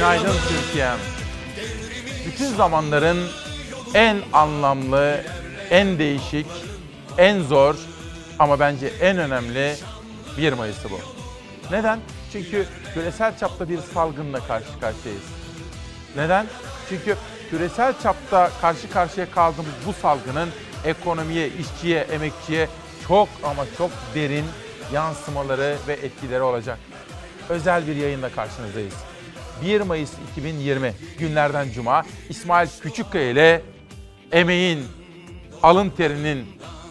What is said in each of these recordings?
Günaydın Türkiye'm. Bütün zamanların en anlamlı, en değişik, en zor ama bence en önemli 1 Mayıs'ı bu. Neden? Çünkü küresel çapta bir salgınla karşı karşıyayız. Neden? Çünkü küresel çapta karşı karşıya kaldığımız bu salgının ekonomiye, işçiye, emekçiye çok ama çok derin yansımaları ve etkileri olacak. Özel bir yayınla karşınızdayız. 1 Mayıs 2020 günlerden cuma İsmail Küçükkaya ile emeğin, alın terinin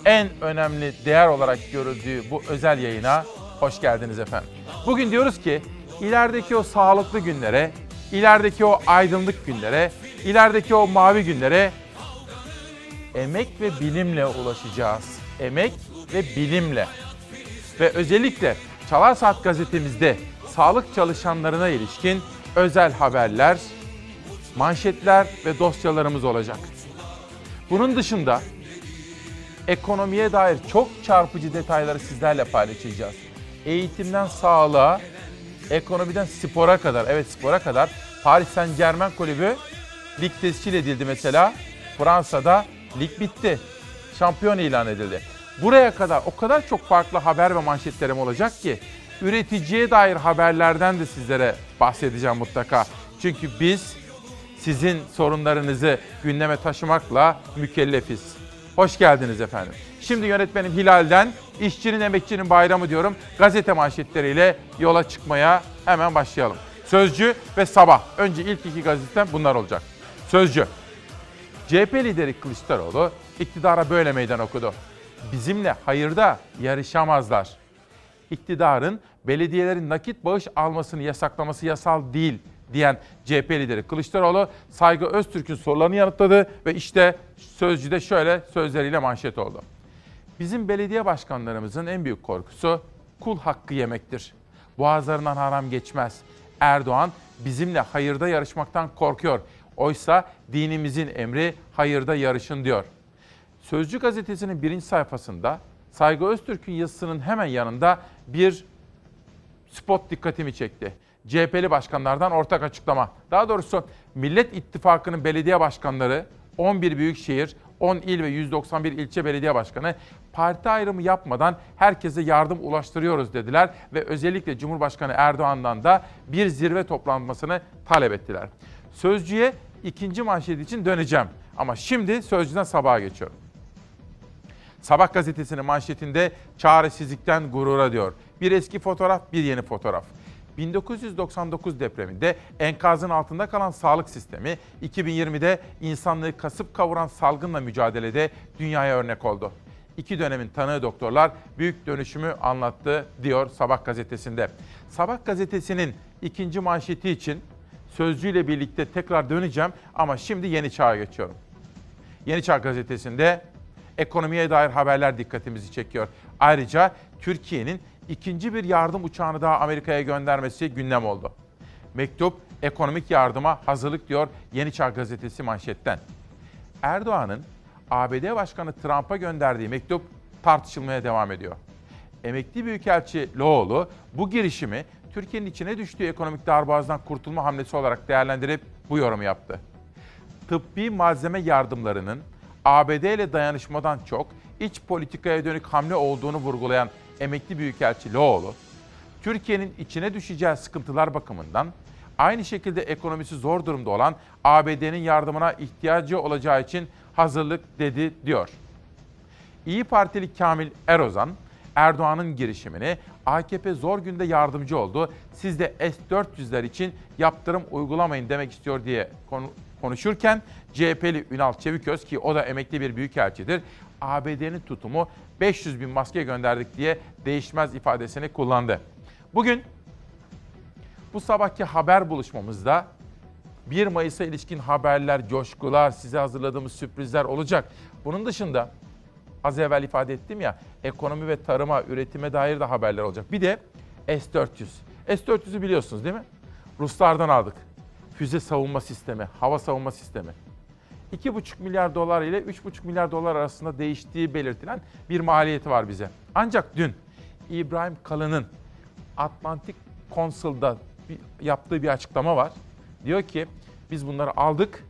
en önemli değer olarak görüldüğü bu özel yayına hoş geldiniz efendim. Bugün diyoruz ki ilerideki o sağlıklı günlere, ilerideki o aydınlık günlere, ilerideki o mavi günlere emek ve bilimle ulaşacağız. Emek ve bilimle. Ve özellikle Çalar Saat gazetemizde sağlık çalışanlarına ilişkin özel haberler, manşetler ve dosyalarımız olacak. Bunun dışında ekonomiye dair çok çarpıcı detayları sizlerle paylaşacağız. Eğitimden sağlığa, ekonomiden spora kadar, evet spora kadar Paris Saint Germain kulübü lig tescil edildi mesela. Fransa'da lig bitti. Şampiyon ilan edildi. Buraya kadar o kadar çok farklı haber ve manşetlerim olacak ki üreticiye dair haberlerden de sizlere bahsedeceğim mutlaka. Çünkü biz sizin sorunlarınızı gündeme taşımakla mükellefiz. Hoş geldiniz efendim. Şimdi yönetmenim Hilal'den işçinin emekçinin bayramı diyorum. Gazete manşetleriyle yola çıkmaya hemen başlayalım. Sözcü ve Sabah. Önce ilk iki gazetem bunlar olacak. Sözcü. CHP lideri Kılıçdaroğlu iktidara böyle meydan okudu. Bizimle hayırda yarışamazlar. İktidarın belediyelerin nakit bağış almasını yasaklaması yasal değil diyen CHP lideri Kılıçdaroğlu Saygı Öztürk'ün sorularını yanıtladı ve işte Sözcü'de şöyle sözleriyle manşet oldu. Bizim belediye başkanlarımızın en büyük korkusu kul hakkı yemektir. Boğazlarından haram geçmez. Erdoğan bizimle hayırda yarışmaktan korkuyor. Oysa dinimizin emri hayırda yarışın diyor. Sözcü gazetesinin birinci sayfasında Saygı Öztürk'ün yazısının hemen yanında bir spot dikkatimi çekti. CHP'li başkanlardan ortak açıklama. Daha doğrusu Millet İttifakı'nın belediye başkanları 11 büyükşehir, 10 il ve 191 ilçe belediye başkanı parti ayrımı yapmadan herkese yardım ulaştırıyoruz dediler ve özellikle Cumhurbaşkanı Erdoğan'dan da bir zirve toplanmasını talep ettiler. Sözcüye ikinci manşet için döneceğim ama şimdi Sözcü'den sabaha geçiyorum. Sabah gazetesinin manşetinde çaresizlikten gurura diyor. Bir eski fotoğraf, bir yeni fotoğraf. 1999 depreminde enkazın altında kalan sağlık sistemi 2020'de insanlığı kasıp kavuran salgınla mücadelede dünyaya örnek oldu. İki dönemin tanığı doktorlar büyük dönüşümü anlattı diyor Sabah gazetesinde. Sabah gazetesinin ikinci manşeti için sözcüyle birlikte tekrar döneceğim ama şimdi Yeni Çağ'a geçiyorum. Yeni Çağ gazetesinde ekonomiye dair haberler dikkatimizi çekiyor. Ayrıca Türkiye'nin ikinci bir yardım uçağını daha Amerika'ya göndermesi gündem oldu. Mektup ekonomik yardıma hazırlık diyor Yeni Çağ gazetesi manşetten. Erdoğan'ın ABD Başkanı Trump'a gönderdiği mektup tartışılmaya devam ediyor. Emekli Büyükelçi Loğlu bu girişimi Türkiye'nin içine düştüğü ekonomik darboğazdan kurtulma hamlesi olarak değerlendirip bu yorumu yaptı. Tıbbi malzeme yardımlarının ABD ile dayanışmadan çok iç politikaya dönük hamle olduğunu vurgulayan emekli büyükelçi Loğlu, Türkiye'nin içine düşeceği sıkıntılar bakımından aynı şekilde ekonomisi zor durumda olan ABD'nin yardımına ihtiyacı olacağı için hazırlık dedi diyor. İyi Partili Kamil Erozan, Erdoğan'ın girişimini AKP zor günde yardımcı oldu. Siz de S-400'ler için yaptırım uygulamayın demek istiyor diye konuşurken CHP'li Ünal Çeviköz ki o da emekli bir büyükelçidir. ABD'nin tutumu 500 bin maske gönderdik diye değişmez ifadesini kullandı. Bugün bu sabahki haber buluşmamızda 1 Mayıs'a ilişkin haberler, coşkular, size hazırladığımız sürprizler olacak. Bunun dışında az evvel ifade ettim ya ekonomi ve tarıma, üretime dair de haberler olacak. Bir de S-400. S-400'ü biliyorsunuz değil mi? Ruslardan aldık. Füze savunma sistemi, hava savunma sistemi. 2,5 milyar dolar ile 3,5 milyar dolar arasında değiştiği belirtilen bir maliyeti var bize. Ancak dün İbrahim Kalın'ın Atlantik Consul'da yaptığı bir açıklama var. Diyor ki biz bunları aldık,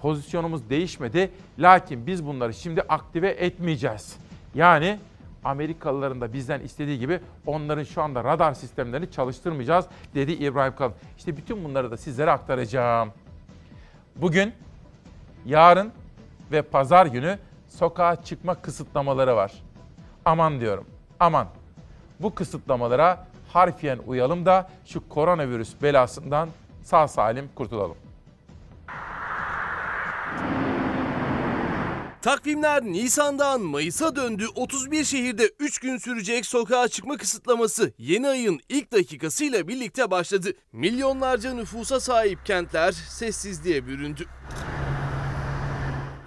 pozisyonumuz değişmedi. Lakin biz bunları şimdi aktive etmeyeceğiz. Yani Amerikalıların da bizden istediği gibi onların şu anda radar sistemlerini çalıştırmayacağız dedi İbrahim Kalın. İşte bütün bunları da sizlere aktaracağım. Bugün, yarın ve pazar günü sokağa çıkma kısıtlamaları var. Aman diyorum, aman. Bu kısıtlamalara harfiyen uyalım da şu koronavirüs belasından sağ salim kurtulalım. Takvimler Nisan'dan Mayıs'a döndü. 31 şehirde 3 gün sürecek sokağa çıkma kısıtlaması yeni ayın ilk dakikasıyla birlikte başladı. Milyonlarca nüfusa sahip kentler sessizliğe büründü.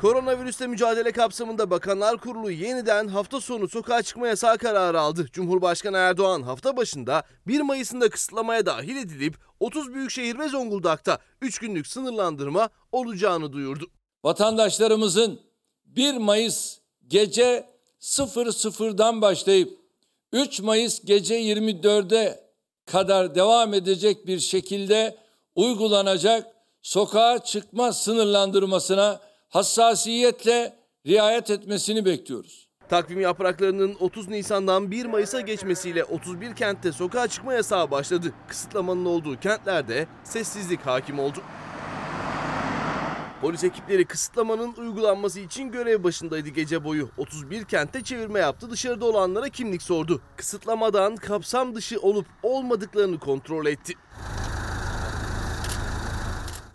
Koronavirüsle mücadele kapsamında Bakanlar Kurulu yeniden hafta sonu sokağa çıkma yasağı kararı aldı. Cumhurbaşkanı Erdoğan hafta başında 1 Mayıs'ında kısıtlamaya dahil edilip 30 büyükşehir ve Zonguldak'ta 3 günlük sınırlandırma olacağını duyurdu. Vatandaşlarımızın 1 Mayıs gece 00'dan başlayıp 3 Mayıs gece 24'e kadar devam edecek bir şekilde uygulanacak sokağa çıkma sınırlandırmasına hassasiyetle riayet etmesini bekliyoruz. Takvim yapraklarının 30 Nisan'dan 1 Mayıs'a geçmesiyle 31 kentte sokağa çıkma yasağı başladı. Kısıtlamanın olduğu kentlerde sessizlik hakim oldu. Polis ekipleri kısıtlamanın uygulanması için görev başındaydı gece boyu. 31 kentte çevirme yaptı, dışarıda olanlara kimlik sordu. Kısıtlamadan kapsam dışı olup olmadıklarını kontrol etti.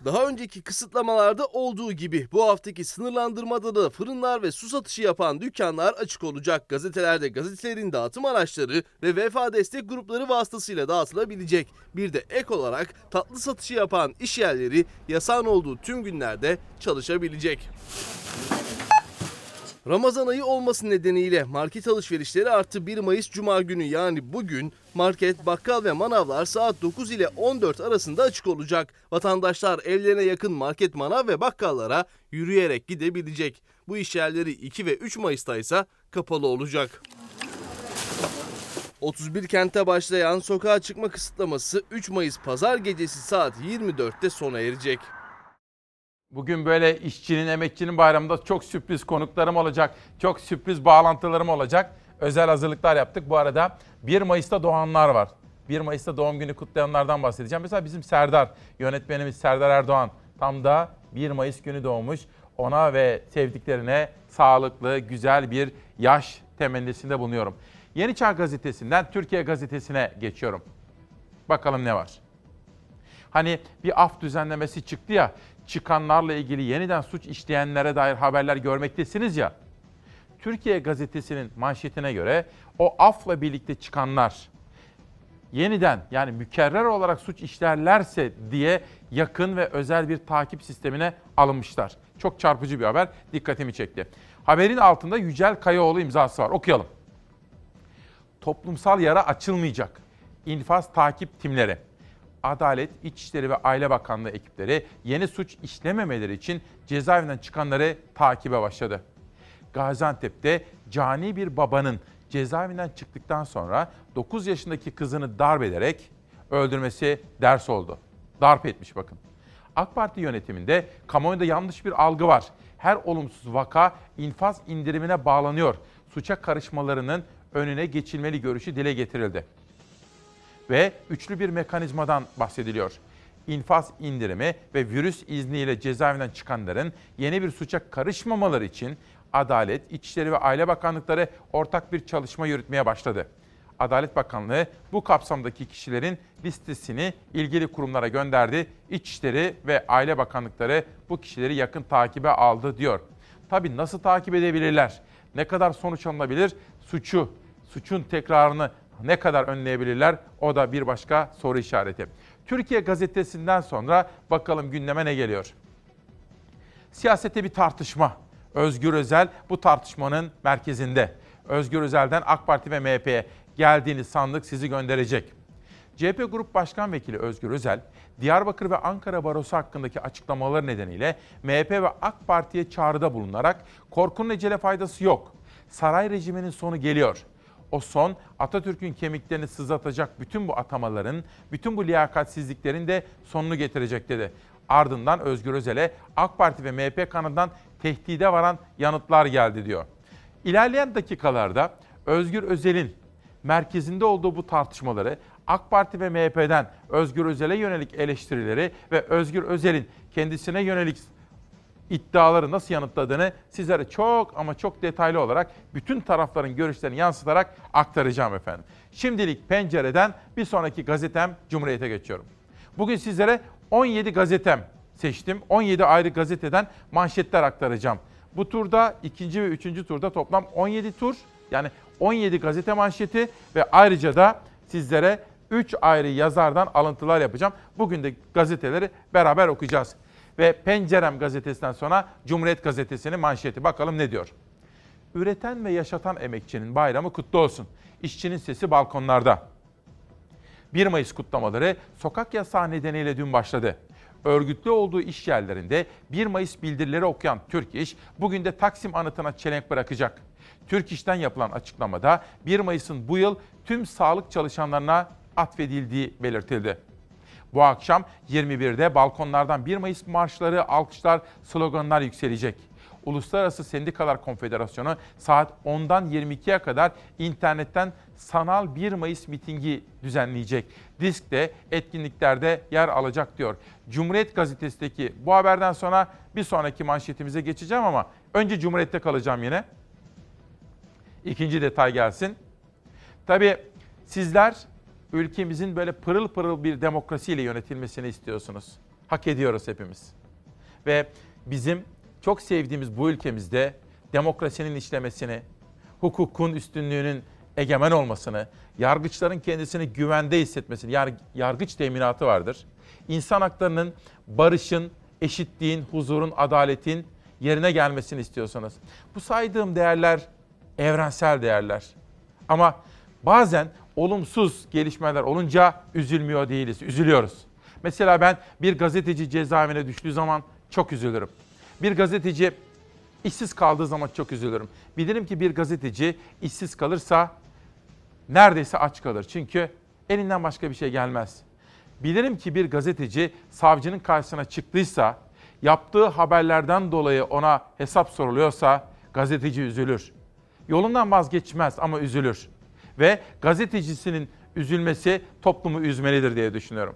Daha önceki kısıtlamalarda olduğu gibi bu haftaki sınırlandırmada da fırınlar ve su satışı yapan dükkanlar açık olacak. Gazetelerde gazetelerin dağıtım araçları ve vefa destek grupları vasıtasıyla dağıtılabilecek. Bir de ek olarak tatlı satışı yapan iş yerleri yasağın olduğu tüm günlerde çalışabilecek. Ramazan ayı olması nedeniyle market alışverişleri arttı 1 Mayıs Cuma günü yani bugün market, bakkal ve manavlar saat 9 ile 14 arasında açık olacak. Vatandaşlar evlerine yakın market, manav ve bakkallara yürüyerek gidebilecek. Bu iş yerleri 2 ve 3 Mayıs'ta ise kapalı olacak. 31 kente başlayan sokağa çıkma kısıtlaması 3 Mayıs pazar gecesi saat 24'te sona erecek. Bugün böyle işçinin, emekçinin bayramında çok sürpriz konuklarım olacak. Çok sürpriz bağlantılarım olacak. Özel hazırlıklar yaptık. Bu arada 1 Mayıs'ta doğanlar var. 1 Mayıs'ta doğum günü kutlayanlardan bahsedeceğim. Mesela bizim Serdar, yönetmenimiz Serdar Erdoğan tam da 1 Mayıs günü doğmuş. Ona ve sevdiklerine sağlıklı, güzel bir yaş temennisinde bulunuyorum. Yeni Çağ Gazetesi'nden Türkiye Gazetesi'ne geçiyorum. Bakalım ne var? Hani bir af düzenlemesi çıktı ya, çıkanlarla ilgili yeniden suç işleyenlere dair haberler görmektesiniz ya. Türkiye Gazetesi'nin manşetine göre o afla birlikte çıkanlar yeniden yani mükerrer olarak suç işlerlerse diye yakın ve özel bir takip sistemine alınmışlar. Çok çarpıcı bir haber dikkatimi çekti. Haberin altında Yücel Kayaoğlu imzası var. Okuyalım. Toplumsal yara açılmayacak. İnfaz takip timleri. Adalet, İçişleri ve Aile Bakanlığı ekipleri yeni suç işlememeleri için cezaevinden çıkanları takibe başladı. Gaziantep'te cani bir babanın cezaevinden çıktıktan sonra 9 yaşındaki kızını darp ederek öldürmesi ders oldu. Darp etmiş bakın. AK Parti yönetiminde kamuoyunda yanlış bir algı var. Her olumsuz vaka infaz indirimine bağlanıyor. Suça karışmalarının önüne geçilmeli görüşü dile getirildi ve üçlü bir mekanizmadan bahsediliyor. İnfaz indirimi ve virüs izniyle cezaevinden çıkanların yeni bir suça karışmamaları için Adalet, İçişleri ve Aile Bakanlıkları ortak bir çalışma yürütmeye başladı. Adalet Bakanlığı bu kapsamdaki kişilerin listesini ilgili kurumlara gönderdi. İçişleri ve Aile Bakanlıkları bu kişileri yakın takibe aldı diyor. Tabii nasıl takip edebilirler? Ne kadar sonuç alınabilir? Suçu, suçun tekrarını ne kadar önleyebilirler? O da bir başka soru işareti. Türkiye gazetesinden sonra bakalım gündeme ne geliyor? Siyasette bir tartışma. Özgür Özel bu tartışmanın merkezinde. Özgür Özel'den AK Parti ve MHP'ye geldiğini sandık sizi gönderecek. CHP Grup Başkan Vekili Özgür Özel, Diyarbakır ve Ankara Barosu hakkındaki açıklamaları nedeniyle MHP ve AK Parti'ye çağrıda bulunarak korkunun ecele faydası yok. Saray rejiminin sonu geliyor o son Atatürk'ün kemiklerini sızlatacak bütün bu atamaların, bütün bu liyakatsizliklerin de sonunu getirecek dedi. Ardından Özgür Özel'e AK Parti ve MHP kanadından tehdide varan yanıtlar geldi diyor. İlerleyen dakikalarda Özgür Özel'in merkezinde olduğu bu tartışmaları AK Parti ve MHP'den Özgür Özel'e yönelik eleştirileri ve Özgür Özel'in kendisine yönelik iddiaları nasıl yanıtladığını sizlere çok ama çok detaylı olarak bütün tarafların görüşlerini yansıtarak aktaracağım efendim. Şimdilik pencereden bir sonraki gazetem Cumhuriyet'e geçiyorum. Bugün sizlere 17 gazetem seçtim. 17 ayrı gazeteden manşetler aktaracağım. Bu turda ikinci ve üçüncü turda toplam 17 tur yani 17 gazete manşeti ve ayrıca da sizlere 3 ayrı yazardan alıntılar yapacağım. Bugün de gazeteleri beraber okuyacağız. Ve Pencerem gazetesinden sonra Cumhuriyet gazetesinin manşeti. Bakalım ne diyor? Üreten ve yaşatan emekçinin bayramı kutlu olsun. İşçinin sesi balkonlarda. 1 Mayıs kutlamaları sokak yasağı nedeniyle dün başladı. Örgütlü olduğu iş yerlerinde 1 Mayıs bildirileri okuyan Türk İş bugün de Taksim anıtına çelenk bırakacak. Türk İş'ten yapılan açıklamada 1 Mayıs'ın bu yıl tüm sağlık çalışanlarına atfedildiği belirtildi. Bu akşam 21'de balkonlardan 1 Mayıs marşları, alkışlar, sloganlar yükselecek. Uluslararası Sendikalar Konfederasyonu saat 10'dan 22'ye kadar internetten sanal 1 Mayıs mitingi düzenleyecek. Disk de etkinliklerde yer alacak diyor. Cumhuriyet Gazetesi'ndeki bu haberden sonra bir sonraki manşetimize geçeceğim ama önce Cumhuriyet'te kalacağım yine. İkinci detay gelsin. Tabii sizler ülkemizin böyle pırıl pırıl bir demokrasiyle yönetilmesini istiyorsunuz. Hak ediyoruz hepimiz. Ve bizim çok sevdiğimiz bu ülkemizde demokrasinin işlemesini, hukukun üstünlüğünün egemen olmasını, yargıçların kendisini güvende hissetmesini, yar, yargıç teminatı vardır. İnsan haklarının, barışın, eşitliğin, huzurun, adaletin yerine gelmesini istiyorsanız. Bu saydığım değerler evrensel değerler. Ama bazen olumsuz gelişmeler olunca üzülmüyor değiliz, üzülüyoruz. Mesela ben bir gazeteci cezaevine düştüğü zaman çok üzülürüm. Bir gazeteci işsiz kaldığı zaman çok üzülürüm. Bilirim ki bir gazeteci işsiz kalırsa neredeyse aç kalır. Çünkü elinden başka bir şey gelmez. Bilirim ki bir gazeteci savcının karşısına çıktıysa, yaptığı haberlerden dolayı ona hesap soruluyorsa gazeteci üzülür. Yolundan vazgeçmez ama üzülür. Ve gazetecisinin üzülmesi toplumu üzmelidir diye düşünüyorum.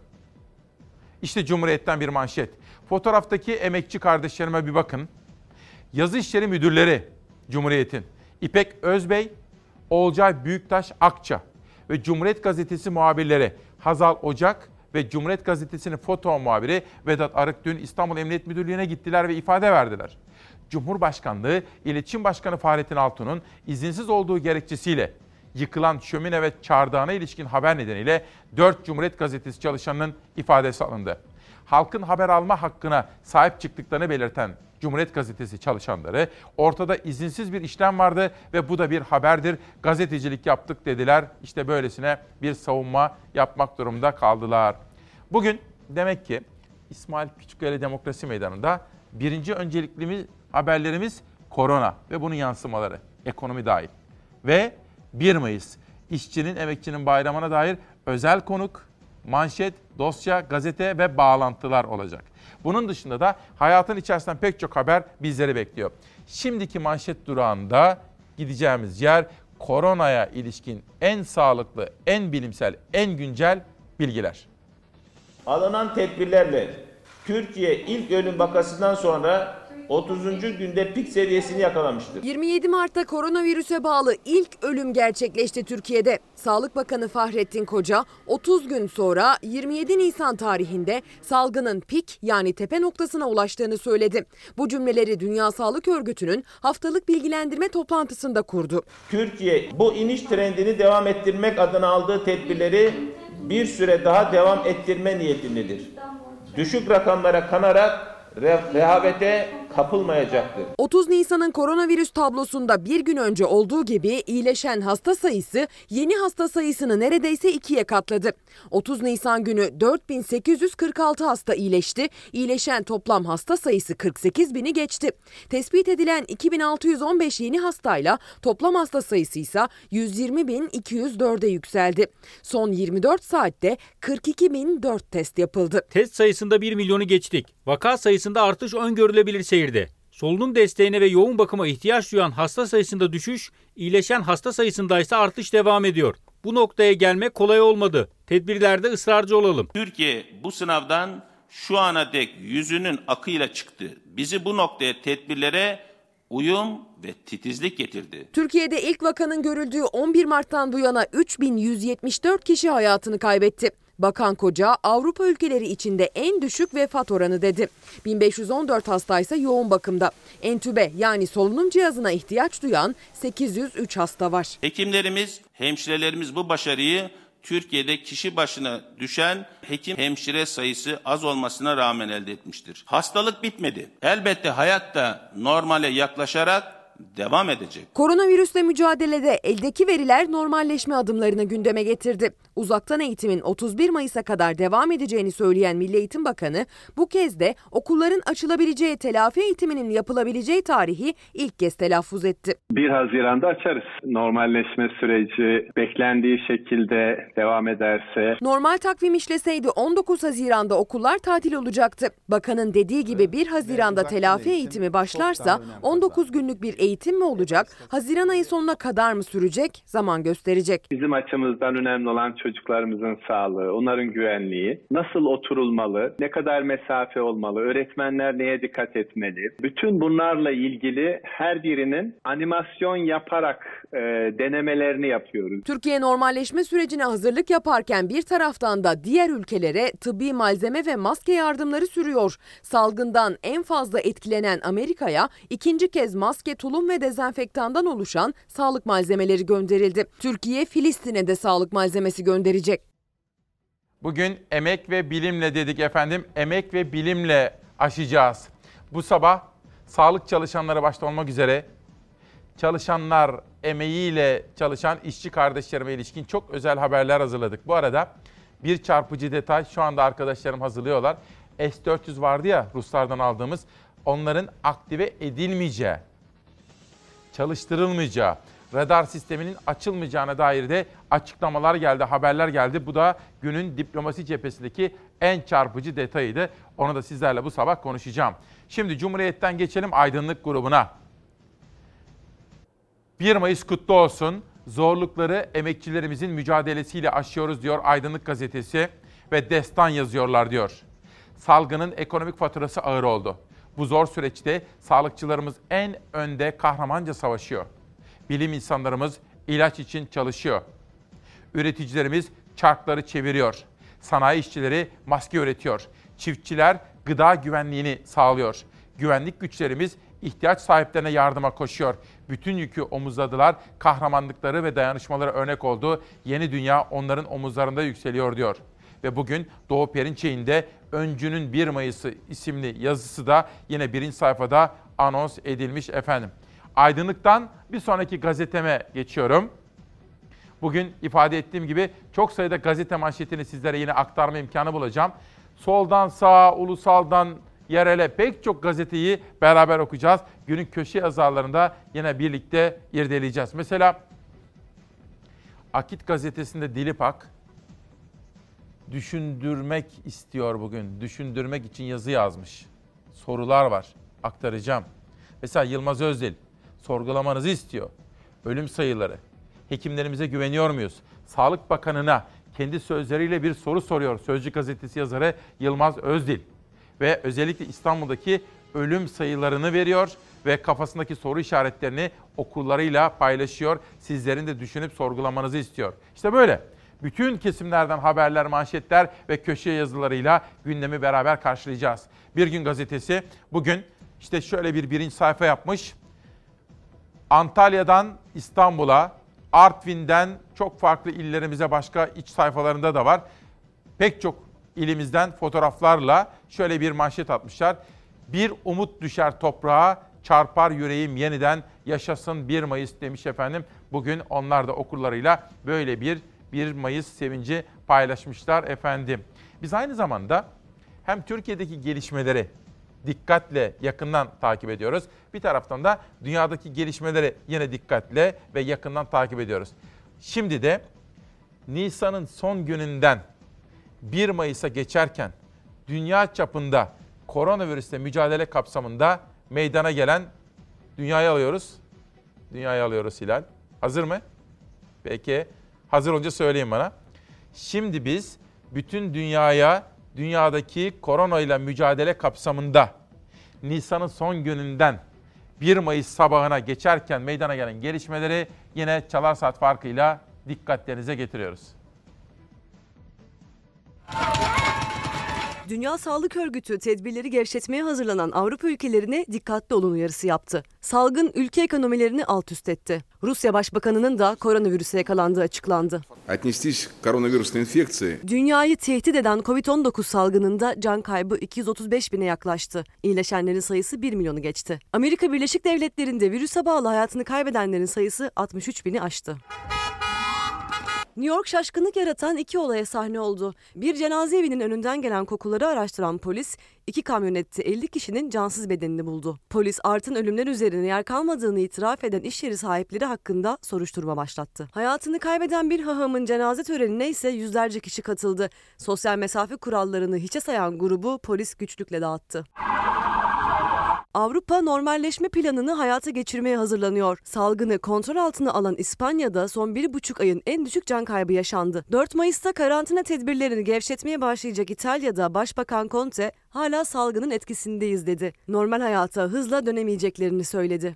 İşte Cumhuriyet'ten bir manşet. Fotoğraftaki emekçi kardeşlerime bir bakın. Yazı işleri müdürleri Cumhuriyet'in İpek Özbey, Olcay Büyüktaş Akça ve Cumhuriyet Gazetesi muhabirleri Hazal Ocak ve Cumhuriyet Gazetesi'nin foto muhabiri Vedat Arık dün İstanbul Emniyet Müdürlüğü'ne gittiler ve ifade verdiler. Cumhurbaşkanlığı İletişim Başkanı Fahrettin Altun'un izinsiz olduğu gerekçesiyle yıkılan şömine ve çardağına ilişkin haber nedeniyle 4 Cumhuriyet Gazetesi çalışanının ifadesi alındı. Halkın haber alma hakkına sahip çıktıklarını belirten Cumhuriyet Gazetesi çalışanları ortada izinsiz bir işlem vardı ve bu da bir haberdir. Gazetecilik yaptık dediler. İşte böylesine bir savunma yapmak durumunda kaldılar. Bugün demek ki İsmail Küçükkaya Demokrasi Meydanı'nda birinci öncelikli haberlerimiz korona ve bunun yansımaları, ekonomi dahil. Ve 1 Mayıs işçinin, emekçinin bayramına dair özel konuk, manşet, dosya, gazete ve bağlantılar olacak. Bunun dışında da hayatın içerisinden pek çok haber bizleri bekliyor. Şimdiki manşet durağında gideceğimiz yer koronaya ilişkin en sağlıklı, en bilimsel, en güncel bilgiler. Alınan tedbirlerle Türkiye ilk ölüm vakasından sonra 30. günde pik seviyesini yakalamıştır. 27 Mart'ta koronavirüse bağlı ilk ölüm gerçekleşti Türkiye'de. Sağlık Bakanı Fahrettin Koca 30 gün sonra 27 Nisan tarihinde salgının pik yani tepe noktasına ulaştığını söyledi. Bu cümleleri Dünya Sağlık Örgütü'nün haftalık bilgilendirme toplantısında kurdu. Türkiye bu iniş trendini devam ettirmek adına aldığı tedbirleri bir süre daha devam ettirme niyetindedir. Düşük rakamlara kanarak re- rehavete kapılmayacaktır. 30 Nisan'ın koronavirüs tablosunda bir gün önce olduğu gibi iyileşen hasta sayısı yeni hasta sayısını neredeyse ikiye katladı. 30 Nisan günü 4846 hasta iyileşti. İyileşen toplam hasta sayısı 48 bini geçti. Tespit edilen 2615 yeni hastayla toplam hasta sayısı ise 120.204'e yükseldi. Son 24 saatte 42.004 test yapıldı. Test sayısında 1 milyonu geçtik. Vaka sayısında artış öngörülebilir seyirde. Solunum desteğine ve yoğun bakıma ihtiyaç duyan hasta sayısında düşüş, iyileşen hasta sayısında ise artış devam ediyor. Bu noktaya gelmek kolay olmadı. Tedbirlerde ısrarcı olalım. Türkiye bu sınavdan şu ana dek yüzünün akıyla çıktı. Bizi bu noktaya tedbirlere uyum ve titizlik getirdi. Türkiye'de ilk vakanın görüldüğü 11 Mart'tan bu yana 3174 kişi hayatını kaybetti. Bakan Koca Avrupa ülkeleri içinde en düşük vefat oranı dedi. 1514 hastaysa yoğun bakımda. Entübe yani solunum cihazına ihtiyaç duyan 803 hasta var. Hekimlerimiz, hemşirelerimiz bu başarıyı Türkiye'de kişi başına düşen hekim hemşire sayısı az olmasına rağmen elde etmiştir. Hastalık bitmedi. Elbette hayat da normale yaklaşarak devam edecek. Koronavirüsle mücadelede eldeki veriler normalleşme adımlarını gündeme getirdi. Uzaktan eğitimin 31 Mayıs'a kadar devam edeceğini söyleyen Milli Eğitim Bakanı bu kez de okulların açılabileceği telafi eğitiminin yapılabileceği tarihi ilk kez telaffuz etti. 1 Haziran'da açarız. Normalleşme süreci beklendiği şekilde devam ederse Normal takvim işleseydi 19 Haziran'da okullar tatil olacaktı. Bakanın dediği gibi 1 Haziran'da telafi eğitimi başlarsa 19 günlük bir eğitim mi olacak? Haziran ayı sonuna kadar mı sürecek? Zaman gösterecek. bizim açımızdan önemli olan çocuklarımızın sağlığı, onların güvenliği, nasıl oturulmalı, ne kadar mesafe olmalı, öğretmenler neye dikkat etmeli? Bütün bunlarla ilgili her birinin animasyon yaparak e, denemelerini yapıyoruz. Türkiye normalleşme sürecine hazırlık yaparken bir taraftan da diğer ülkelere tıbbi malzeme ve maske yardımları sürüyor. Salgından en fazla etkilenen Amerika'ya ikinci kez maske, tulum ve dezenfektandan oluşan sağlık malzemeleri gönderildi. Türkiye Filistin'e de sağlık malzemesi gönderecek. Bugün emek ve bilimle dedik efendim. Emek ve bilimle aşacağız. Bu sabah sağlık çalışanları başta olmak üzere çalışanlar emeğiyle çalışan işçi kardeşlerime ilişkin çok özel haberler hazırladık. Bu arada bir çarpıcı detay şu anda arkadaşlarım hazırlıyorlar. S-400 vardı ya Ruslardan aldığımız onların aktive edilmeyeceği, çalıştırılmayacağı, radar sisteminin açılmayacağına dair de açıklamalar geldi, haberler geldi. Bu da günün diplomasi cephesindeki en çarpıcı detayıydı. Onu da sizlerle bu sabah konuşacağım. Şimdi Cumhuriyet'ten geçelim Aydınlık grubuna. 1 Mayıs kutlu olsun. Zorlukları emekçilerimizin mücadelesiyle aşıyoruz diyor Aydınlık gazetesi ve destan yazıyorlar diyor. Salgının ekonomik faturası ağır oldu. Bu zor süreçte sağlıkçılarımız en önde kahramanca savaşıyor. Bilim insanlarımız ilaç için çalışıyor. Üreticilerimiz çarkları çeviriyor. Sanayi işçileri maske üretiyor. Çiftçiler gıda güvenliğini sağlıyor. Güvenlik güçlerimiz ihtiyaç sahiplerine yardıma koşuyor. Bütün yükü omuzladılar. Kahramanlıkları ve dayanışmaları örnek oldu. Yeni dünya onların omuzlarında yükseliyor diyor. Ve bugün Doğu Perinçey'inde Öncünün 1 Mayıs'ı isimli yazısı da yine birinci sayfada anons edilmiş efendim. Aydınlıktan bir sonraki gazeteme geçiyorum. Bugün ifade ettiğim gibi çok sayıda gazete manşetini sizlere yine aktarma imkanı bulacağım. Soldan sağa, ulusaldan yerele pek çok gazeteyi beraber okuyacağız. Günün köşe yazarlarında yine birlikte irdeleyeceğiz. Mesela Akit gazetesinde Dilipak düşündürmek istiyor bugün. Düşündürmek için yazı yazmış. Sorular var. Aktaracağım. Mesela Yılmaz Özdil sorgulamanızı istiyor. Ölüm sayıları. Hekimlerimize güveniyor muyuz? Sağlık Bakanı'na kendi sözleriyle bir soru soruyor Sözcü gazetesi yazarı Yılmaz Özdil. Ve özellikle İstanbul'daki ölüm sayılarını veriyor ve kafasındaki soru işaretlerini okullarıyla paylaşıyor. Sizlerin de düşünüp sorgulamanızı istiyor. İşte böyle. Bütün kesimlerden haberler, manşetler ve köşe yazılarıyla gündemi beraber karşılayacağız. Bir gün gazetesi bugün işte şöyle bir birinci sayfa yapmış. Antalya'dan İstanbul'a, Artvin'den çok farklı illerimize başka iç sayfalarında da var. Pek çok ilimizden fotoğraflarla şöyle bir manşet atmışlar. Bir umut düşer toprağa, çarpar yüreğim yeniden yaşasın 1 Mayıs demiş efendim. Bugün onlar da okullarıyla böyle bir 1 Mayıs sevinci paylaşmışlar efendim. Biz aynı zamanda hem Türkiye'deki gelişmeleri dikkatle yakından takip ediyoruz. Bir taraftan da dünyadaki gelişmeleri yine dikkatle ve yakından takip ediyoruz. Şimdi de Nisan'ın son gününden 1 Mayıs'a geçerken dünya çapında koronavirüsle mücadele kapsamında meydana gelen dünyayı alıyoruz. Dünyayı alıyoruz Hilal. Hazır mı? Peki. Hazır olunca söyleyin bana. Şimdi biz bütün dünyaya dünyadaki korona ile mücadele kapsamında Nisan'ın son gününden 1 Mayıs sabahına geçerken meydana gelen gelişmeleri yine çalar saat farkıyla dikkatlerinize getiriyoruz. Dünya Sağlık Örgütü tedbirleri gevşetmeye hazırlanan Avrupa ülkelerine dikkatli olun uyarısı yaptı. Salgın ülke ekonomilerini alt üst etti. Rusya Başbakanı'nın da koronavirüse yakalandığı açıklandı. Dünyayı tehdit eden COVID-19 salgınında can kaybı 235 bine yaklaştı. İyileşenlerin sayısı 1 milyonu geçti. Amerika Birleşik Devletleri'nde virüse bağlı hayatını kaybedenlerin sayısı 63 bini aştı. New York şaşkınlık yaratan iki olaya sahne oldu. Bir cenaze evinin önünden gelen kokuları araştıran polis, iki kamyonette 50 kişinin cansız bedenini buldu. Polis artan ölümler üzerine yer kalmadığını itiraf eden iş yeri sahipleri hakkında soruşturma başlattı. Hayatını kaybeden bir hahamın cenaze törenine ise yüzlerce kişi katıldı. Sosyal mesafe kurallarını hiçe sayan grubu polis güçlükle dağıttı. Avrupa normalleşme planını hayata geçirmeye hazırlanıyor. Salgını kontrol altına alan İspanya'da son bir buçuk ayın en düşük can kaybı yaşandı. 4 Mayıs'ta karantina tedbirlerini gevşetmeye başlayacak İtalya'da Başbakan Conte hala salgının etkisindeyiz dedi. Normal hayata hızla dönemeyeceklerini söyledi.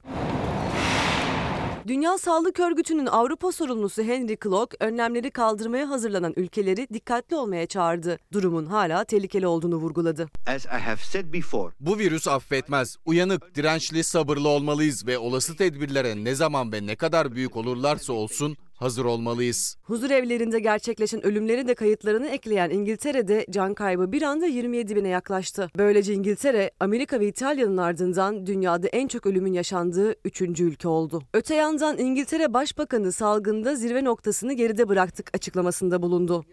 Dünya Sağlık Örgütü'nün Avrupa sorumlusu Henry Klok, önlemleri kaldırmaya hazırlanan ülkeleri dikkatli olmaya çağırdı. Durumun hala tehlikeli olduğunu vurguladı. As I have said before, Bu virüs affetmez. Uyanık, dirençli, sabırlı olmalıyız ve olası tedbirlere ne zaman ve ne kadar büyük olurlarsa olsun hazır olmalıyız. Huzur evlerinde gerçekleşen ölümleri de kayıtlarını ekleyen İngiltere'de can kaybı bir anda 27 bine yaklaştı. Böylece İngiltere, Amerika ve İtalya'nın ardından dünyada en çok ölümün yaşandığı 3. ülke oldu. Öte yandan İngiltere Başbakanı salgında zirve noktasını geride bıraktık açıklamasında bulundu.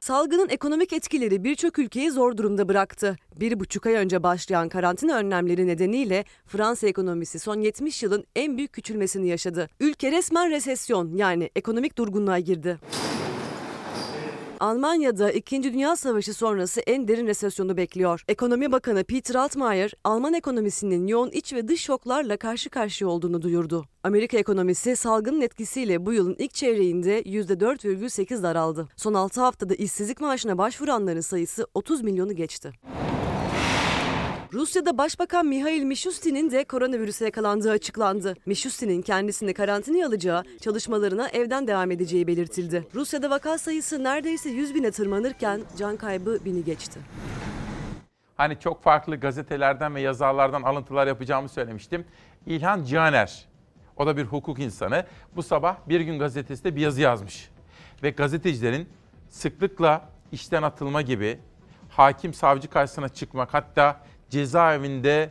Salgının ekonomik etkileri birçok ülkeyi zor durumda bıraktı. Bir buçuk ay önce başlayan karantina önlemleri nedeniyle Fransa ekonomisi son 70 yılın en büyük küçülmesini yaşadı. Ülke resmen resesyon yani ekonomik durgunluğa girdi. Almanya'da 2. Dünya Savaşı sonrası en derin resesyonu bekliyor. Ekonomi Bakanı Peter Altmaier, Alman ekonomisinin yoğun iç ve dış şoklarla karşı karşıya olduğunu duyurdu. Amerika ekonomisi salgının etkisiyle bu yılın ilk çeyreğinde %4,8 daraldı. Son 6 haftada işsizlik maaşına başvuranların sayısı 30 milyonu geçti. Rusya'da Başbakan Mihail Mishustin'in de koronavirüse yakalandığı açıklandı. Mishustin'in kendisini karantinaya alacağı, çalışmalarına evden devam edeceği belirtildi. Rusya'da vaka sayısı neredeyse 100 bine tırmanırken can kaybı bini geçti. Hani çok farklı gazetelerden ve yazarlardan alıntılar yapacağımı söylemiştim. İlhan Cihaner, o da bir hukuk insanı. Bu sabah Bir Gün Gazetesi'nde bir yazı yazmış. Ve gazetecilerin sıklıkla işten atılma gibi, hakim savcı karşısına çıkmak hatta cezaevinde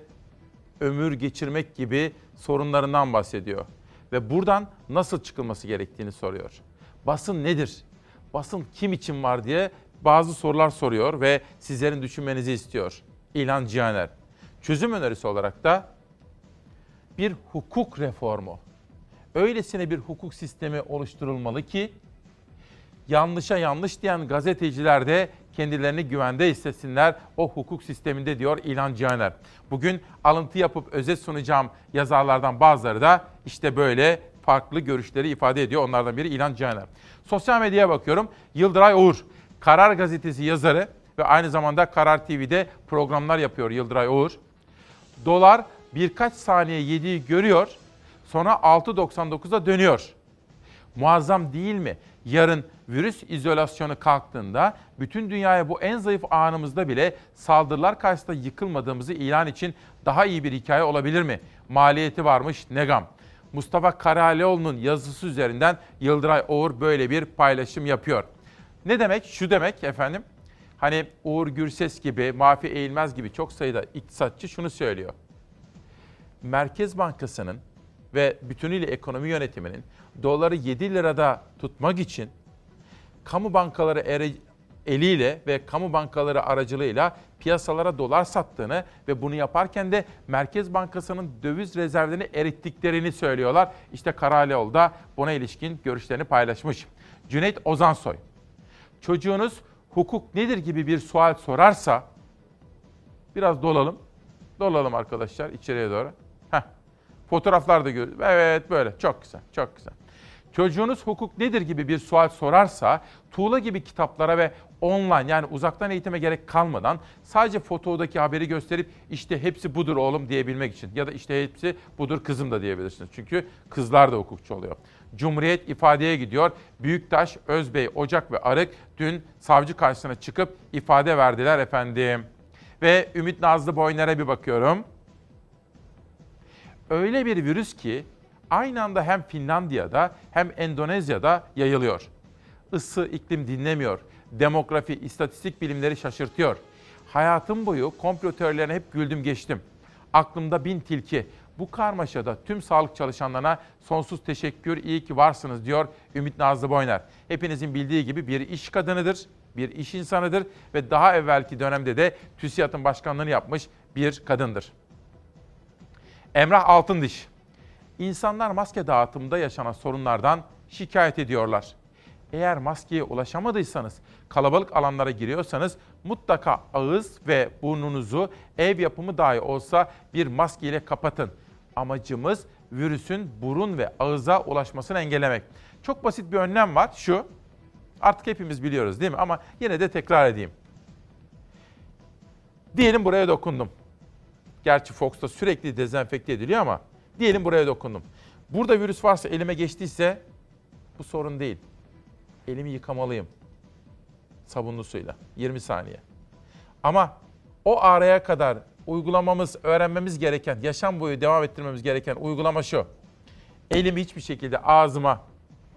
ömür geçirmek gibi sorunlarından bahsediyor. Ve buradan nasıl çıkılması gerektiğini soruyor. Basın nedir? Basın kim için var diye bazı sorular soruyor ve sizlerin düşünmenizi istiyor. İlhan Cihaner. Çözüm önerisi olarak da bir hukuk reformu. Öylesine bir hukuk sistemi oluşturulmalı ki yanlışa yanlış diyen gazeteciler de kendilerini güvende hissetsinler o hukuk sisteminde diyor İlhan Cihaner. Bugün alıntı yapıp özet sunacağım yazarlardan bazıları da işte böyle farklı görüşleri ifade ediyor. Onlardan biri İlhan Cihaner. Sosyal medyaya bakıyorum. Yıldıray Uğur, Karar Gazetesi yazarı ve aynı zamanda Karar TV'de programlar yapıyor Yıldıray Uğur. Dolar birkaç saniye yediği görüyor. Sonra 6.99'a dönüyor. Muazzam değil mi? Yarın virüs izolasyonu kalktığında bütün dünyaya bu en zayıf anımızda bile saldırılar karşısında yıkılmadığımızı ilan için daha iyi bir hikaye olabilir mi? Maliyeti varmış Negam. Mustafa Karalioğlu'nun yazısı üzerinden Yıldıray Oğur böyle bir paylaşım yapıyor. Ne demek? Şu demek efendim. Hani Uğur Gürses gibi, Mafi Eğilmez gibi çok sayıda iktisatçı şunu söylüyor. Merkez Bankası'nın ve bütünüyle ekonomi yönetiminin doları 7 lirada tutmak için kamu bankaları ere, eliyle ve kamu bankaları aracılığıyla piyasalara dolar sattığını ve bunu yaparken de Merkez Bankası'nın döviz rezervlerini erittiklerini söylüyorlar. İşte Karalioğlu da buna ilişkin görüşlerini paylaşmış. Cüneyt Ozansoy, çocuğunuz hukuk nedir gibi bir sual sorarsa Biraz dolalım. Dolalım arkadaşlar içeriye doğru. Heh. Fotoğraflar da görüyoruz. Evet böyle. Çok güzel. Çok güzel. Çocuğunuz hukuk nedir gibi bir sual sorarsa tuğla gibi kitaplara ve online yani uzaktan eğitime gerek kalmadan sadece fotodaki haberi gösterip işte hepsi budur oğlum diyebilmek için ya da işte hepsi budur kızım da diyebilirsiniz. Çünkü kızlar da hukukçu oluyor. Cumhuriyet ifadeye gidiyor. Büyüktaş, Özbey, Ocak ve Arık dün savcı karşısına çıkıp ifade verdiler efendim. Ve Ümit Nazlı Boyner'e bir bakıyorum. Öyle bir virüs ki aynı anda hem Finlandiya'da hem Endonezya'da yayılıyor. Isı, iklim dinlemiyor. Demografi, istatistik bilimleri şaşırtıyor. Hayatım boyu komplo teorilerine hep güldüm geçtim. Aklımda bin tilki. Bu karmaşada tüm sağlık çalışanlarına sonsuz teşekkür, iyi ki varsınız diyor Ümit Nazlı Boyner. Hepinizin bildiği gibi bir iş kadınıdır, bir iş insanıdır ve daha evvelki dönemde de TÜSİAD'ın başkanlığını yapmış bir kadındır. Emrah Altındiş. İnsanlar maske dağıtımında yaşanan sorunlardan şikayet ediyorlar. Eğer maskeye ulaşamadıysanız, kalabalık alanlara giriyorsanız mutlaka ağız ve burnunuzu ev yapımı dahi olsa bir maskeyle kapatın. Amacımız virüsün burun ve ağıza ulaşmasını engellemek. Çok basit bir önlem var şu. Artık hepimiz biliyoruz değil mi? Ama yine de tekrar edeyim. Diyelim buraya dokundum. Gerçi Fox'ta sürekli dezenfekte ediliyor ama diyelim buraya dokundum. Burada virüs varsa elime geçtiyse bu sorun değil. Elimi yıkamalıyım. Sabunlu suyla 20 saniye. Ama o araya kadar uygulamamız, öğrenmemiz gereken, yaşam boyu devam ettirmemiz gereken uygulama şu. Elimi hiçbir şekilde ağzıma,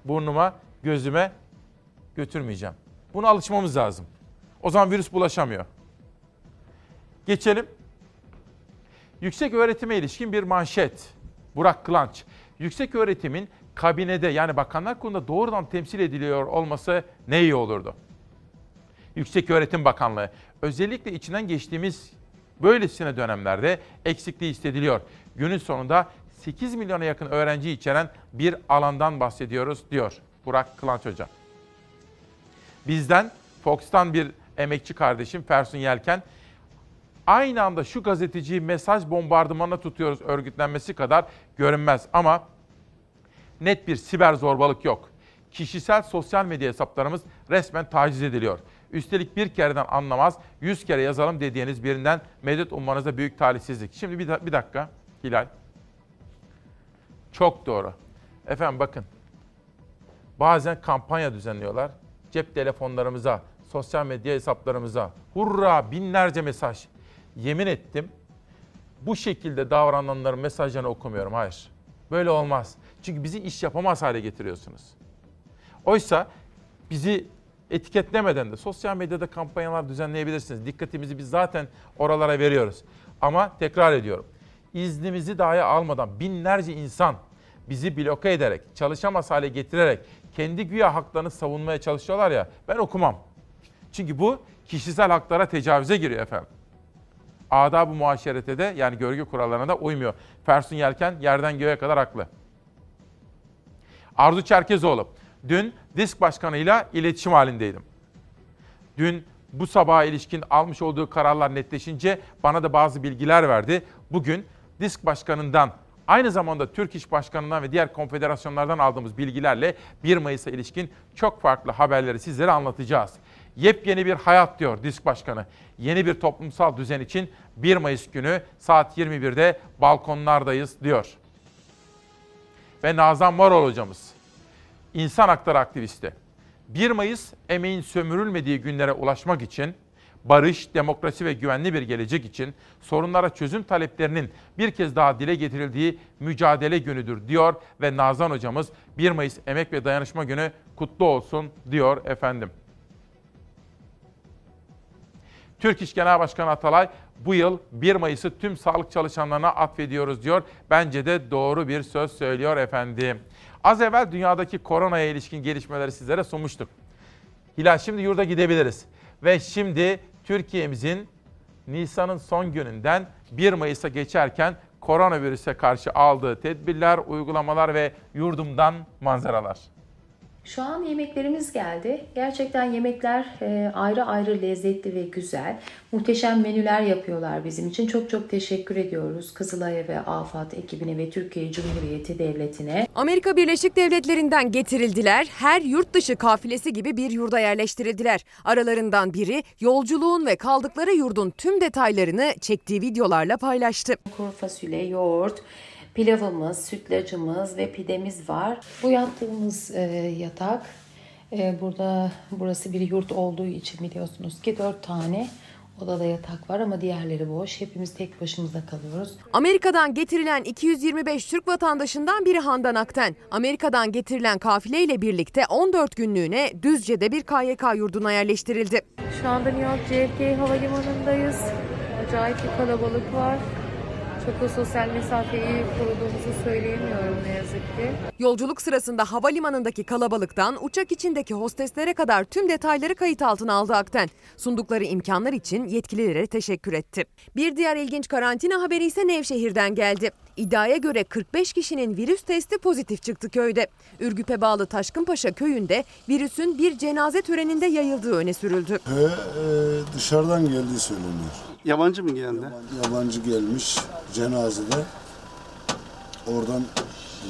burnuma, gözüme götürmeyeceğim. Buna alışmamız lazım. O zaman virüs bulaşamıyor. Geçelim. Yüksek öğretime ilişkin bir manşet. Burak Kılanç. Yüksek öğretimin kabinede yani bakanlar kurulunda doğrudan temsil ediliyor olması ne iyi olurdu. Yüksek Öğretim Bakanlığı özellikle içinden geçtiğimiz böylesine dönemlerde eksikliği hissediliyor. Günün sonunda 8 milyona yakın öğrenci içeren bir alandan bahsediyoruz diyor Burak Kılanç Hoca. Bizden Fox'tan bir emekçi kardeşim Fersun Yelken aynı anda şu gazeteciyi mesaj bombardımanına tutuyoruz örgütlenmesi kadar görünmez ama net bir siber zorbalık yok. Kişisel sosyal medya hesaplarımız resmen taciz ediliyor. Üstelik bir kereden anlamaz, yüz kere yazalım dediğiniz birinden medet ummanıza büyük talihsizlik. Şimdi bir, da- bir dakika Hilal. Çok doğru. Efendim bakın. Bazen kampanya düzenliyorlar. Cep telefonlarımıza, sosyal medya hesaplarımıza hurra binlerce mesaj. Yemin ettim bu şekilde davrananların mesajlarını okumuyorum. Hayır. Böyle olmaz. Çünkü bizi iş yapamaz hale getiriyorsunuz. Oysa bizi etiketlemeden de sosyal medyada kampanyalar düzenleyebilirsiniz. Dikkatimizi biz zaten oralara veriyoruz. Ama tekrar ediyorum. İznimizi dahi almadan binlerce insan bizi bloke ederek, çalışamaz hale getirerek kendi güya haklarını savunmaya çalışıyorlar ya ben okumam. Çünkü bu kişisel haklara tecavüze giriyor efendim. Adab-ı muaşerete de yani görgü kurallarına da uymuyor. Fersun Yelken yerden göğe kadar haklı. Arzu Çerkezoğlu. Dün disk başkanıyla iletişim halindeydim. Dün bu sabaha ilişkin almış olduğu kararlar netleşince bana da bazı bilgiler verdi. Bugün disk başkanından aynı zamanda Türk İş Başkanı'ndan ve diğer konfederasyonlardan aldığımız bilgilerle 1 Mayıs'a ilişkin çok farklı haberleri sizlere anlatacağız. Yepyeni bir hayat diyor disk başkanı. Yeni bir toplumsal düzen için 1 Mayıs günü saat 21'de balkonlardayız diyor. Ve Nazan Morol hocamız insan hakları aktivisti. 1 Mayıs emeğin sömürülmediği günlere ulaşmak için barış, demokrasi ve güvenli bir gelecek için sorunlara çözüm taleplerinin bir kez daha dile getirildiği mücadele günüdür diyor ve Nazan hocamız 1 Mayıs Emek ve Dayanışma Günü kutlu olsun diyor efendim. Türk İş Genel Başkanı Atalay bu yıl 1 Mayıs'ı tüm sağlık çalışanlarına atfediyoruz diyor. Bence de doğru bir söz söylüyor efendim. Az evvel dünyadaki koronaya ilişkin gelişmeleri sizlere sunmuştuk. Hilal şimdi yurda gidebiliriz. Ve şimdi Türkiye'mizin Nisan'ın son gününden 1 Mayıs'a geçerken koronavirüse karşı aldığı tedbirler, uygulamalar ve yurdumdan manzaralar. Şu an yemeklerimiz geldi. Gerçekten yemekler e, ayrı ayrı lezzetli ve güzel. Muhteşem menüler yapıyorlar bizim için. Çok çok teşekkür ediyoruz Kızılay'a ve AFAD ekibine ve Türkiye Cumhuriyeti Devleti'ne. Amerika Birleşik Devletleri'nden getirildiler. Her yurt dışı kafilesi gibi bir yurda yerleştirildiler. Aralarından biri yolculuğun ve kaldıkları yurdun tüm detaylarını çektiği videolarla paylaştı. Kuru fasulye, yoğurt, pilavımız, sütlacımız ve pidemiz var. Bu yattığımız e, yatak e, burada burası bir yurt olduğu için biliyorsunuz ki dört tane odada yatak var ama diğerleri boş. Hepimiz tek başımıza kalıyoruz. Amerika'dan getirilen 225 Türk vatandaşından biri Handan Akten. Amerika'dan getirilen kafileyle birlikte 14 günlüğüne Düzce'de bir KYK yurduna yerleştirildi. Şu anda New York JFK Havalimanı'ndayız. Acayip bir kalabalık var. Çok da sosyal mesafeyi koruduğumuzu söyleyemiyorum ne yazık ki. Yolculuk sırasında havalimanındaki kalabalıktan uçak içindeki hosteslere kadar tüm detayları kayıt altına aldı Akten. Sundukları imkanlar için yetkililere teşekkür etti. Bir diğer ilginç karantina haberi ise Nevşehir'den geldi. İddiaya göre 45 kişinin virüs testi pozitif çıktı köyde. Ürgüp'e bağlı Taşkınpaşa köyünde virüsün bir cenaze töreninde yayıldığı öne sürüldü. Ve e, dışarıdan geldiği söyleniyor. Yabancı mı geldi? Yabancı gelmiş cenazede oradan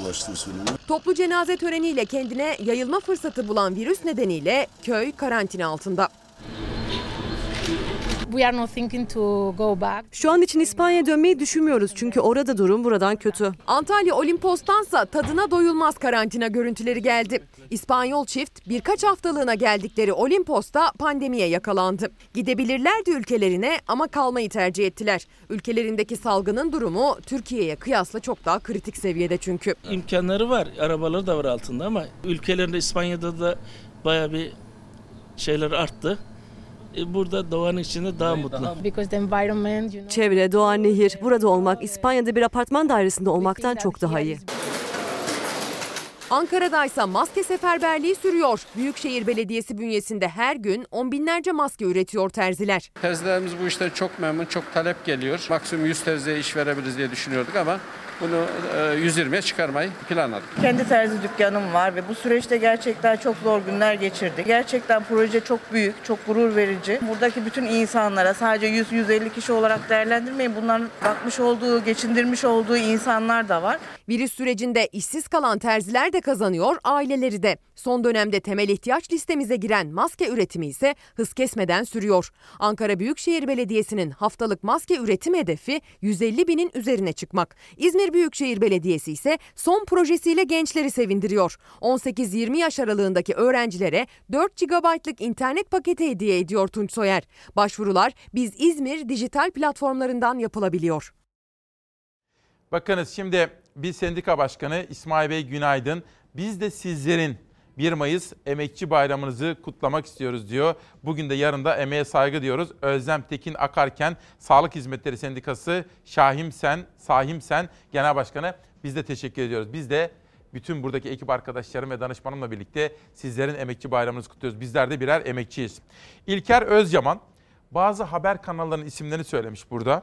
ulaştığı söyleniyor. Toplu cenaze töreniyle kendine yayılma fırsatı bulan virüs nedeniyle köy karantina altında. We are not thinking to go back. Şu an için İspanya'ya dönmeyi düşünmüyoruz çünkü orada durum buradan kötü. Antalya Olimpos'tansa tadına doyulmaz karantina görüntüleri geldi. İspanyol çift birkaç haftalığına geldikleri Olimpos'ta pandemiye yakalandı. Gidebilirlerdi ülkelerine ama kalmayı tercih ettiler. Ülkelerindeki salgının durumu Türkiye'ye kıyasla çok daha kritik seviyede çünkü. İmkanları var, arabaları da var altında ama ülkelerinde İspanya'da da baya bir şeyler arttı. E, Burada doğanın içinde daha mutlu. Because the environment, you know. Çevre, doğa, nehir, burada olmak İspanya'da bir apartman dairesinde olmaktan çok daha iyi. Ankara'daysa maske seferberliği sürüyor. Büyükşehir Belediyesi bünyesinde her gün on binlerce maske üretiyor terziler. Terzilerimiz bu işte çok memnun, çok talep geliyor. Maksimum 100 terziye iş verebiliriz diye düşünüyorduk ama bunu e, 120'ye çıkarmayı planladık. Kendi terzi dükkanım var ve bu süreçte gerçekten çok zor günler geçirdik. Gerçekten proje çok büyük, çok gurur verici. Buradaki bütün insanlara sadece 100-150 kişi olarak değerlendirmeyin. Bunların bakmış olduğu, geçindirmiş olduğu insanlar da var. Virüs sürecinde işsiz kalan terziler de kazanıyor, aileleri de. Son dönemde temel ihtiyaç listemize giren maske üretimi ise hız kesmeden sürüyor. Ankara Büyükşehir Belediyesi'nin haftalık maske üretim hedefi 150 binin üzerine çıkmak. İzmir Büyükşehir Belediyesi ise son projesiyle gençleri sevindiriyor. 18-20 yaş aralığındaki öğrencilere 4 GB'lık internet paketi hediye ediyor Tunç Soyer. Başvurular Biz İzmir dijital platformlarından yapılabiliyor. Bakınız şimdi bir sendika başkanı İsmail Bey günaydın. Biz de sizlerin 1 Mayıs Emekçi Bayramınızı kutlamak istiyoruz diyor. Bugün de yarın da emeğe saygı diyoruz. Özlem Tekin Akarken Sağlık Hizmetleri Sendikası Şahim Sen, Sahim Sen Genel Başkanı biz de teşekkür ediyoruz. Biz de bütün buradaki ekip arkadaşlarım ve danışmanımla birlikte sizlerin emekçi bayramınızı kutluyoruz. Bizler de birer emekçiyiz. İlker Özyaman bazı haber kanallarının isimlerini söylemiş burada.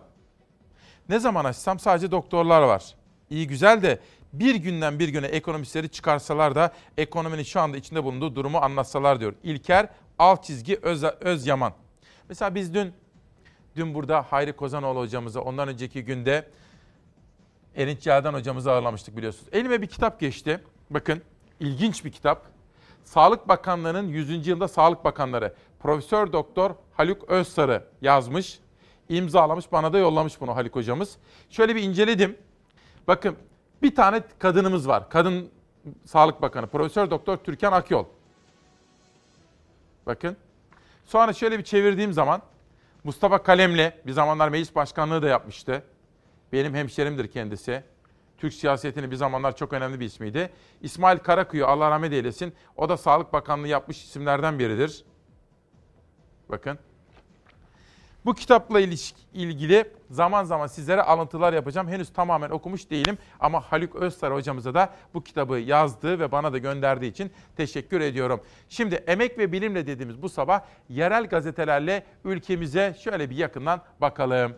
Ne zaman açsam sadece doktorlar var. İyi güzel de bir günden bir güne ekonomistleri çıkarsalar da ekonominin şu anda içinde bulunduğu durumu anlatsalar diyor. İlker alt çizgi Öz, Özyaman. Mesela biz dün dün burada Hayri Kozanoğlu hocamızı ondan önceki günde Erinç Yağdan hocamızı ağırlamıştık biliyorsunuz. Elime bir kitap geçti. Bakın ilginç bir kitap. Sağlık Bakanlığı'nın 100. yılında Sağlık Bakanları Profesör Doktor Haluk Özsarı yazmış. imzalamış bana da yollamış bunu Haluk hocamız. Şöyle bir inceledim. Bakın bir tane kadınımız var. Kadın Sağlık Bakanı Profesör Doktor Türkan Akyol. Bakın. Sonra şöyle bir çevirdiğim zaman Mustafa Kalemli bir zamanlar meclis başkanlığı da yapmıştı. Benim hemşerimdir kendisi. Türk siyasetinin bir zamanlar çok önemli bir ismiydi. İsmail Karakuyu Allah rahmet eylesin. O da Sağlık Bakanlığı yapmış isimlerden biridir. Bakın. Bu kitapla ilgili zaman zaman sizlere alıntılar yapacağım. Henüz tamamen okumuş değilim ama Haluk Özsar hocamıza da bu kitabı yazdığı ve bana da gönderdiği için teşekkür ediyorum. Şimdi emek ve bilimle dediğimiz bu sabah yerel gazetelerle ülkemize şöyle bir yakından bakalım.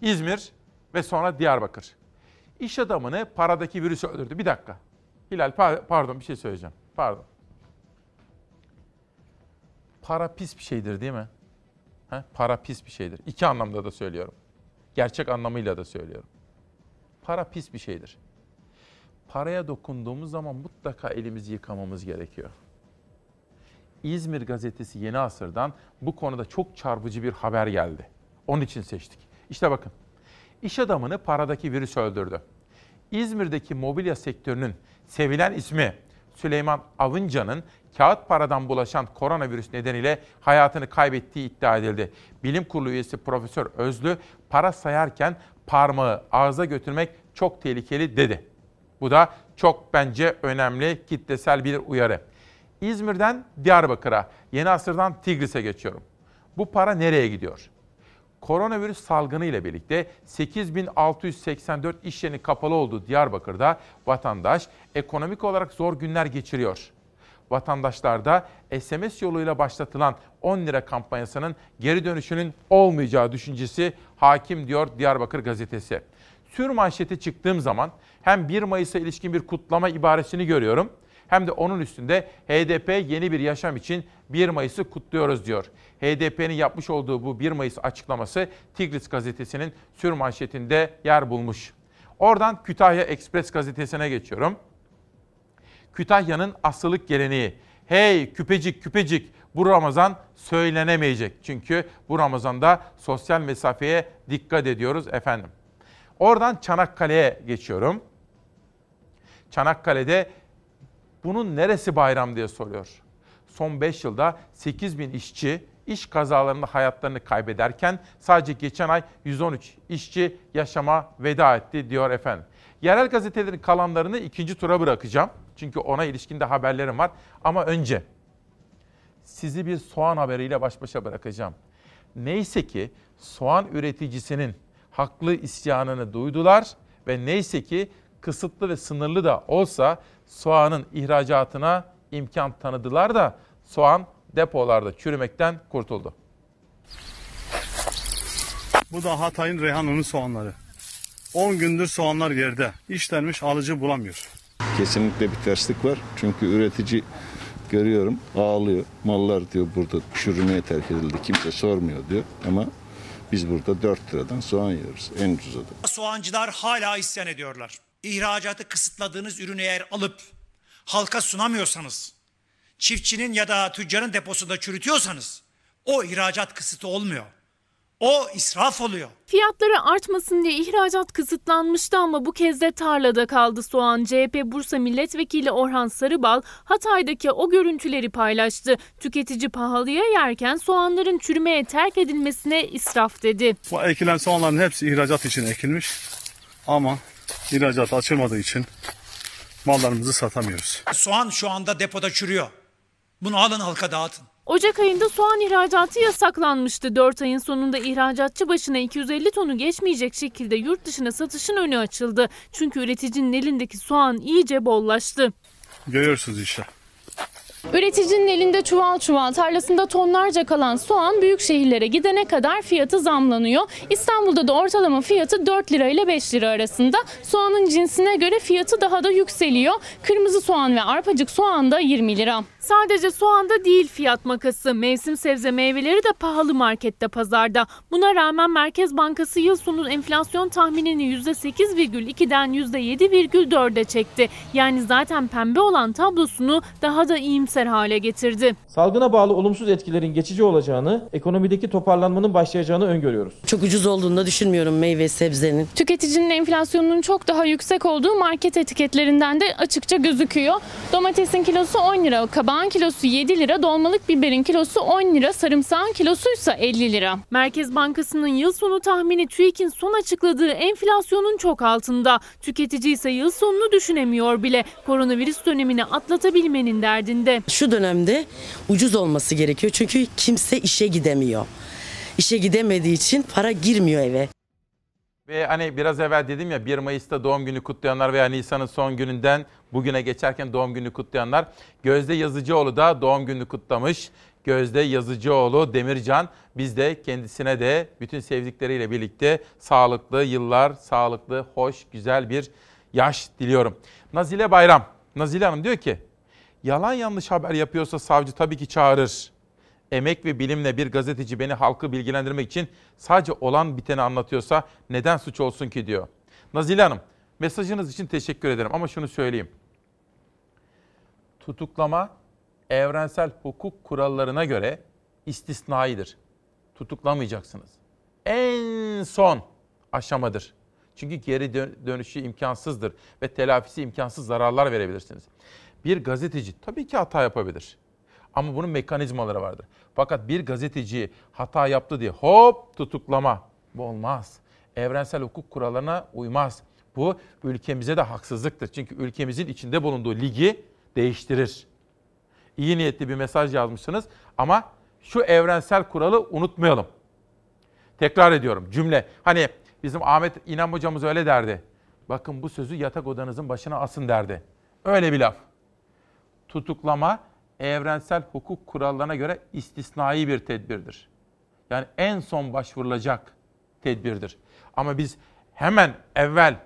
İzmir ve sonra Diyarbakır. İş adamını paradaki virüs öldürdü. Bir dakika. Hilal pardon bir şey söyleyeceğim. Pardon. Para pis bir şeydir değil mi? He? Para pis bir şeydir. İki anlamda da söylüyorum. Gerçek anlamıyla da söylüyorum. Para pis bir şeydir. Paraya dokunduğumuz zaman mutlaka elimizi yıkamamız gerekiyor. İzmir gazetesi Yeni Asır'dan bu konuda çok çarpıcı bir haber geldi. Onun için seçtik. İşte bakın. İş adamını paradaki virüs öldürdü. İzmir'deki mobilya sektörünün sevilen ismi Süleyman Avınca'nın kağıt paradan bulaşan koronavirüs nedeniyle hayatını kaybettiği iddia edildi. Bilim Kurulu üyesi Profesör Özlü para sayarken parmağı ağza götürmek çok tehlikeli dedi. Bu da çok bence önemli kitlesel bir uyarı. İzmir'den Diyarbakır'a, Yeni Asır'dan Tigris'e geçiyorum. Bu para nereye gidiyor? Koronavirüs salgını ile birlikte 8684 iş yerinin kapalı olduğu Diyarbakır'da vatandaş ekonomik olarak zor günler geçiriyor. Vatandaşlarda SMS yoluyla başlatılan 10 lira kampanyasının geri dönüşünün olmayacağı düşüncesi hakim diyor Diyarbakır gazetesi. Sür manşeti çıktığım zaman hem 1 Mayıs'a ilişkin bir kutlama ibaresini görüyorum hem de onun üstünde HDP yeni bir yaşam için 1 Mayıs'ı kutluyoruz diyor. HDP'nin yapmış olduğu bu 1 Mayıs açıklaması Tigris gazetesinin sür manşetinde yer bulmuş. Oradan Kütahya Ekspres gazetesine geçiyorum. Kütahya'nın asılık geleneği. Hey küpecik küpecik bu Ramazan söylenemeyecek. Çünkü bu Ramazan'da sosyal mesafeye dikkat ediyoruz efendim. Oradan Çanakkale'ye geçiyorum. Çanakkale'de bunun neresi bayram diye soruyor. Son 5 yılda 8 bin işçi iş kazalarında hayatlarını kaybederken sadece geçen ay 113 işçi yaşama veda etti diyor efendim. Yerel gazetelerin kalanlarını ikinci tura bırakacağım. Çünkü ona ilişkinde haberlerim var. Ama önce sizi bir soğan haberiyle baş başa bırakacağım. Neyse ki soğan üreticisinin haklı isyanını duydular ve neyse ki kısıtlı ve sınırlı da olsa soğanın ihracatına imkan tanıdılar da soğan depolarda çürümekten kurtuldu. Bu da Hatay'ın Reyhanlı'nın soğanları. 10 gündür soğanlar yerde. İşlenmiş alıcı bulamıyor. Kesinlikle bir terslik var. Çünkü üretici görüyorum ağlıyor. Mallar diyor burada çürümeye terk edildi. Kimse sormuyor diyor. Ama biz burada 4 liradan soğan yiyoruz. En ucuz da. Soğancılar hala isyan ediyorlar. İhracatı kısıtladığınız ürünü eğer alıp halka sunamıyorsanız, çiftçinin ya da tüccarın deposunda çürütüyorsanız o ihracat kısıtı olmuyor. O israf oluyor. Fiyatları artmasın diye ihracat kısıtlanmıştı ama bu kez de tarlada kaldı soğan. CHP Bursa Milletvekili Orhan Sarıbal Hatay'daki o görüntüleri paylaştı. Tüketici pahalıya yerken soğanların çürümeye terk edilmesine israf dedi. Bu ekilen soğanların hepsi ihracat için ekilmiş. Ama ihracat açılmadığı için mallarımızı satamıyoruz. Soğan şu anda depoda çürüyor. Bunu alın halka dağıtın. Ocak ayında soğan ihracatı yasaklanmıştı. 4 ayın sonunda ihracatçı başına 250 tonu geçmeyecek şekilde yurt dışına satışın önü açıldı. Çünkü üreticinin elindeki soğan iyice bollaştı. Görüyorsunuz işte. Üreticinin elinde çuval çuval tarlasında tonlarca kalan soğan büyük şehirlere gidene kadar fiyatı zamlanıyor. İstanbul'da da ortalama fiyatı 4 lira ile 5 lira arasında. Soğanın cinsine göre fiyatı daha da yükseliyor. Kırmızı soğan ve arpacık soğan da 20 lira. Sadece soğanda değil fiyat makası. Mevsim sebze meyveleri de pahalı markette pazarda. Buna rağmen Merkez Bankası yıl sonu enflasyon tahminini %8,2'den %7,4'e çekti. Yani zaten pembe olan tablosunu daha da iyimser hale getirdi. Salgına bağlı olumsuz etkilerin geçici olacağını, ekonomideki toparlanmanın başlayacağını öngörüyoruz. Çok ucuz olduğunu da düşünmüyorum meyve sebzenin. Tüketicinin enflasyonunun çok daha yüksek olduğu market etiketlerinden de açıkça gözüküyor. Domatesin kilosu 10 lira, kabağın kilosu 7 lira, dolmalık biberin kilosu 10 lira, sarımsağın kilosu ise 50 lira. Merkez Bankası'nın yıl sonu tahmini TÜİK'in son açıkladığı enflasyonun çok altında. Tüketici ise yıl sonunu düşünemiyor bile. Koronavirüs dönemini atlatabilmenin derdinde. Şu dönemde ucuz olması gerekiyor çünkü kimse işe gidemiyor. İşe gidemediği için para girmiyor eve. Ve hani biraz evvel dedim ya 1 Mayıs'ta doğum günü kutlayanlar veya Nisan'ın son gününden bugüne geçerken doğum günü kutlayanlar. Gözde Yazıcıoğlu da doğum gününü kutlamış. Gözde Yazıcıoğlu Demircan biz de kendisine de bütün sevdikleriyle birlikte sağlıklı yıllar, sağlıklı, hoş, güzel bir yaş diliyorum. Nazile Bayram, Nazile Hanım diyor ki yalan yanlış haber yapıyorsa savcı tabii ki çağırır. Emek ve bilimle bir gazeteci beni halkı bilgilendirmek için sadece olan biteni anlatıyorsa neden suç olsun ki diyor. Nazile Hanım, mesajınız için teşekkür ederim ama şunu söyleyeyim. Tutuklama evrensel hukuk kurallarına göre istisnaidir. Tutuklamayacaksınız. En son aşamadır. Çünkü geri dönüşü imkansızdır ve telafisi imkansız zararlar verebilirsiniz. Bir gazeteci tabii ki hata yapabilir. Ama bunun mekanizmaları vardır. Fakat bir gazeteci hata yaptı diye hop tutuklama. Bu olmaz. Evrensel hukuk kurallarına uymaz. Bu ülkemize de haksızlıktır. Çünkü ülkemizin içinde bulunduğu ligi değiştirir. İyi niyetli bir mesaj yazmışsınız ama şu evrensel kuralı unutmayalım. Tekrar ediyorum cümle. Hani bizim Ahmet İnan hocamız öyle derdi. Bakın bu sözü yatak odanızın başına asın derdi. Öyle bir laf. Tutuklama evrensel hukuk kurallarına göre istisnai bir tedbirdir. Yani en son başvurulacak tedbirdir. Ama biz hemen evvel,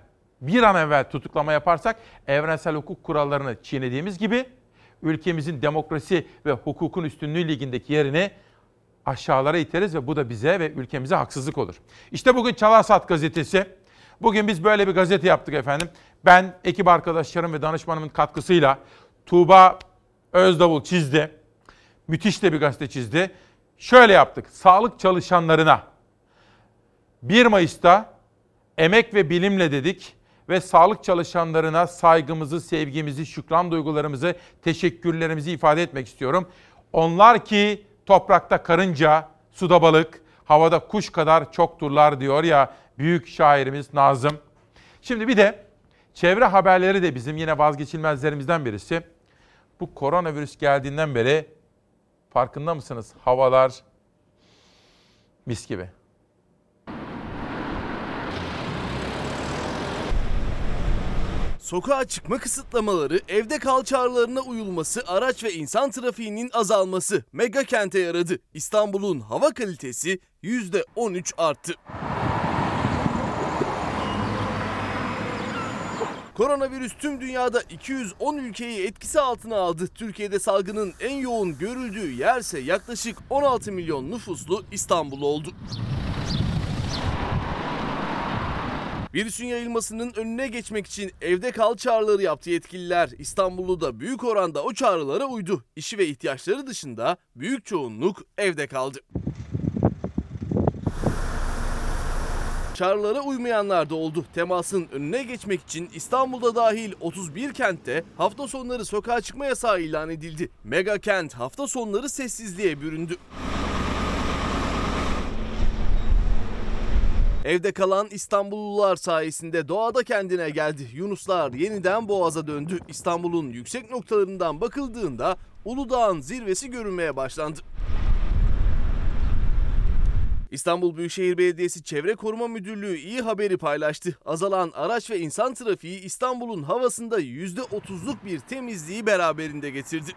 bir an evvel tutuklama yaparsak evrensel hukuk kurallarını çiğnediğimiz gibi ülkemizin demokrasi ve hukukun üstünlüğü ligindeki yerini aşağılara iteriz ve bu da bize ve ülkemize haksızlık olur. İşte bugün Çalarsat gazetesi. Bugün biz böyle bir gazete yaptık efendim. Ben ekip arkadaşlarım ve danışmanımın katkısıyla Tuğba Özdavul çizdi. Müthiş de bir gazete çizdi. Şöyle yaptık. Sağlık çalışanlarına 1 Mayıs'ta emek ve bilimle dedik ve sağlık çalışanlarına saygımızı, sevgimizi, şükran duygularımızı, teşekkürlerimizi ifade etmek istiyorum. Onlar ki toprakta karınca, suda balık, havada kuş kadar çokturlar diyor ya büyük şairimiz Nazım. Şimdi bir de çevre haberleri de bizim yine vazgeçilmezlerimizden birisi. Bu koronavirüs geldiğinden beri farkında mısınız? Havalar mis gibi. Sokağa çıkma kısıtlamaları, evde kal çağrılarına uyulması, araç ve insan trafiğinin azalması mega kente yaradı. İstanbul'un hava kalitesi %13 arttı. Koronavirüs tüm dünyada 210 ülkeyi etkisi altına aldı. Türkiye'de salgının en yoğun görüldüğü yerse yaklaşık 16 milyon nüfuslu İstanbul oldu. Virüsün yayılmasının önüne geçmek için evde kal çağrıları yaptı yetkililer. İstanbul'u da büyük oranda o çağrılara uydu. İşi ve ihtiyaçları dışında büyük çoğunluk evde kaldı. Çağrılara uymayanlar da oldu. Temasın önüne geçmek için İstanbul'da dahil 31 kentte hafta sonları sokağa çıkma yasağı ilan edildi. Mega kent hafta sonları sessizliğe büründü. Evde kalan İstanbullular sayesinde doğada kendine geldi. Yunuslar yeniden boğaza döndü. İstanbul'un yüksek noktalarından bakıldığında Uludağ'ın zirvesi görünmeye başlandı. İstanbul Büyükşehir Belediyesi Çevre Koruma Müdürlüğü iyi haberi paylaştı. Azalan araç ve insan trafiği İstanbul'un havasında %30'luk bir temizliği beraberinde getirdi.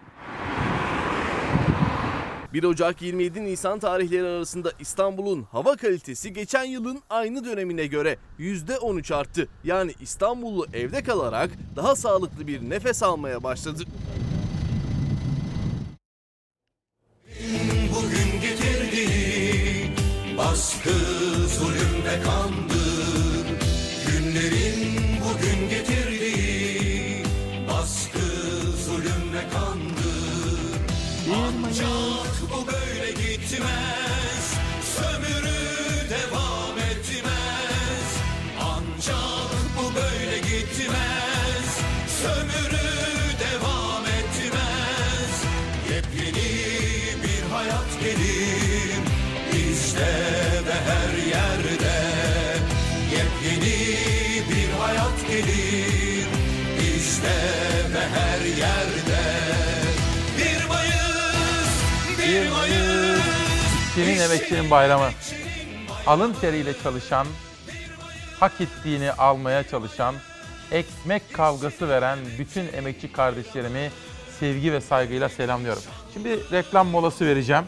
1 Ocak 27 Nisan tarihleri arasında İstanbul'un hava kalitesi geçen yılın aynı dönemine göre %13 arttı. Yani İstanbullu evde kalarak daha sağlıklı bir nefes almaya başladı. Bugün getirdiği baskı, zulüm ve kandır. Günlerin bugün getirdiği baskı, zulüm ve kandır. Ancak bu böyle gitmez, yerde. Bir Mayıs, bir Mayıs. İşçinin emekçinin bayramı. Alın teriyle çalışan, hak ettiğini almaya çalışan, ekmek kavgası veren bütün emekçi kardeşlerimi sevgi ve saygıyla selamlıyorum. Şimdi reklam molası vereceğim.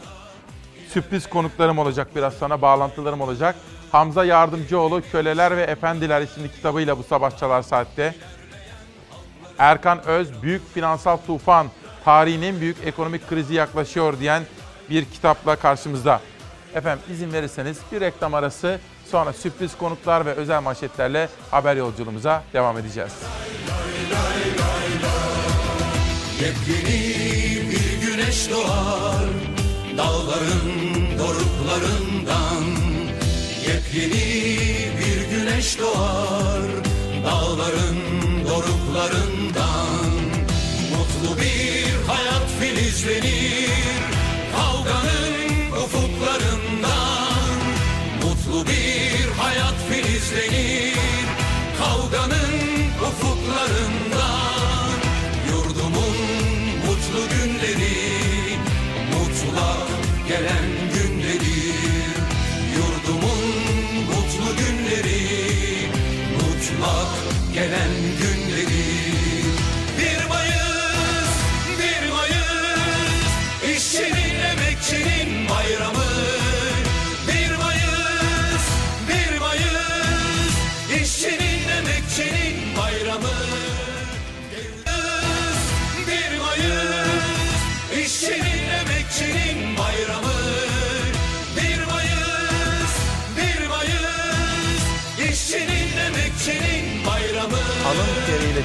Sürpriz konuklarım olacak biraz sonra, bağlantılarım olacak. Hamza Yardımcıoğlu Köleler ve Efendiler isimli kitabıyla bu sabah çalar saatte. Erkan Öz, büyük finansal tufan, tarihin en büyük ekonomik krizi yaklaşıyor diyen bir kitapla karşımızda. Efendim izin verirseniz bir reklam arası sonra sürpriz konuklar ve özel manşetlerle haber yolculuğumuza devam edeceğiz. Yepyeni bir güneş doğar Dağların doruklarından Yepyeni bir güneş doğar Dağların doruklarından Mutlu bir hayat filizlenir Kavganın ufuklarından. Mutlu bir hayat filizlenir Kavganın ufuklarından. Yurdumun mutlu günleri Mutlak gelen günleri. Yurdumun mutlu günleri Mutlak gelen günleri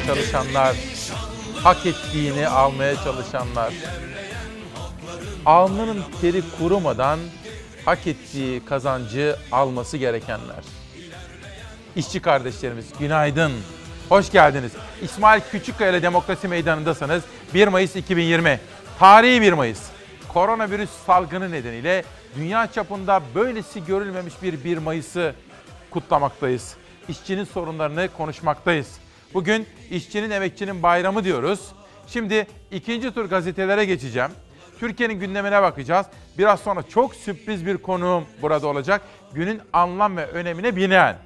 çalışanlar, hak ettiğini almaya çalışanlar, alnının teri kurumadan hak ettiği kazancı alması gerekenler. İşçi kardeşlerimiz günaydın. Hoş geldiniz. İsmail Küçükkaya ile Demokrasi Meydanı'ndasınız. 1 Mayıs 2020. Tarihi 1 Mayıs. Koronavirüs salgını nedeniyle dünya çapında böylesi görülmemiş bir 1 Mayıs'ı kutlamaktayız. İşçinin sorunlarını konuşmaktayız. Bugün işçinin emekçinin bayramı diyoruz. Şimdi ikinci tur gazetelere geçeceğim. Türkiye'nin gündemine bakacağız. Biraz sonra çok sürpriz bir konuğum burada olacak. Günün anlam ve önemine binaen.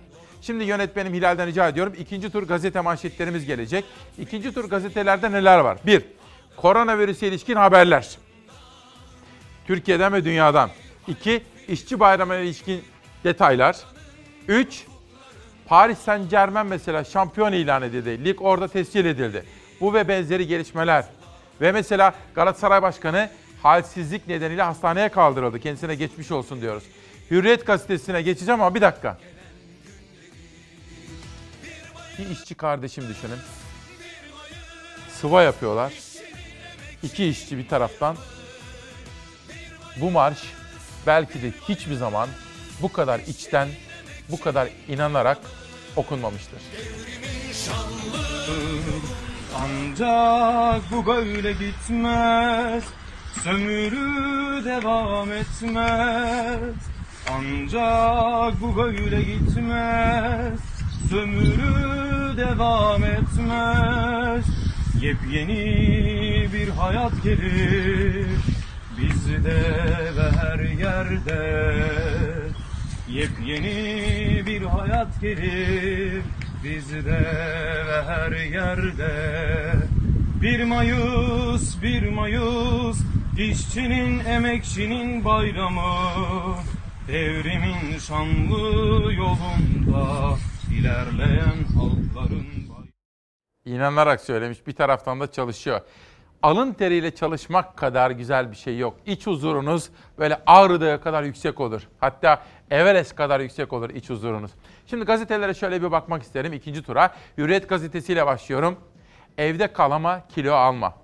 Şimdi yönetmenim Hilal'den rica ediyorum. İkinci tur gazete manşetlerimiz gelecek. İkinci tur gazetelerde neler var? Bir, koronavirüse ilişkin haberler. Türkiye'den ve dünyadan. İki, işçi bayramına ilişkin detaylar. Üç, Paris Saint Germain mesela şampiyon ilan edildi. Lig orada tescil edildi. Bu ve benzeri gelişmeler. Ve mesela Galatasaray Başkanı halsizlik nedeniyle hastaneye kaldırıldı. Kendisine geçmiş olsun diyoruz. Hürriyet gazetesine geçeceğim ama bir dakika. Bir işçi kardeşim düşünün. Sıva yapıyorlar. İki işçi bir taraftan. Bu marş belki de hiçbir zaman bu kadar içten, bu kadar inanarak okunmamıştır. Ancak bu böyle gitmez Sömürü devam etmez. Ancak bu böyle gitmez Sömürü devam etmez. Yepyeni bir hayat gelir Bizde ve her yerde Yepyeni bir hayat gelir bizde ve her yerde. Bir Mayıs, bir Mayıs, işçinin, emekçinin bayramı. Devrimin şanlı yolunda ilerleyen halkların İnanarak söylemiş bir taraftan da çalışıyor. Alın teriyle çalışmak kadar güzel bir şey yok. İç huzurunuz böyle Ağrı Dağı kadar yüksek olur. Hatta Everest kadar yüksek olur iç huzurunuz. Şimdi gazetelere şöyle bir bakmak isterim ikinci tura. Hürriyet gazetesiyle başlıyorum. Evde kal ama kilo alma.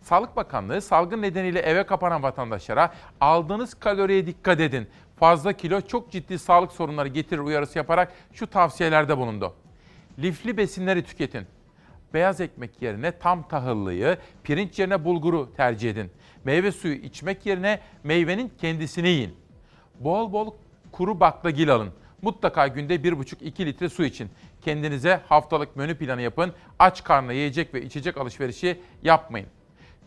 Sağlık Bakanlığı salgın nedeniyle eve kapanan vatandaşlara aldığınız kaloriye dikkat edin. Fazla kilo çok ciddi sağlık sorunları getirir uyarısı yaparak şu tavsiyelerde bulundu. Lifli besinleri tüketin. Beyaz ekmek yerine tam tahıllıyı, pirinç yerine bulguru tercih edin. Meyve suyu içmek yerine meyvenin kendisini yiyin. Bol bol kuru baklagil alın. Mutlaka günde 1,5-2 litre su için. Kendinize haftalık menü planı yapın. Aç karnına yiyecek ve içecek alışverişi yapmayın.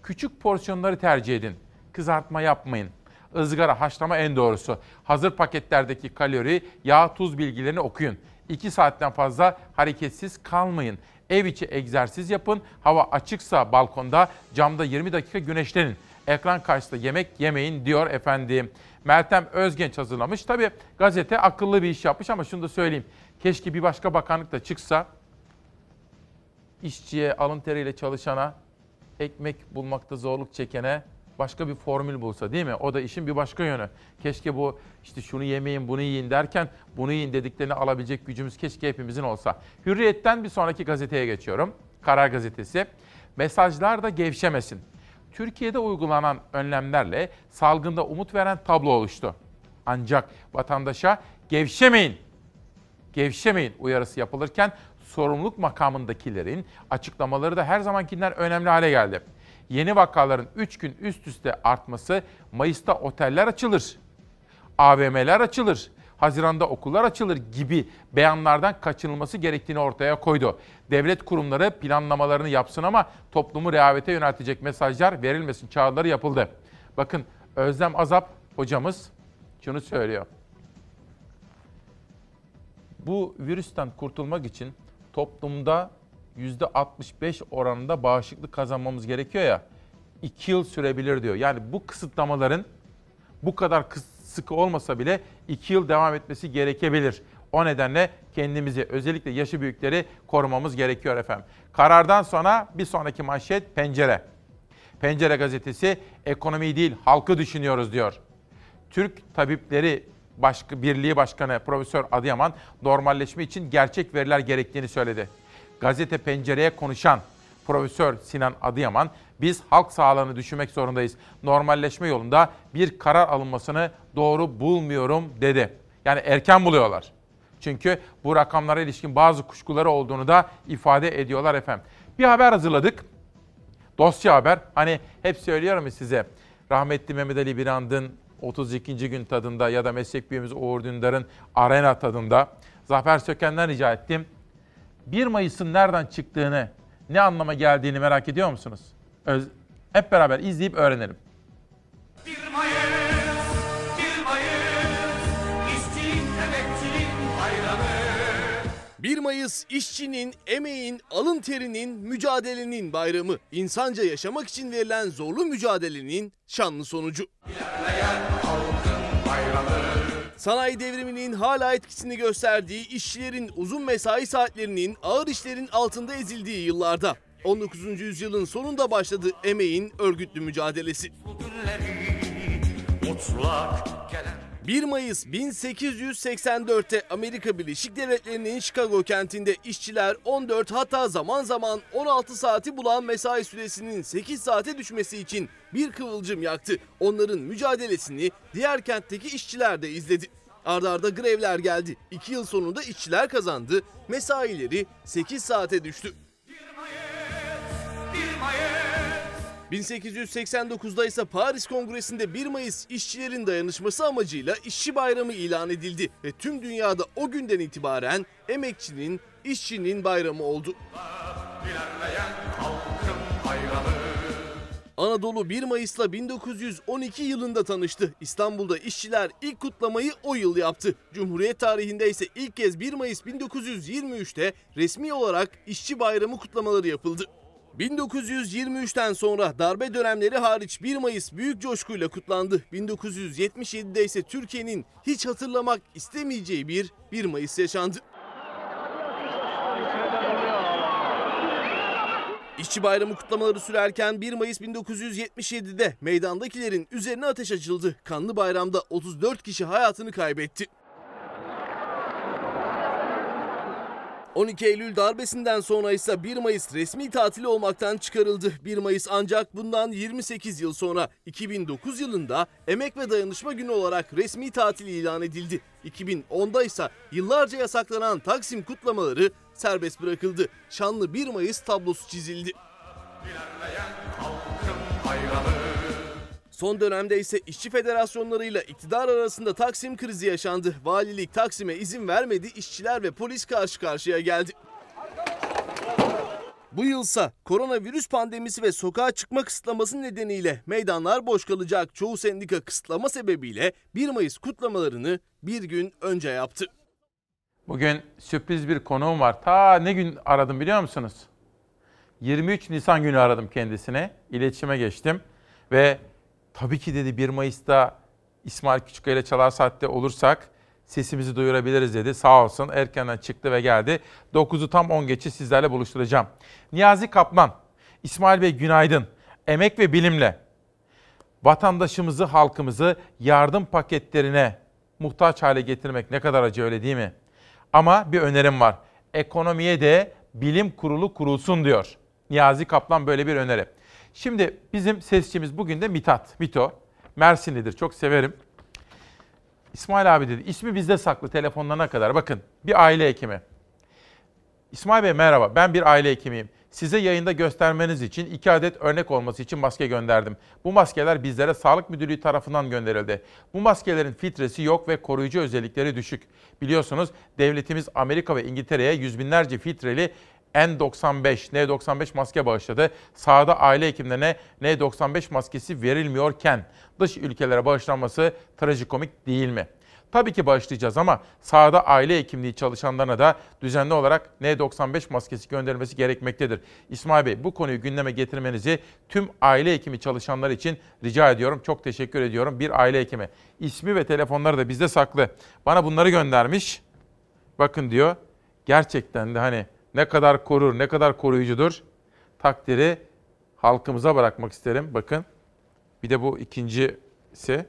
Küçük porsiyonları tercih edin. Kızartma yapmayın. Izgara, haşlama en doğrusu. Hazır paketlerdeki kalori, yağ, tuz bilgilerini okuyun. 2 saatten fazla hareketsiz kalmayın. Ev içi egzersiz yapın. Hava açıksa balkonda, camda 20 dakika güneşlenin. Ekran karşısında yemek yemeyin diyor efendim. Meltem Özgenç hazırlamış. Tabii gazete akıllı bir iş yapmış ama şunu da söyleyeyim. Keşke bir başka bakanlık da çıksa işçiye, alın teriyle çalışana, ekmek bulmakta zorluk çekene başka bir formül bulsa değil mi? O da işin bir başka yönü. Keşke bu işte şunu yemeyin, bunu yiyin derken bunu yiyin dediklerini alabilecek gücümüz keşke hepimizin olsa. Hürriyet'ten bir sonraki gazeteye geçiyorum. Karar Gazetesi. Mesajlar da gevşemesin. Türkiye'de uygulanan önlemlerle salgında umut veren tablo oluştu. Ancak vatandaşa gevşemeyin, gevşemeyin uyarısı yapılırken sorumluluk makamındakilerin açıklamaları da her zamankinden önemli hale geldi. Yeni vakaların 3 gün üst üste artması Mayıs'ta oteller açılır, AVM'ler açılır, Haziran'da okullar açılır gibi beyanlardan kaçınılması gerektiğini ortaya koydu. Devlet kurumları planlamalarını yapsın ama toplumu rehavete yöneltecek mesajlar verilmesin çağrıları yapıldı. Bakın Özlem Azap hocamız şunu söylüyor. Bu virüsten kurtulmak için toplumda %65 oranında bağışıklık kazanmamız gerekiyor ya. 2 yıl sürebilir diyor. Yani bu kısıtlamaların bu kadar sıkı olmasa bile 2 yıl devam etmesi gerekebilir. O nedenle kendimizi özellikle yaşı büyükleri korumamız gerekiyor efendim. Karardan sonra bir sonraki manşet pencere. Pencere gazetesi ekonomiyi değil halkı düşünüyoruz diyor. Türk Tabipleri Başka, Birliği Başkanı Profesör Adıyaman normalleşme için gerçek veriler gerektiğini söyledi. Gazete Pencere'ye konuşan Profesör Sinan Adıyaman, biz halk sağlığını düşünmek zorundayız. Normalleşme yolunda bir karar alınmasını doğru bulmuyorum dedi. Yani erken buluyorlar. Çünkü bu rakamlara ilişkin bazı kuşkuları olduğunu da ifade ediyorlar efendim. Bir haber hazırladık. Dosya haber. Hani hep söylüyorum size. Rahmetli Mehmet Ali Birand'ın 32. gün tadında ya da meslek büyüğümüz Uğur Dündar'ın arena tadında Zafer Söken'den rica ettim. 1 Mayıs'ın nereden çıktığını, ne anlama geldiğini merak ediyor musunuz? Öz- hep beraber izleyip öğrenelim. 1 Mayıs, 1 Mayıs işçinin, emeğin, alın terinin, mücadelenin bayramı. İnsanca yaşamak için verilen zorlu mücadelenin şanlı sonucu. Sanayi devriminin hala etkisini gösterdiği işçilerin uzun mesai saatlerinin ağır işlerin altında ezildiği yıllarda 19. yüzyılın sonunda başladı emeğin örgütlü mücadelesi. 1 Mayıs 1884'te Amerika Birleşik Devletleri'nin Chicago kentinde işçiler 14 hatta zaman zaman 16 saati bulan mesai süresinin 8 saate düşmesi için bir kıvılcım yaktı. Onların mücadelesini diğer kentteki işçiler de izledi. Arda arda grevler geldi. 2 yıl sonunda işçiler kazandı. Mesaileri 8 saate düştü. 1889'da ise Paris Kongresi'nde 1 Mayıs işçilerin dayanışması amacıyla işçi bayramı ilan edildi ve tüm dünyada o günden itibaren emekçinin, işçinin bayramı oldu. Anadolu 1 Mayıs'la 1912 yılında tanıştı. İstanbul'da işçiler ilk kutlamayı o yıl yaptı. Cumhuriyet tarihinde ise ilk kez 1 Mayıs 1923'te resmi olarak işçi bayramı kutlamaları yapıldı. 1923'ten sonra darbe dönemleri hariç 1 Mayıs büyük coşkuyla kutlandı. 1977'de ise Türkiye'nin hiç hatırlamak istemeyeceği bir 1 Mayıs yaşandı. İşçi bayramı kutlamaları sürerken 1 Mayıs 1977'de meydandakilerin üzerine ateş açıldı. Kanlı bayramda 34 kişi hayatını kaybetti. 12 Eylül darbesinden sonra ise 1 Mayıs resmi tatili olmaktan çıkarıldı. 1 Mayıs ancak bundan 28 yıl sonra 2009 yılında Emek ve Dayanışma Günü olarak resmi tatil ilan edildi. 2010'da ise yıllarca yasaklanan Taksim kutlamaları serbest bırakıldı. Şanlı 1 Mayıs tablosu çizildi. Son dönemde ise işçi federasyonlarıyla iktidar arasında Taksim krizi yaşandı. Valilik Taksim'e izin vermedi, işçiler ve polis karşı karşıya geldi. Bu yılsa koronavirüs pandemisi ve sokağa çıkma kısıtlaması nedeniyle meydanlar boş kalacak. Çoğu sendika kısıtlama sebebiyle 1 Mayıs kutlamalarını bir gün önce yaptı. Bugün sürpriz bir konuğum var. Ta ne gün aradım biliyor musunuz? 23 Nisan günü aradım kendisine. İletişime geçtim ve tabii ki dedi 1 Mayıs'ta İsmail Küçükkaya ile Çalar Saat'te olursak sesimizi duyurabiliriz dedi. Sağ olsun erkenden çıktı ve geldi. 9'u tam 10 geçe sizlerle buluşturacağım. Niyazi Kaplan, İsmail Bey günaydın. Emek ve bilimle Vatandaşımızı, halkımızı yardım paketlerine muhtaç hale getirmek ne kadar acı öyle değil mi? Ama bir önerim var. Ekonomiye de bilim kurulu kurulsun diyor. Niyazi Kaplan böyle bir öneri. Şimdi bizim sesçimiz bugün de Mitat, Mito. Mersinlidir, çok severim. İsmail abi dedi, ismi bizde saklı telefonlarına kadar. Bakın, bir aile hekimi. İsmail Bey merhaba, ben bir aile hekimiyim. Size yayında göstermeniz için iki adet örnek olması için maske gönderdim. Bu maskeler bizlere Sağlık Müdürlüğü tarafından gönderildi. Bu maskelerin filtresi yok ve koruyucu özellikleri düşük. Biliyorsunuz devletimiz Amerika ve İngiltere'ye yüz binlerce filtreli N95, N95 maske bağışladı. Sahada aile hekimlerine N95 maskesi verilmiyorken dış ülkelere bağışlanması trajikomik değil mi? Tabii ki bağışlayacağız ama sahada aile hekimliği çalışanlarına da düzenli olarak N95 maskesi gönderilmesi gerekmektedir. İsmail Bey bu konuyu gündeme getirmenizi tüm aile hekimi çalışanlar için rica ediyorum. Çok teşekkür ediyorum. Bir aile hekimi. İsmi ve telefonları da bizde saklı. Bana bunları göndermiş. Bakın diyor. Gerçekten de hani ne kadar korur, ne kadar koruyucudur takdiri halkımıza bırakmak isterim. Bakın. Bir de bu ikincisi.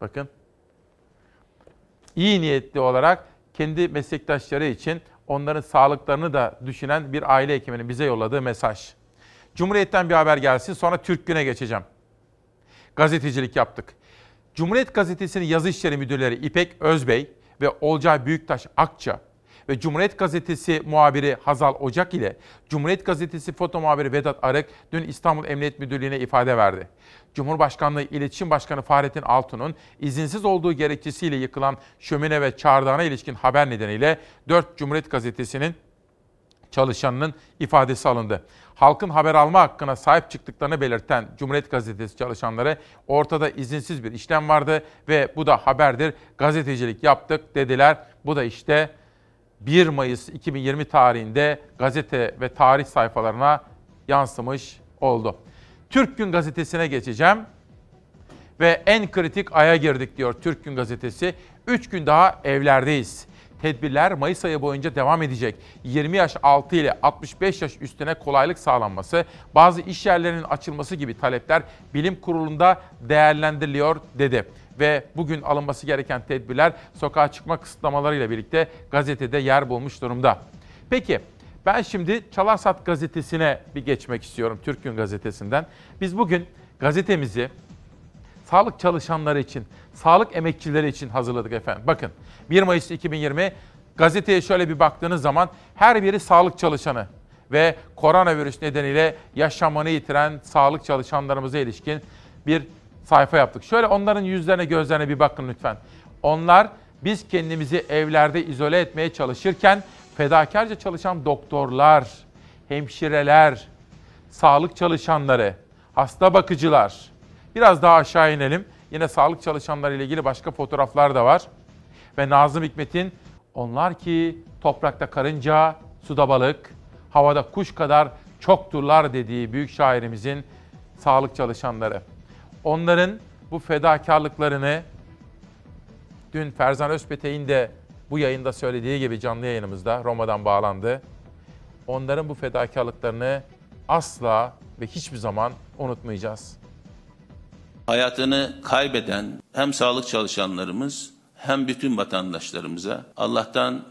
Bakın. İyi niyetli olarak kendi meslektaşları için onların sağlıklarını da düşünen bir aile hekiminin bize yolladığı mesaj. Cumhuriyet'ten bir haber gelsin sonra Türk Gün'e geçeceğim. Gazetecilik yaptık. Cumhuriyet Gazetesi'nin yazı işleri müdürleri İpek Özbey ve Olcay Büyüktaş Akça ve Cumhuriyet Gazetesi muhabiri Hazal Ocak ile Cumhuriyet Gazetesi foto muhabiri Vedat Arık dün İstanbul Emniyet Müdürlüğü'ne ifade verdi. Cumhurbaşkanlığı İletişim Başkanı Fahrettin Altun'un izinsiz olduğu gerekçesiyle yıkılan şömine ve çardağına ilişkin haber nedeniyle 4 Cumhuriyet Gazetesi'nin çalışanının ifadesi alındı. Halkın haber alma hakkına sahip çıktıklarını belirten Cumhuriyet Gazetesi çalışanları ortada izinsiz bir işlem vardı ve bu da haberdir. Gazetecilik yaptık dediler. Bu da işte 1 Mayıs 2020 tarihinde gazete ve tarih sayfalarına yansımış oldu. Türk Gün Gazetesi'ne geçeceğim. Ve en kritik aya girdik diyor Türk Gün Gazetesi. 3 gün daha evlerdeyiz. Tedbirler Mayıs ayı boyunca devam edecek. 20 yaş altı ile 65 yaş üstüne kolaylık sağlanması, bazı iş yerlerinin açılması gibi talepler bilim kurulunda değerlendiriliyor dedi. Ve bugün alınması gereken tedbirler sokağa çıkma kısıtlamalarıyla birlikte gazetede yer bulmuş durumda. Peki ben şimdi Çalarsat gazetesine bir geçmek istiyorum Türk Gün gazetesinden. Biz bugün gazetemizi sağlık çalışanları için, sağlık emekçileri için hazırladık efendim. Bakın 1 Mayıs 2020 gazeteye şöyle bir baktığınız zaman her biri sağlık çalışanı ve koronavirüs nedeniyle yaşamını yitiren sağlık çalışanlarımıza ilişkin bir sayfa yaptık. Şöyle onların yüzlerine gözlerine bir bakın lütfen. Onlar biz kendimizi evlerde izole etmeye çalışırken fedakarca çalışan doktorlar, hemşireler, sağlık çalışanları, hasta bakıcılar. Biraz daha aşağı inelim. Yine sağlık çalışanları ile ilgili başka fotoğraflar da var. Ve Nazım Hikmet'in onlar ki toprakta karınca, suda balık, havada kuş kadar çokturlar dediği büyük şairimizin sağlık çalışanları. Onların bu fedakarlıklarını dün Ferzan Özpetek'in de bu yayında söylediği gibi canlı yayınımızda Roma'dan bağlandı. Onların bu fedakarlıklarını asla ve hiçbir zaman unutmayacağız. Hayatını kaybeden hem sağlık çalışanlarımız hem bütün vatandaşlarımıza Allah'tan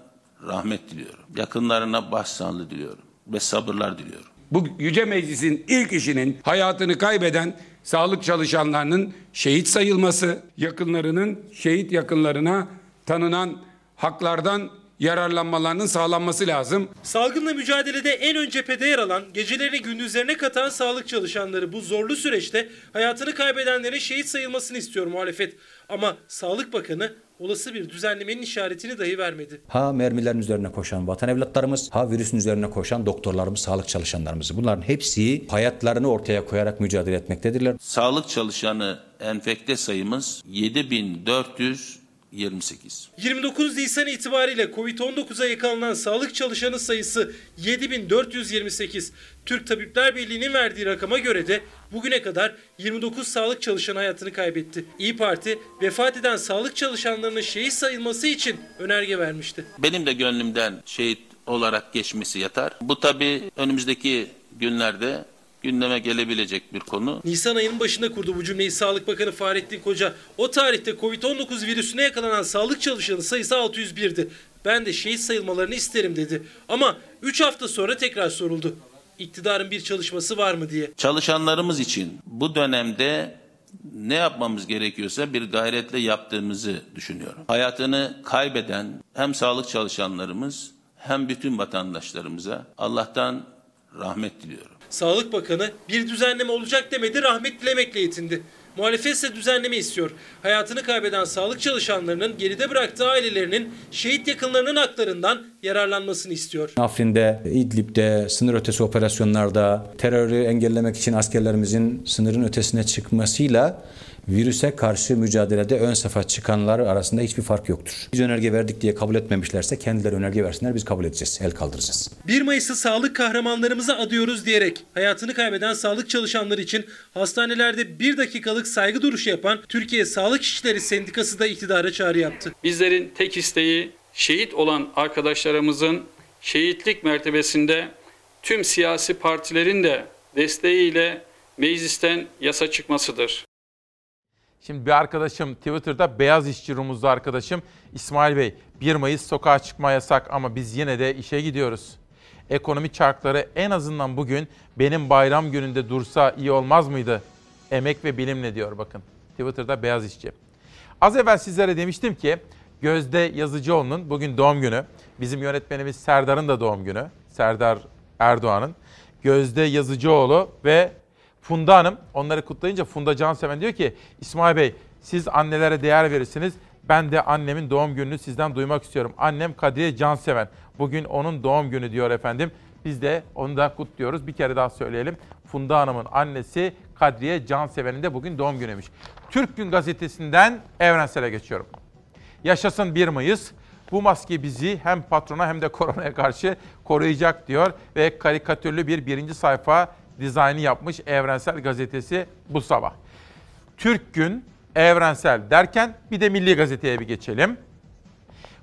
rahmet diliyorum. Yakınlarına başsağlığı diliyorum ve sabırlar diliyorum. Bu Yüce Meclis'in ilk işinin hayatını kaybeden sağlık çalışanlarının şehit sayılması, yakınlarının şehit yakınlarına tanınan haklardan yararlanmalarının sağlanması lazım. Salgınla mücadelede en ön cephede yer alan, gecelerini gündüzlerine katan sağlık çalışanları bu zorlu süreçte hayatını kaybedenlerin şehit sayılmasını istiyor muhalefet. Ama Sağlık Bakanı olası bir düzenlemenin işaretini dahi vermedi. Ha mermilerin üzerine koşan vatan evlatlarımız, ha virüsün üzerine koşan doktorlarımız, sağlık çalışanlarımız. Bunların hepsi hayatlarını ortaya koyarak mücadele etmektedirler. Sağlık çalışanı enfekte sayımız 7428. 29 Nisan itibariyle Covid-19'a yakalanan sağlık çalışanı sayısı 7428. Türk Tabipler Birliği'nin verdiği rakama göre de bugüne kadar 29 sağlık çalışanı hayatını kaybetti. İyi Parti vefat eden sağlık çalışanlarının şehit sayılması için önerge vermişti. Benim de gönlümden şehit olarak geçmesi yatar. Bu tabi önümüzdeki günlerde gündeme gelebilecek bir konu. Nisan ayının başında kurdu bu cümleyi Sağlık Bakanı Fahrettin Koca. O tarihte Covid-19 virüsüne yakalanan sağlık çalışanı sayısı 601'di. Ben de şehit sayılmalarını isterim dedi. Ama 3 hafta sonra tekrar soruldu. İktidarın bir çalışması var mı diye. Çalışanlarımız için bu dönemde ne yapmamız gerekiyorsa bir gayretle yaptığımızı düşünüyorum. Hayatını kaybeden hem sağlık çalışanlarımız hem bütün vatandaşlarımıza Allah'tan rahmet diliyorum. Sağlık Bakanı bir düzenleme olacak demedi rahmet dilemekle yetindi. Muhalefet ise düzenleme istiyor. Hayatını kaybeden sağlık çalışanlarının geride bıraktığı ailelerinin şehit yakınlarının haklarından yararlanmasını istiyor. Afrin'de, İdlib'de, sınır ötesi operasyonlarda terörü engellemek için askerlerimizin sınırın ötesine çıkmasıyla virüse karşı mücadelede ön safa çıkanlar arasında hiçbir fark yoktur. Biz önerge verdik diye kabul etmemişlerse kendileri önerge versinler biz kabul edeceğiz, el kaldıracağız. 1 Mayıs'ı sağlık kahramanlarımıza adıyoruz diyerek hayatını kaybeden sağlık çalışanları için hastanelerde bir dakikalık saygı duruşu yapan Türkiye Sağlık İşçileri Sendikası da iktidara çağrı yaptı. Bizlerin tek isteği şehit olan arkadaşlarımızın şehitlik mertebesinde tüm siyasi partilerin de desteğiyle meclisten yasa çıkmasıdır. Şimdi bir arkadaşım Twitter'da beyaz işçi rumuzlu arkadaşım İsmail Bey 1 Mayıs sokağa çıkma yasak ama biz yine de işe gidiyoruz. Ekonomi çarkları en azından bugün benim bayram gününde dursa iyi olmaz mıydı? Emek ve bilimle diyor bakın. Twitter'da beyaz işçi. Az evvel sizlere demiştim ki Gözde Yazıcıoğlu'nun bugün doğum günü. Bizim yönetmenimiz Serdar'ın da doğum günü. Serdar Erdoğan'ın. Gözde Yazıcıoğlu ve Funda Hanım onları kutlayınca Funda Canseven diyor ki İsmail Bey siz annelere değer verirsiniz. Ben de annemin doğum gününü sizden duymak istiyorum. Annem Kadriye Canseven. Bugün onun doğum günü diyor efendim. Biz de onu da kutluyoruz. Bir kere daha söyleyelim. Funda Hanım'ın annesi Kadriye Canseven'in de bugün doğum günüymüş. Türk Gün Gazetesi'nden Evrensel'e geçiyorum. Yaşasın 1 Mayıs. Bu maske bizi hem patrona hem de koronaya karşı koruyacak diyor ve karikatürlü bir birinci sayfa dizaynı yapmış Evrensel Gazetesi bu sabah. Türk Gün, Evrensel derken bir de Milli Gazete'ye bir geçelim.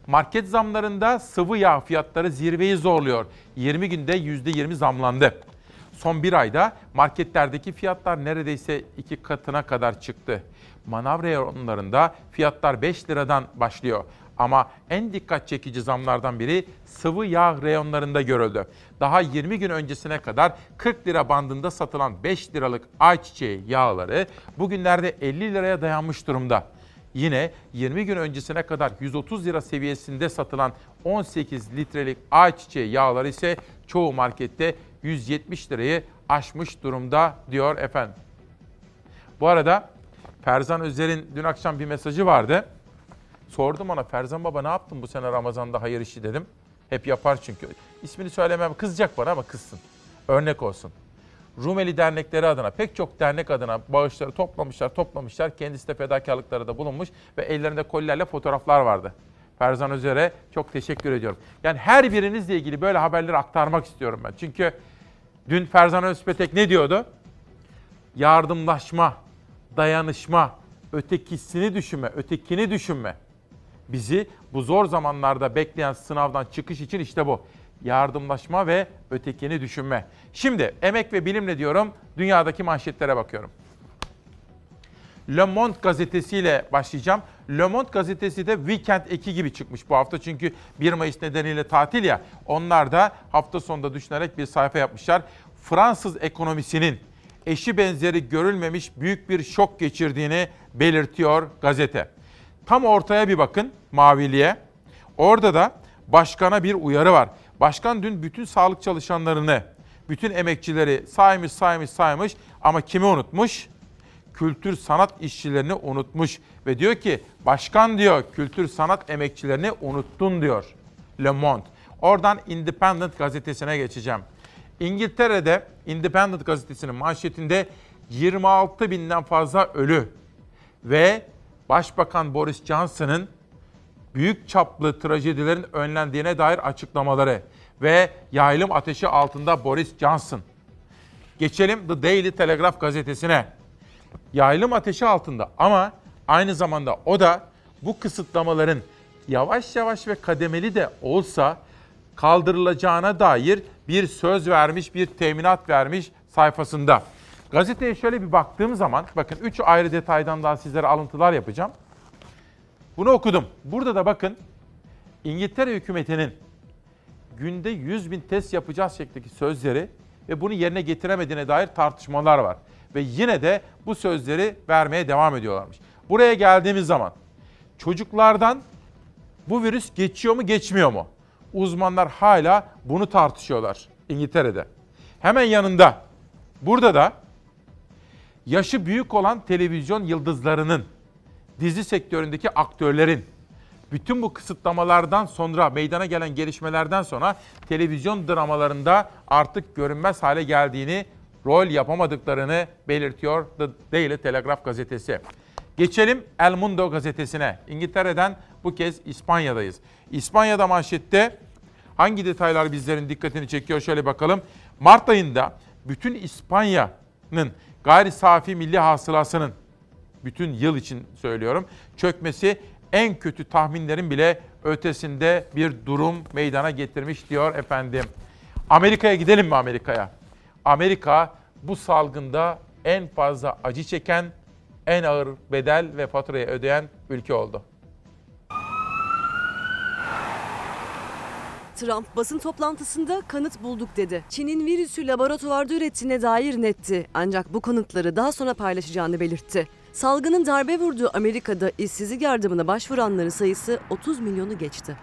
Market zamlarında sıvı yağ fiyatları zirveyi zorluyor. 20 günde %20 zamlandı. Son bir ayda marketlerdeki fiyatlar neredeyse iki katına kadar çıktı. Manav reyonlarında fiyatlar 5 liradan başlıyor. Ama en dikkat çekici zamlardan biri sıvı yağ reyonlarında görüldü. Daha 20 gün öncesine kadar 40 lira bandında satılan 5 liralık ayçiçeği yağları bugünlerde 50 liraya dayanmış durumda. Yine 20 gün öncesine kadar 130 lira seviyesinde satılan 18 litrelik ayçiçeği yağları ise çoğu markette 170 lirayı aşmış durumda diyor efendim. Bu arada Ferzan Özer'in dün akşam bir mesajı vardı. Sordum ona Ferzan Baba ne yaptın bu sene Ramazan'da hayır işi dedim. Hep yapar çünkü. İsmini söylemem kızacak bana ama kızsın. Örnek olsun. Rumeli dernekleri adına pek çok dernek adına bağışları toplamışlar toplamışlar. Kendisi de fedakarlıkları da bulunmuş ve ellerinde kolilerle fotoğraflar vardı. Ferzan Özer'e çok teşekkür ediyorum. Yani her birinizle ilgili böyle haberleri aktarmak istiyorum ben. Çünkü dün Ferzan Özpetek ne diyordu? Yardımlaşma, dayanışma, ötekisini düşünme, ötekini düşünme. Bizi bu zor zamanlarda bekleyen sınavdan çıkış için işte bu. Yardımlaşma ve ötekini düşünme. Şimdi emek ve bilimle diyorum dünyadaki manşetlere bakıyorum. Le Monde gazetesiyle başlayacağım. Le Monde gazetesi de Weekend eki gibi çıkmış bu hafta. Çünkü 1 Mayıs nedeniyle tatil ya. Onlar da hafta sonunda düşünerek bir sayfa yapmışlar. Fransız ekonomisinin eşi benzeri görülmemiş büyük bir şok geçirdiğini belirtiyor gazete. Tam ortaya bir bakın maviliğe. Orada da başkana bir uyarı var. Başkan dün bütün sağlık çalışanlarını, bütün emekçileri saymış saymış saymış ama kimi unutmuş? Kültür sanat işçilerini unutmuş ve diyor ki başkan diyor kültür sanat emekçilerini unuttun diyor Le Monde. Oradan Independent gazetesine geçeceğim. İngiltere'de Independent gazetesinin manşetinde 26 binden fazla ölü ve Başbakan Boris Johnson'ın büyük çaplı trajedilerin önlendiğine dair açıklamaları ve yaylım ateşi altında Boris Johnson. Geçelim The Daily Telegraph gazetesine. Yaylım ateşi altında ama aynı zamanda o da bu kısıtlamaların yavaş yavaş ve kademeli de olsa kaldırılacağına dair bir söz vermiş, bir teminat vermiş sayfasında. Gazeteye şöyle bir baktığım zaman, bakın 3 ayrı detaydan daha sizlere alıntılar yapacağım. Bunu okudum. Burada da bakın İngiltere hükümetinin günde 100 bin test yapacağız şeklindeki sözleri ve bunu yerine getiremediğine dair tartışmalar var. Ve yine de bu sözleri vermeye devam ediyorlarmış. Buraya geldiğimiz zaman çocuklardan bu virüs geçiyor mu geçmiyor mu? Uzmanlar hala bunu tartışıyorlar İngiltere'de. Hemen yanında burada da yaşı büyük olan televizyon yıldızlarının, dizi sektöründeki aktörlerin bütün bu kısıtlamalardan sonra, meydana gelen gelişmelerden sonra televizyon dramalarında artık görünmez hale geldiğini, rol yapamadıklarını belirtiyor The Daily Telegraph gazetesi. Geçelim El Mundo gazetesine. İngiltere'den bu kez İspanya'dayız. İspanya'da manşette hangi detaylar bizlerin dikkatini çekiyor şöyle bakalım. Mart ayında bütün İspanya'nın gayri safi milli hasılasının bütün yıl için söylüyorum çökmesi en kötü tahminlerin bile ötesinde bir durum meydana getirmiş diyor efendim. Amerika'ya gidelim mi Amerika'ya? Amerika bu salgında en fazla acı çeken, en ağır bedel ve faturayı ödeyen ülke oldu. Trump basın toplantısında kanıt bulduk dedi. Çin'in virüsü laboratuvarda ürettiğine dair netti. Ancak bu kanıtları daha sonra paylaşacağını belirtti. Salgının darbe vurduğu Amerika'da işsizlik yardımına başvuranların sayısı 30 milyonu geçti.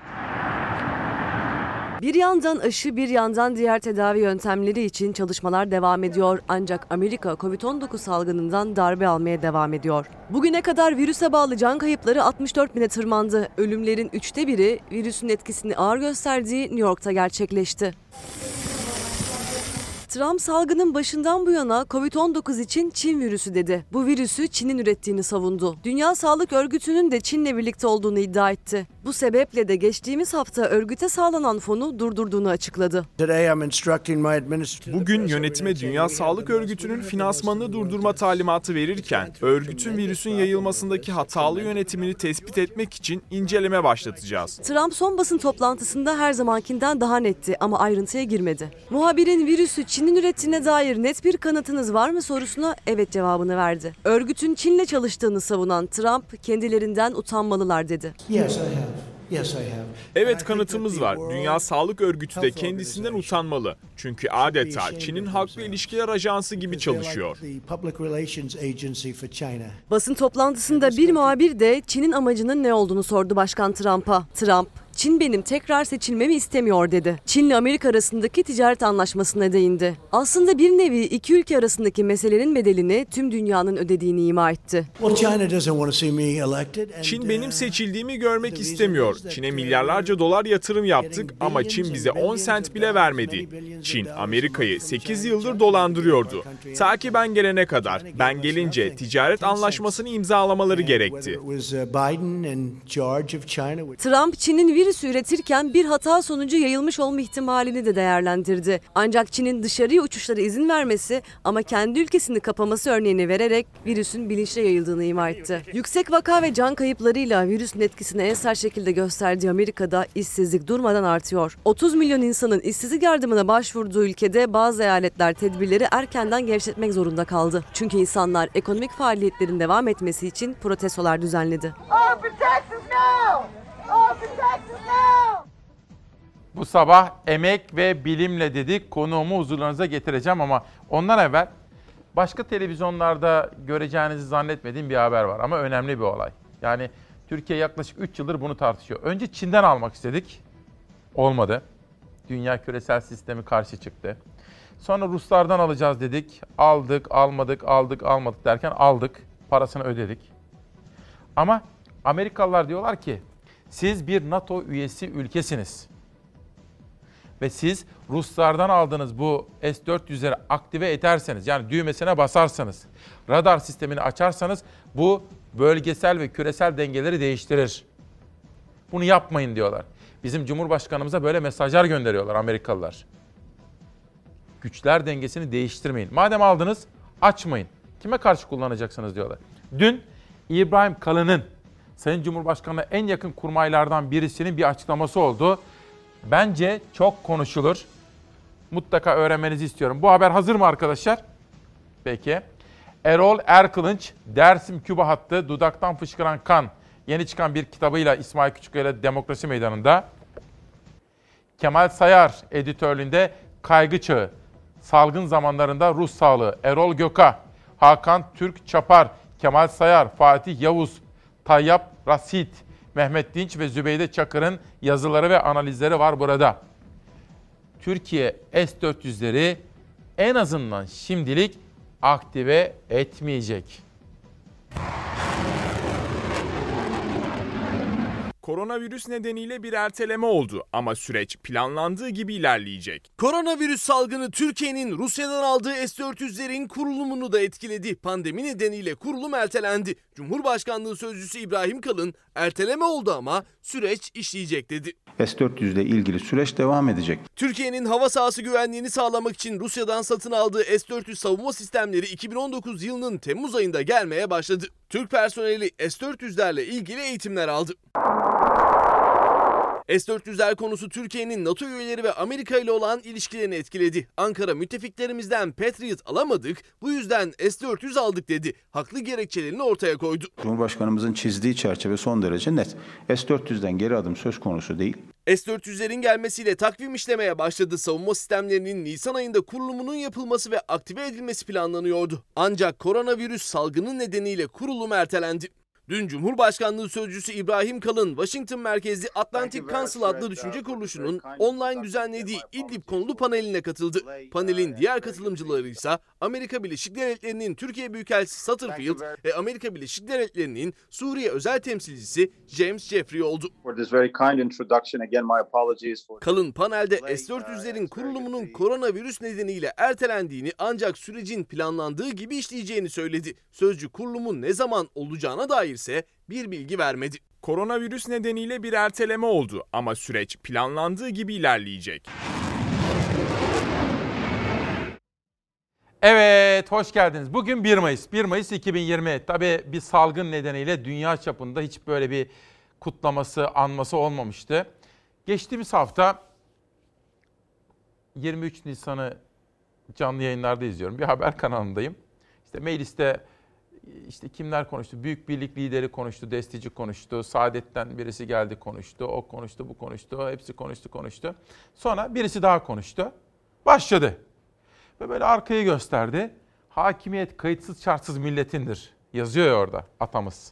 Bir yandan aşı bir yandan diğer tedavi yöntemleri için çalışmalar devam ediyor. Ancak Amerika Covid-19 salgınından darbe almaya devam ediyor. Bugüne kadar virüse bağlı can kayıpları 64 bine tırmandı. Ölümlerin üçte biri virüsün etkisini ağır gösterdiği New York'ta gerçekleşti. Trump salgının başından bu yana Covid-19 için Çin virüsü dedi. Bu virüsü Çin'in ürettiğini savundu. Dünya Sağlık Örgütü'nün de Çin'le birlikte olduğunu iddia etti. Bu sebeple de geçtiğimiz hafta örgüte sağlanan fonu durdurduğunu açıkladı. Bugün yönetime Dünya Sağlık Örgütü'nün finansmanını durdurma talimatı verirken örgütün virüsün yayılmasındaki hatalı yönetimini tespit etmek için inceleme başlatacağız. Trump son basın toplantısında her zamankinden daha netti ama ayrıntıya girmedi. Muhabirin virüsü Çin'in ürettiğine dair net bir kanıtınız var mı sorusuna evet cevabını verdi. Örgütün Çin'le çalıştığını savunan Trump kendilerinden utanmalılar dedi. Yes, I have. Evet kanıtımız var. Dünya Sağlık Örgütü de kendisinden utanmalı. Çünkü adeta Çin'in halkla ilişkiler ajansı gibi çalışıyor. Basın toplantısında bir muhabir de Çin'in amacının ne olduğunu sordu Başkan Trump'a. Trump, Çin benim tekrar seçilmemi istemiyor dedi. Çin'le Amerika arasındaki ticaret anlaşmasına değindi. Aslında bir nevi iki ülke arasındaki meselenin bedelini tüm dünyanın ödediğini ima etti. Çin benim seçildiğimi görmek istemiyor. Çin'e milyarlarca dolar yatırım yaptık ama Çin bize 10 sent bile vermedi. Çin Amerika'yı 8 yıldır dolandırıyordu. Ta ki ben gelene kadar. Ben gelince ticaret anlaşmasını imzalamaları gerekti. Trump Çin'in virüsü üretirken bir hata sonucu yayılmış olma ihtimalini de değerlendirdi. Ancak Çin'in dışarıya uçuşlara izin vermesi ama kendi ülkesini kapaması örneğini vererek virüsün bilinçle yayıldığını ima etti. Yüksek vaka ve can kayıplarıyla virüsün etkisini en sert şekilde gösterdiği Amerika'da işsizlik durmadan artıyor. 30 milyon insanın işsizlik yardımına başvurduğu ülkede bazı eyaletler tedbirleri erkenden gevşetmek zorunda kaldı. Çünkü insanlar ekonomik faaliyetlerin devam etmesi için protestolar düzenledi. Open Texas now! Open Texas! Bu sabah emek ve bilimle dedik. Konuğumu huzurlarınıza getireceğim ama ondan evvel başka televizyonlarda göreceğinizi zannetmediğim bir haber var ama önemli bir olay. Yani Türkiye yaklaşık 3 yıldır bunu tartışıyor. Önce Çin'den almak istedik. Olmadı. Dünya küresel sistemi karşı çıktı. Sonra Ruslardan alacağız dedik. Aldık, almadık, aldık, almadık derken aldık. Parasını ödedik. Ama Amerikalılar diyorlar ki siz bir NATO üyesi ülkesiniz. Ve siz Ruslardan aldığınız bu S-400'leri aktive ederseniz yani düğmesine basarsanız, radar sistemini açarsanız bu bölgesel ve küresel dengeleri değiştirir. Bunu yapmayın diyorlar. Bizim Cumhurbaşkanımıza böyle mesajlar gönderiyorlar Amerikalılar. Güçler dengesini değiştirmeyin. Madem aldınız açmayın. Kime karşı kullanacaksınız diyorlar. Dün İbrahim Kalın'ın Sayın Cumhurbaşkanı'na en yakın kurmaylardan birisinin bir açıklaması oldu. Bence çok konuşulur. Mutlaka öğrenmenizi istiyorum. Bu haber hazır mı arkadaşlar? Peki. Erol Erkılınç, Dersim Küba hattı, dudaktan fışkıran kan. Yeni çıkan bir kitabıyla İsmail Küçükkaya ile Demokrasi Meydanı'nda. Kemal Sayar editörlüğünde Kaygı Çağı. Salgın zamanlarında ruh sağlığı. Erol Göka, Hakan Türk Çapar, Kemal Sayar, Fatih Yavuz, Tayyap Rasit, Mehmet Dinç ve Zübeyde Çakır'ın yazıları ve analizleri var burada. Türkiye S-400'leri en azından şimdilik aktive etmeyecek. Koronavirüs nedeniyle bir erteleme oldu ama süreç planlandığı gibi ilerleyecek. Koronavirüs salgını Türkiye'nin Rusya'dan aldığı S-400'lerin kurulumunu da etkiledi. Pandemi nedeniyle kurulum ertelendi. Cumhurbaşkanlığı Sözcüsü İbrahim Kalın erteleme oldu ama süreç işleyecek dedi. S-400 ile ilgili süreç devam edecek. Türkiye'nin hava sahası güvenliğini sağlamak için Rusya'dan satın aldığı S-400 savunma sistemleri 2019 yılının Temmuz ayında gelmeye başladı. Türk personeli S-400'lerle ilgili eğitimler aldı. S-400'ler konusu Türkiye'nin NATO üyeleri ve Amerika ile olan ilişkilerini etkiledi. Ankara müttefiklerimizden Patriot alamadık, bu yüzden S-400 aldık dedi. Haklı gerekçelerini ortaya koydu. Cumhurbaşkanımızın çizdiği çerçeve son derece net. S-400'den geri adım söz konusu değil. S-400'lerin gelmesiyle takvim işlemeye başladı. Savunma sistemlerinin Nisan ayında kurulumunun yapılması ve aktive edilmesi planlanıyordu. Ancak koronavirüs salgını nedeniyle kurulum ertelendi. Dün Cumhurbaşkanlığı Sözcüsü İbrahim Kalın, Washington merkezli Atlantic Council adlı düşünce kuruluşunun online düzenlediği İdlib konulu paneline katıldı. Panelin diğer katılımcıları ise Amerika Birleşik Devletleri'nin Türkiye Büyükelçisi Satterfield ve Amerika Birleşik Devletleri'nin Suriye özel temsilcisi James Jeffrey oldu. Kalın panelde S-400'lerin kurulumunun koronavirüs nedeniyle ertelendiğini ancak sürecin planlandığı gibi işleyeceğini söyledi. Sözcü kurulumun ne zaman olacağına dair ise bir bilgi vermedi. Koronavirüs nedeniyle bir erteleme oldu ama süreç planlandığı gibi ilerleyecek. Evet, hoş geldiniz. Bugün 1 Mayıs. 1 Mayıs 2020. Tabii bir salgın nedeniyle dünya çapında hiç böyle bir kutlaması, anması olmamıştı. Geçtiğimiz hafta 23 Nisan'ı canlı yayınlarda izliyorum. Bir haber kanalındayım. İşte mecliste işte kimler konuştu? Büyük Birlik lideri konuştu, Destici konuştu, Saadet'ten birisi geldi konuştu, o konuştu, bu konuştu, hepsi konuştu, konuştu. Sonra birisi daha konuştu. Başladı. Ve böyle arkayı gösterdi. Hakimiyet kayıtsız şartsız milletindir. Yazıyor ya orada atamız.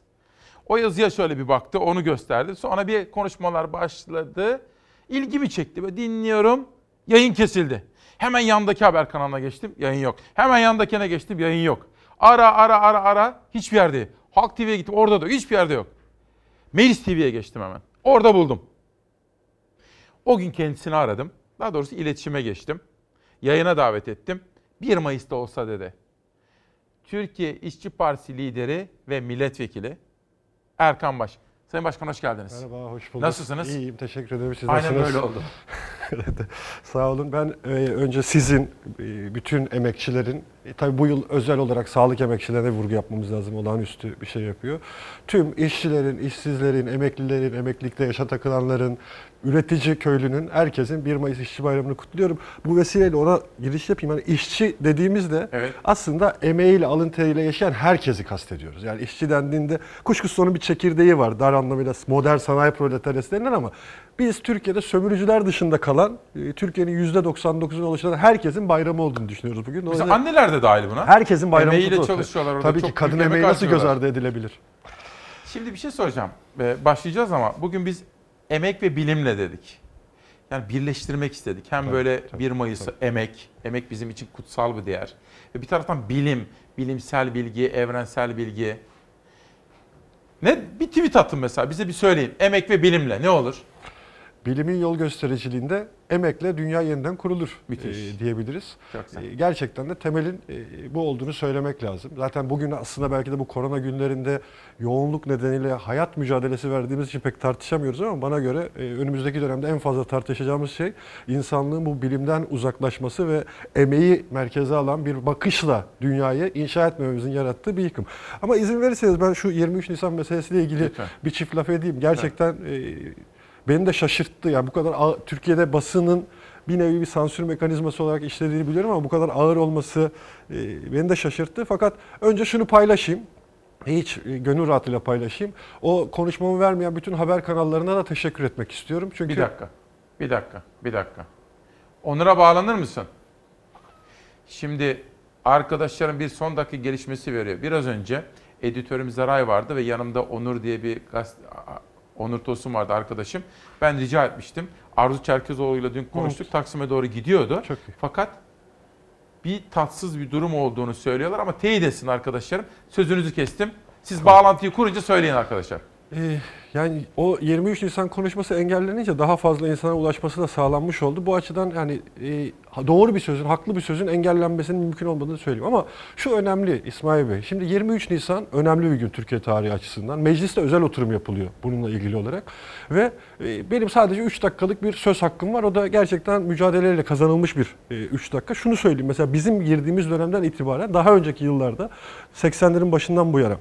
O yazıya şöyle bir baktı, onu gösterdi. Sonra bir konuşmalar başladı. İlgimi çekti ve dinliyorum. Yayın kesildi. Hemen yandaki haber kanalına geçtim, yayın yok. Hemen yandakine geçtim, yayın yok. Ara ara ara ara hiçbir yerde. değil. Halk TV'ye gittim orada da hiçbir yerde yok. Melis TV'ye geçtim hemen. Orada buldum. O gün kendisini aradım. Daha doğrusu iletişime geçtim. Yayına davet ettim. 1 Mayıs'ta olsa dedi. Türkiye İşçi Partisi lideri ve milletvekili Erkan Baş. Sayın Başkan hoş geldiniz. Merhaba, hoş bulduk. Nasılsınız? İyiyim, teşekkür ederim. Siz Aynen nasılsınız? böyle oldu. Sağ olun. Ben e, önce sizin, e, bütün emekçilerin, e, tabii bu yıl özel olarak sağlık emekçilerine vurgu yapmamız lazım. Olağanüstü bir şey yapıyor. Tüm işçilerin, işsizlerin, emeklilerin, emeklilikte yaşa takılanların, üretici köylünün, herkesin 1 Mayıs İşçi Bayramı'nı kutluyorum. Bu vesileyle ona giriş yapayım. Yani işçi dediğimizde aslında emeğiyle, alın teriyle yaşayan herkesi kastediyoruz. Yani işçi dendiğinde kuşkusuz onun bir çekirdeği var. Dar anlamıyla modern sanayi proletaryası denilen ama biz Türkiye'de sömürücüler dışında kalan, e, Türkiye'nin %99'unu oluşturan herkesin bayramı olduğunu düşünüyoruz bugün. Mesela anneler de dahil buna. Herkesin bayramı Emeğiyle kutlu olsun. çalışıyorlar orada. Tabii Çok ki kadın büyük emek emeği nasıl göz harcıyorlar. ardı edilebilir? Şimdi bir şey soracağım. Ee, Başlayacağız ama bugün biz emek ve bilimle dedik. Yani birleştirmek istedik. Hem böyle 1 Mayıs'ı emek, emek bizim için kutsal bir değer. Ve bir taraftan bilim, bilimsel bilgi, evrensel bilgi. Ne bir tweet atın mesela bize bir söyleyin. Emek ve bilimle ne olur? Bilimin yol göstericiliğinde emekle dünya yeniden kurulur Müthiş. e, diyebiliriz. E, gerçekten de temelin e, bu olduğunu söylemek lazım. Zaten bugün aslında belki de bu korona günlerinde yoğunluk nedeniyle hayat mücadelesi verdiğimiz için pek tartışamıyoruz ama bana göre e, önümüzdeki dönemde en fazla tartışacağımız şey insanlığın bu bilimden uzaklaşması ve emeği merkeze alan bir bakışla dünyayı inşa etmememizin yarattığı bir yıkım. Ama izin verirseniz ben şu 23 Nisan meselesiyle ilgili Lütfen. bir çift laf edeyim. Gerçekten e, beni de şaşırttı. Yani bu kadar Türkiye'de basının bir nevi bir sansür mekanizması olarak işlediğini biliyorum ama bu kadar ağır olması e, beni de şaşırttı. Fakat önce şunu paylaşayım. Hiç e, gönül rahatıyla paylaşayım. O konuşmamı vermeyen bütün haber kanallarına da teşekkür etmek istiyorum. Çünkü Bir dakika. Bir dakika. Bir dakika. Onur'a bağlanır mısın? Şimdi arkadaşlarım bir son dakika gelişmesi veriyor. Biraz önce editörümüz Zaray vardı ve yanımda Onur diye bir gaz... Onur Tosun vardı arkadaşım. Ben rica etmiştim. Arzu Çerkezoğlu ile dün konuştuk. Taksim'e doğru gidiyordu. Fakat bir tatsız bir durum olduğunu söylüyorlar ama teyit etsin arkadaşlarım. Sözünüzü kestim. Siz bağlantıyı kurunca söyleyin arkadaşlar. Ee, yani o 23 Nisan konuşması engellenince daha fazla insana ulaşması da sağlanmış oldu. Bu açıdan yani e, doğru bir sözün, haklı bir sözün engellenmesinin mümkün olmadığını söyleyeyim. Ama şu önemli İsmail Bey. Şimdi 23 Nisan önemli bir gün Türkiye tarihi açısından. Mecliste özel oturum yapılıyor bununla ilgili olarak. Ve e, benim sadece 3 dakikalık bir söz hakkım var. O da gerçekten mücadeleyle kazanılmış bir 3 dakika. Şunu söyleyeyim mesela bizim girdiğimiz dönemden itibaren daha önceki yıllarda 80'lerin başından bu yana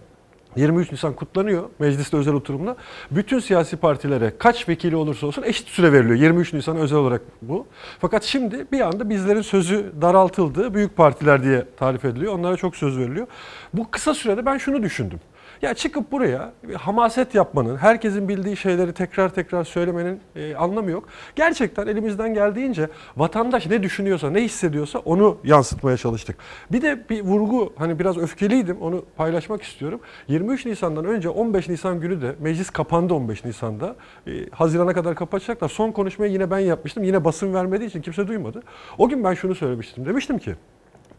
23 Nisan kutlanıyor mecliste özel oturumla. Bütün siyasi partilere kaç vekili olursa olsun eşit süre veriliyor. 23 Nisan özel olarak bu. Fakat şimdi bir anda bizlerin sözü daraltıldı. Büyük partiler diye tarif ediliyor. Onlara çok söz veriliyor. Bu kısa sürede ben şunu düşündüm. Ya çıkıp buraya hamaset yapmanın, herkesin bildiği şeyleri tekrar tekrar söylemenin e, anlamı yok. Gerçekten elimizden geldiğince vatandaş ne düşünüyorsa, ne hissediyorsa onu yansıtmaya çalıştık. Bir de bir vurgu, hani biraz öfkeliydim, onu paylaşmak istiyorum. 23 Nisan'dan önce 15 Nisan günü de meclis kapandı 15 Nisan'da. E, Haziran'a kadar kapatacaklar. Son konuşmayı yine ben yapmıştım. Yine basın vermediği için kimse duymadı. O gün ben şunu söylemiştim. Demiştim ki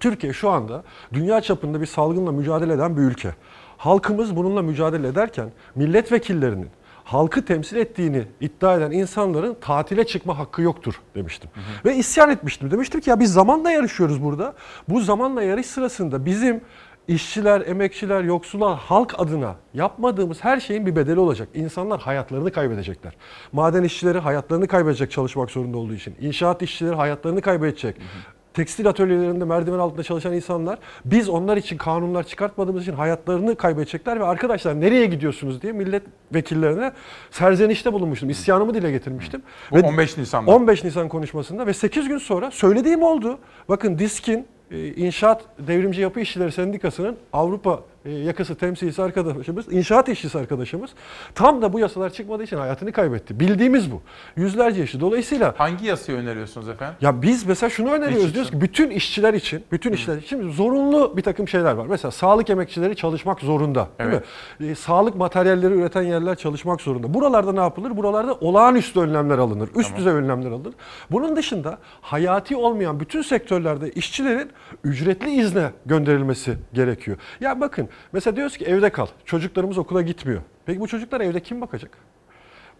Türkiye şu anda dünya çapında bir salgınla mücadele eden bir ülke. Halkımız bununla mücadele ederken milletvekillerinin halkı temsil ettiğini iddia eden insanların tatile çıkma hakkı yoktur demiştim. Hı hı. Ve isyan etmiştim. Demiştim ki ya biz zamanla yarışıyoruz burada. Bu zamanla yarış sırasında bizim işçiler, emekçiler, yoksullar, halk adına yapmadığımız her şeyin bir bedeli olacak. İnsanlar hayatlarını kaybedecekler. Maden işçileri hayatlarını kaybedecek çalışmak zorunda olduğu için. İnşaat işçileri hayatlarını kaybedecek. Hı hı tekstil atölyelerinde merdiven altında çalışan insanlar biz onlar için kanunlar çıkartmadığımız için hayatlarını kaybedecekler ve arkadaşlar nereye gidiyorsunuz diye milletvekillerine serzenişte bulunmuştum. İsyanımı dile getirmiştim. Bu 15 Nisan'da. 15 Nisan konuşmasında ve 8 gün sonra söylediğim oldu. Bakın DİSK'in İnşaat Devrimci Yapı İşçileri Sendikası'nın Avrupa yakası temsilcisi arkadaşımız, inşaat işçisi arkadaşımız tam da bu yasalar çıkmadığı için hayatını kaybetti. Bildiğimiz bu. Yüzlerce işçi. Dolayısıyla hangi yasayı öneriyorsunuz efendim? Ya biz mesela şunu öneriyoruz diyoruz ki bütün işçiler için, bütün işçiler için zorunlu bir takım şeyler var. Mesela sağlık emekçileri çalışmak zorunda. Değil mi? E, sağlık materyalleri üreten yerler çalışmak zorunda. Buralarda ne yapılır? Buralarda olağanüstü önlemler alınır. Üst tamam. düzey önlemler alınır. Bunun dışında hayati olmayan bütün sektörlerde işçilerin ücretli izne gönderilmesi gerekiyor. Ya bakın mesela diyoruz ki evde kal. Çocuklarımız okula gitmiyor. Peki bu çocuklar evde kim bakacak?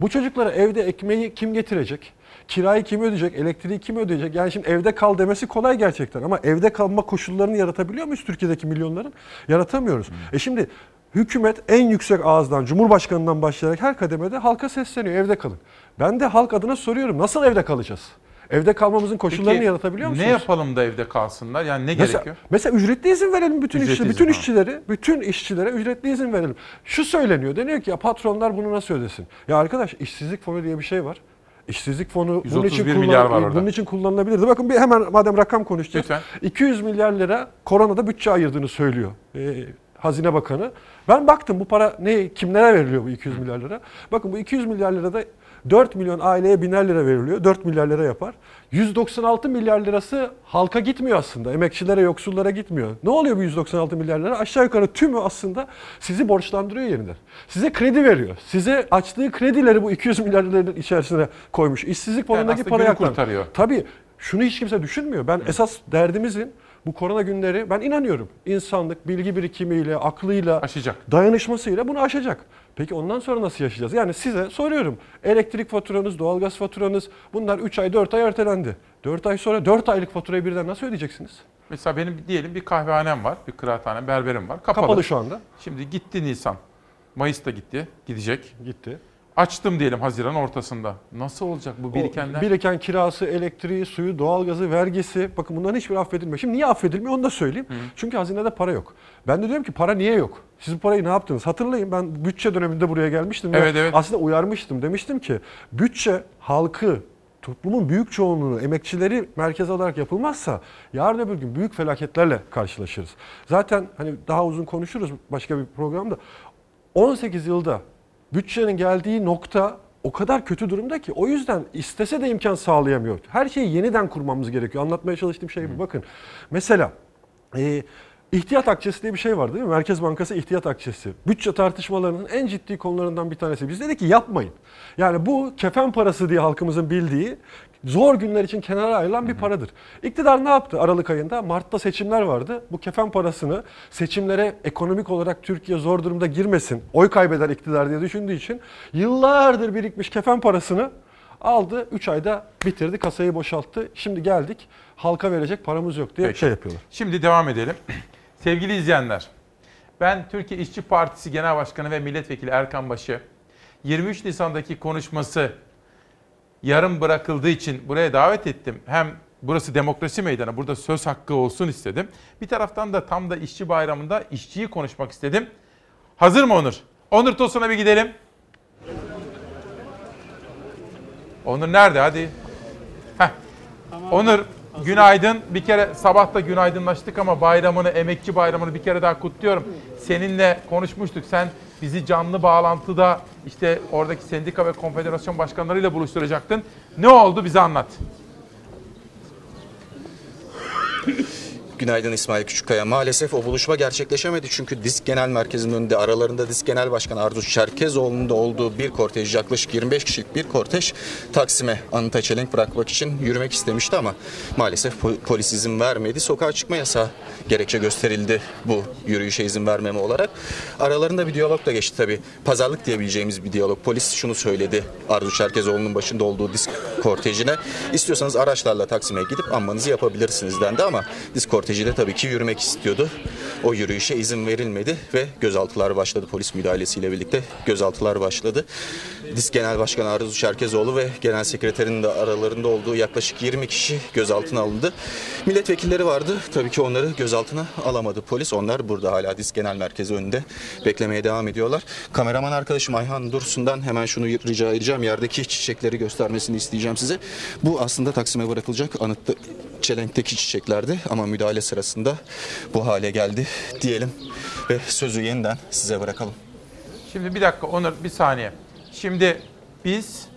Bu çocuklara evde ekmeği kim getirecek? Kirayı kim ödeyecek? Elektriği kim ödeyecek? Yani şimdi evde kal demesi kolay gerçekten ama evde kalma koşullarını yaratabiliyor muyuz Türkiye'deki milyonların? Yaratamıyoruz. Hmm. E şimdi hükümet en yüksek ağızdan, Cumhurbaşkanı'ndan başlayarak her kademede halka sesleniyor. Evde kalın. Ben de halk adına soruyorum. Nasıl evde kalacağız? Evde kalmamızın koşullarını Peki, yaratabiliyor musunuz? Ne yapalım da evde kalsınlar? Yani ne mesela, gerekiyor? Mesela ücretli izin verelim bütün ücretli işçi, bütün işçileri, bütün işçilere ücretli izin verelim. Şu söyleniyor. Deniyor ki ya patronlar bunu nasıl ödesin? Ya arkadaş işsizlik fonu diye bir şey var. İşsizlik fonu bunun için, milyar var orada. bunun için kullanılabilirdi. Bakın bir hemen madem rakam konuşacağız. Lütfen. 200 milyar lira koronada bütçe ayırdığını söylüyor. Ee, Hazine Bakanı. Ben baktım bu para ne kimlere veriliyor bu 200 milyar lira? Bakın bu 200 milyar lirada 4 milyon aileye biner lira veriliyor. 4 milyar lira yapar. 196 milyar lirası halka gitmiyor aslında. Emekçilere, yoksullara gitmiyor. Ne oluyor bu 196 milyar lira? Aşağı yukarı tümü aslında sizi borçlandırıyor yeniden. Size kredi veriyor. Size açtığı kredileri bu 200 milyar liranın içerisine koymuş. İşsizlik fonundaki yani parayı kurtarıyor. Tabii şunu hiç kimse düşünmüyor. Ben esas derdimizin bu korona günleri ben inanıyorum insanlık bilgi birikimiyle, aklıyla, aşacak. dayanışmasıyla bunu aşacak. Peki ondan sonra nasıl yaşayacağız? Yani size soruyorum. Elektrik faturanız, doğalgaz faturanız bunlar 3 ay 4 ay ertelendi. 4 ay sonra 4 aylık faturayı birden nasıl ödeyeceksiniz? Mesela benim diyelim bir kahvehanem var, bir kıraathanem, berberim var. Kapalı. Kapalı şu anda. Şimdi gitti Nisan. Mayıs'ta gitti, gidecek. Gitti. Açtım diyelim Haziran ortasında. Nasıl olacak bu birikenler? O biriken kirası, elektriği, suyu, doğalgazı, vergisi. Bakın bunların hiçbiri affedilmiyor. Şimdi niye affedilmiyor onu da söyleyeyim. Hı. Çünkü hazinede para yok. Ben de diyorum ki para niye yok? Siz bu parayı ne yaptınız? Hatırlayın ben bütçe döneminde buraya gelmiştim. Evet, evet. Aslında uyarmıştım. Demiştim ki bütçe halkı toplumun büyük çoğunluğunu, emekçileri merkez alarak yapılmazsa yarın öbür gün büyük felaketlerle karşılaşırız. Zaten hani daha uzun konuşuruz başka bir programda. 18 yılda bütçenin geldiği nokta o kadar kötü durumda ki o yüzden istese de imkan sağlayamıyor. Her şeyi yeniden kurmamız gerekiyor. Anlatmaya çalıştığım şey bu. Bakın mesela e, ihtiyat akçesi diye bir şey var değil mi? Merkez Bankası ihtiyat akçesi. Bütçe tartışmalarının en ciddi konularından bir tanesi. Biz dedik ki yapmayın. Yani bu kefen parası diye halkımızın bildiği zor günler için kenara ayrılan bir paradır. İktidar ne yaptı Aralık ayında? Mart'ta seçimler vardı. Bu kefen parasını seçimlere ekonomik olarak Türkiye zor durumda girmesin, oy kaybeder iktidar diye düşündüğü için yıllardır birikmiş kefen parasını aldı. 3 ayda bitirdi, kasayı boşalttı. Şimdi geldik halka verecek paramız yok diye Peki. şey yapıyorlar. Şimdi devam edelim. Sevgili izleyenler, ben Türkiye İşçi Partisi Genel Başkanı ve Milletvekili Erkan Başı 23 Nisan'daki konuşması yarım bırakıldığı için buraya davet ettim. Hem burası demokrasi meydanı, burada söz hakkı olsun istedim. Bir taraftan da tam da işçi bayramında işçiyi konuşmak istedim. Hazır mı Onur? Onur Tosun'a bir gidelim. Onur nerede? Hadi. Heh. Onur günaydın. Bir kere sabah da günaydınlaştık ama bayramını, emekçi bayramını bir kere daha kutluyorum. Seninle konuşmuştuk. Sen bizi canlı bağlantıda işte oradaki sendika ve konfederasyon başkanlarıyla buluşturacaktın. Ne oldu bize anlat. Günaydın İsmail Küçükkaya. Maalesef o buluşma gerçekleşemedi çünkü Disk Genel Merkezi'nin önünde aralarında Disk Genel Başkanı Arzu Çerkezoğlu'nun da olduğu bir kortej yaklaşık 25 kişilik bir kortej Taksim'e anıta çelenk bırakmak için yürümek istemişti ama maalesef po- polis izin vermedi. Sokağa çıkma yasağı gerekçe gösterildi bu yürüyüşe izin vermeme olarak. Aralarında bir diyalog da geçti tabii. Pazarlık diyebileceğimiz bir diyalog. Polis şunu söyledi Arzu Çerkezoğlu'nun başında olduğu disk kortejine. İstiyorsanız araçlarla Taksim'e gidip anmanızı yapabilirsiniz dendi ama disk korteji de tabii ki yürümek istiyordu. O yürüyüşe izin verilmedi ve gözaltılar başladı. Polis müdahalesiyle birlikte gözaltılar başladı. Disk Genel Başkanı Arzu Çerkezoğlu ve Genel Sekreterinin de aralarında olduğu yaklaşık 20 kişi gözaltına alındı. Milletvekilleri vardı. Tabii ki onları gözaltına alamadı polis. Onlar burada hala Disk Genel Merkezi önünde beklemeye devam ediyorlar. Kameraman arkadaşım Ayhan Dursun'dan hemen şunu rica edeceğim. Yerdeki çiçekleri göstermesini isteyeceğim size. Bu aslında Taksim'e bırakılacak anıtta çelenkteki çiçeklerdi ama müdahale sırasında bu hale geldi diyelim ve sözü yeniden size bırakalım. Şimdi bir dakika Onur bir saniye. Şimdi biz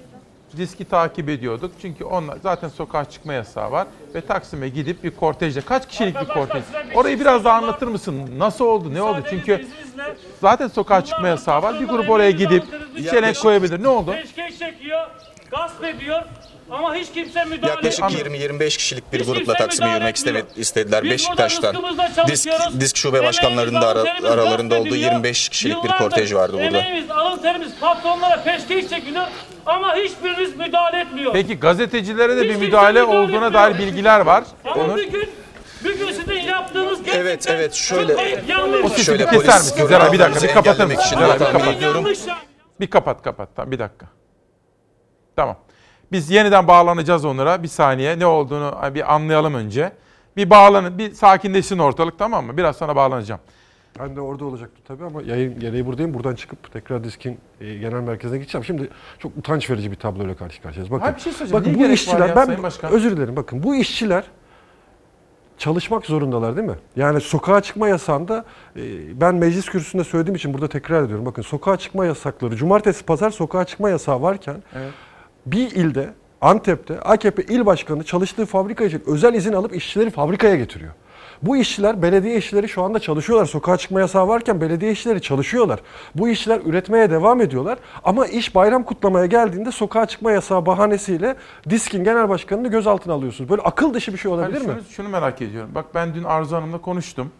diski takip ediyorduk. Çünkü onlar zaten sokağa çıkma yasağı var. Ve Taksim'e gidip bir kortejle kaç kişilik bir kortej? Orayı biraz daha anlatır mısın? Nasıl oldu? Ne oldu? Çünkü zaten sokağa çıkma yasağı var. Bir grup oraya gidip çelenk koyabilir. Ne oldu? Peşkeş çekiyor, gasp ediyor ama hiç kimse müdahale Yaklaşık etmiyor. 20-25 kişilik bir Hiç grupla kimse Taksim'e müdahale yürümek etmiyor. istediler. Biz Beşiktaş'tan. burada rızkımızla Disk, çalışıyoruz. disk şube başkanlarının da ara- aralarında olduğu gasp 25 kişilik bir Yıllardır kortej vardı burada. Emeğimiz, alın terimiz patronlara peşkeş çekiliyor ama hiçbiriniz müdahale etmiyor. Peki gazetecilere de bir kimse müdahale müdahale olduğuna etmiyor. dair bilgiler var. Ama Onur. bir gün, bir gün sizin yaptığınız gerçekten Evet evet şöyle çok ayıp, yanlış. O sesi şöyle bir keser misin? Zera bir dakika bir kapatır engellemek mısın? için bir tahmin kapat. Yanlış. Bir kapat kapat. Tamam bir dakika. Tamam. Biz yeniden bağlanacağız Onur'a. Bir saniye ne olduğunu bir anlayalım önce. Bir bağlanın, bir sakinleşsin ortalık tamam mı? Biraz sonra bağlanacağım. Ben de orada olacaktım tabii ama yayın gereği buradayım. Buradan çıkıp tekrar diskin e, genel merkezine gideceğim. Şimdi çok utanç verici bir tabloyla karşı karşıyayız. Bakın, Hayır, bir şey söyleyeceğim. bakın Niye bu işçiler, ya ben özür dilerim. Bakın bu işçiler çalışmak zorundalar değil mi? Yani sokağa çıkma yasağında e, ben meclis kürsüsünde söylediğim için burada tekrar ediyorum. Bakın sokağa çıkma yasakları, cumartesi pazar sokağa çıkma yasağı varken Evet. Bir ilde Antep'te AKP il başkanı çalıştığı fabrika için özel izin alıp işçileri fabrikaya getiriyor. Bu işçiler, belediye işçileri şu anda çalışıyorlar. Sokağa çıkma yasağı varken belediye işçileri çalışıyorlar. Bu işçiler üretmeye devam ediyorlar. Ama iş bayram kutlamaya geldiğinde sokağa çıkma yasağı bahanesiyle DİSK'in genel başkanını gözaltına alıyorsunuz. Böyle akıl dışı bir şey olabilir Hani mi? şunu, şunu merak ediyorum. Bak ben dün Arzu Hanım'la konuştum.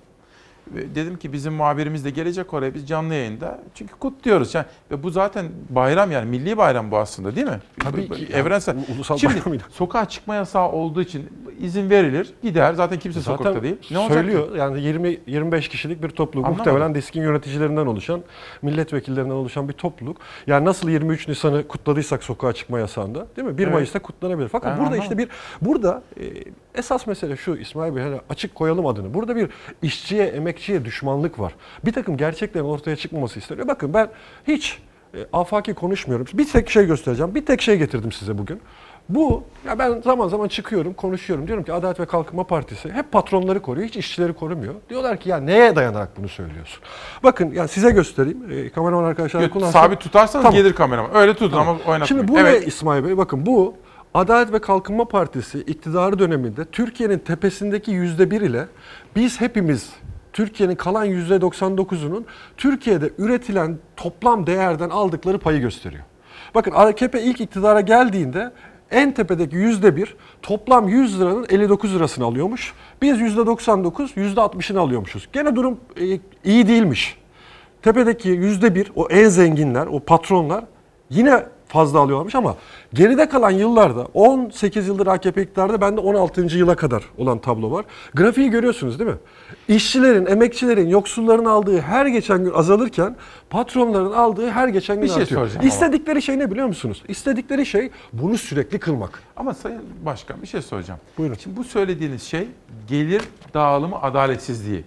Dedim ki bizim muhabirimiz de gelecek oraya biz canlı yayında. Çünkü kutluyoruz. Yani, ve bu zaten bayram yani milli bayram bu aslında değil mi? Tabii ki. Evrensel. Yani ulusal Şimdi bayramıyla. sokağa çıkma yasağı olduğu için izin verilir. Gider. Zaten kimse sokakta değil. Ne olacak ki? söylüyor. Yani 20 25 kişilik bir topluluk. Anlamadım. Muhtemelen DİSK'in yöneticilerinden oluşan, milletvekillerinden oluşan bir topluluk. Yani nasıl 23 Nisan'ı kutladıysak sokağa çıkma yasağında, değil mi? 1 Evet. Mayıs'ta kutlanabilir. Fakat Ben burada anlamadım. işte bir burada e, esas mesele şu İsmail Bey hani açık koyalım adını. Burada bir işçiye, emekçiye düşmanlık var. Bir takım gerçeklerin ortaya çıkmaması isteniyor. Bakın ben hiç e, afaki konuşmuyorum. Bir tek şey göstereceğim. Bir tek şey getirdim size bugün. Bu ya ben zaman zaman çıkıyorum, konuşuyorum. Diyorum ki Adalet ve Kalkınma Partisi hep patronları koruyor, hiç işçileri korumuyor. Diyorlar ki ya neye dayanarak bunu söylüyorsun? Bakın ya size göstereyim. E, kameraman arkadaşlar kullansın. sabit tutarsanız Tamam. gelir kameraman. Öyle tutun Tamam. ama oynatmayın. Şimdi bu evet. ne İsmail Bey? Bakın bu Adalet ve Kalkınma Partisi iktidarı döneminde Türkiye'nin tepesindeki yüzde bir ile biz hepimiz Türkiye'nin kalan yüzde 99'unun Türkiye'de üretilen toplam değerden aldıkları payı gösteriyor. Bakın AKP ilk iktidara geldiğinde en tepedeki yüzde bir toplam 100 liranın 59 lirasını alıyormuş. Biz yüzde 99, yüzde 60'ını alıyormuşuz. Gene durum e, iyi değilmiş. Tepedeki yüzde bir o en zenginler, o patronlar yine fazla alıyorlarmış ama geride kalan yıllarda 18 yıldır AKP iktidarda bende 16. yıla kadar olan tablo var. Grafiği görüyorsunuz değil mi? İşçilerin, emekçilerin, yoksulların aldığı her geçen gün azalırken patronların aldığı her geçen gün Bir şey artıyor. soracağım. İstedikleri şey ne biliyor musunuz? İstedikleri şey bunu sürekli kılmak. Ama Sayın Başkan bir şey soracağım. Buyurun. Şimdi bu söylediğiniz şey gelir dağılımı adaletsizliği.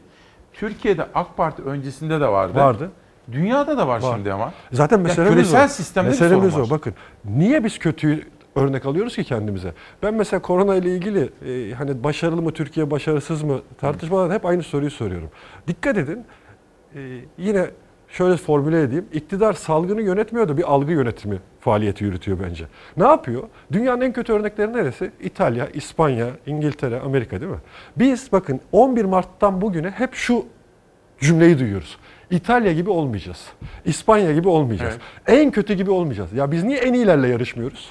Türkiye'de AK Parti öncesinde de vardı. Vardı. Dünyada da var, Var. şimdi ama. Zaten Ya meselemiz küresel o. sistemde bir meselemiz sorun o. var. Bakın niye biz kötüyü örnek alıyoruz ki kendimize? Ben mesela korona ile ilgili e, hani başarılı mı Türkiye başarısız mı tartışmalarda hep aynı soruyu soruyorum. Dikkat edin. e, yine şöyle formüle edeyim. İktidar salgını yönetmiyor da bir algı yönetimi faaliyeti yürütüyor bence. Ne yapıyor? Dünyanın en kötü örnekleri neresi? İtalya, İspanya, İngiltere, Amerika değil mi? Biz bakın 11 Mart'tan bugüne hep şu cümleyi duyuyoruz. İtalya gibi olmayacağız. İspanya gibi olmayacağız. En kötü gibi olmayacağız. Ya biz niye en iyilerle yarışmıyoruz?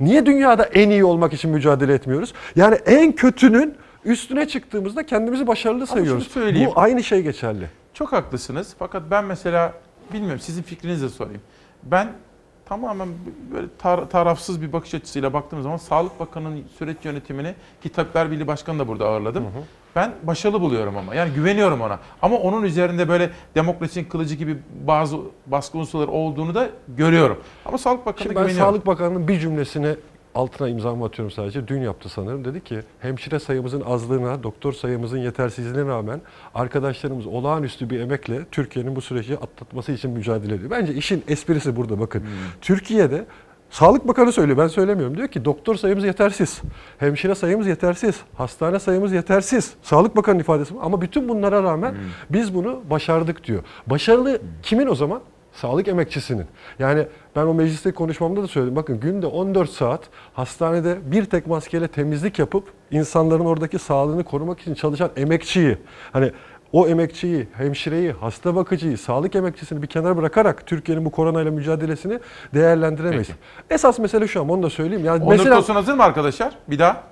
Niye dünyada en iyi olmak için mücadele etmiyoruz? Yani en kötünün üstüne çıktığımızda kendimizi başarılı sayıyoruz. söyleyeyim. Bu aynı şey geçerli. Çok haklısınız. Fakat ben mesela bilmiyorum sizin fikrinizi sorayım. Ben tamamen böyle tar- tarafsız bir bakış açısıyla baktığım zaman Sağlık Bakanı'nın süreç yönetimini ki Tabipler Birliği Başkanı da burada ağırladım. Ben başarılı buluyorum ama. Yani güveniyorum ona. Ama onun üzerinde böyle demokrasinin kılıcı gibi bazı baskı unsurları olduğunu da görüyorum. Ama Sağlık Bakanı'na Şimdi ben güveniyorum. Sağlık Bakanı'nın bir cümlesine altına imzamı atıyorum sadece. Dün yaptı sanırım. Dedi ki hemşire sayımızın azlığına, doktor sayımızın yetersizliğine rağmen arkadaşlarımız olağanüstü bir emekle Türkiye'nin bu süreci atlatması için mücadele ediyor. Bence işin esprisi burada bakın. Türkiye'de Sağlık Bakanı söylüyor, ben söylemiyorum. Diyor ki doktor sayımız yetersiz, hemşire sayımız yetersiz, hastane sayımız yetersiz. Sağlık Bakanı'nın ifadesi. Ama bütün bunlara rağmen biz bunu başardık diyor. Başarılı kimin o zaman? Sağlık emekçisinin. Yani ben o mecliste konuşmamda da söyledim. Bakın günde 14 saat hastanede bir tek maskeyle temizlik yapıp insanların oradaki sağlığını korumak için çalışan emekçiyi hani o emekçiyi, hemşireyi, hasta bakıcıyı, sağlık emekçisini bir kenara bırakarak Türkiye'nin bu koronayla mücadelesini değerlendiremeyiz. Esas mesele şu an onu da söyleyeyim. Yani Onur mesela Tosun hazır mı arkadaşlar? Bir daha.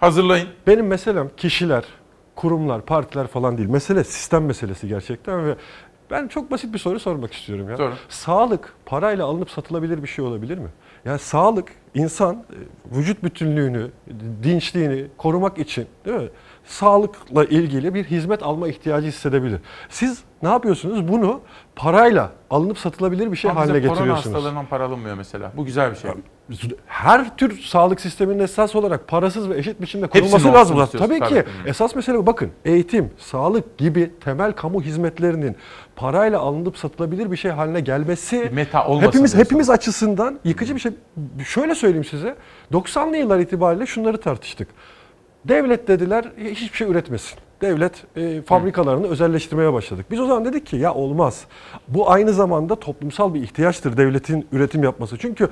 Hazırlayın. benim meselem kişiler, kurumlar, partiler falan değil. Mesele sistem meselesi gerçekten ve ben çok basit bir soru sormak istiyorum ya. Sorun. Sağlık parayla alınıp satılabilir bir şey olabilir mi? Yani sağlık insan e, vücut bütünlüğünü, dinçliğini korumak için değil mi? Sağlıkla ilgili bir hizmet alma ihtiyacı hissedebilir. Siz ne yapıyorsunuz? Bunu parayla alınıp satılabilir bir şey Ama haline bize korona getiriyorsunuz. hastalarından para alınmıyor mesela. Bu güzel bir şey. her tür sağlık sisteminin esas olarak parasız ve eşit biçimde olsun lazım. Tabii ki. tabii. Esas mesele bu. Bakın eğitim, sağlık gibi temel kamu hizmetlerinin parayla alınıp satılabilir bir şey haline gelmesi meta olmasın hepimiz diyorsun. hepimiz açısından yıkıcı bir şey. Şöyle söyleyeyim size. 90'lı yıllar itibariyle şunları tartıştık. Devlet dediler hiçbir şey üretmesin. Devlet e, fabrikalarını özelleştirmeye başladık. Biz o zaman dedik ki ya olmaz. Bu aynı zamanda toplumsal bir ihtiyaçtır devletin üretim yapması. Çünkü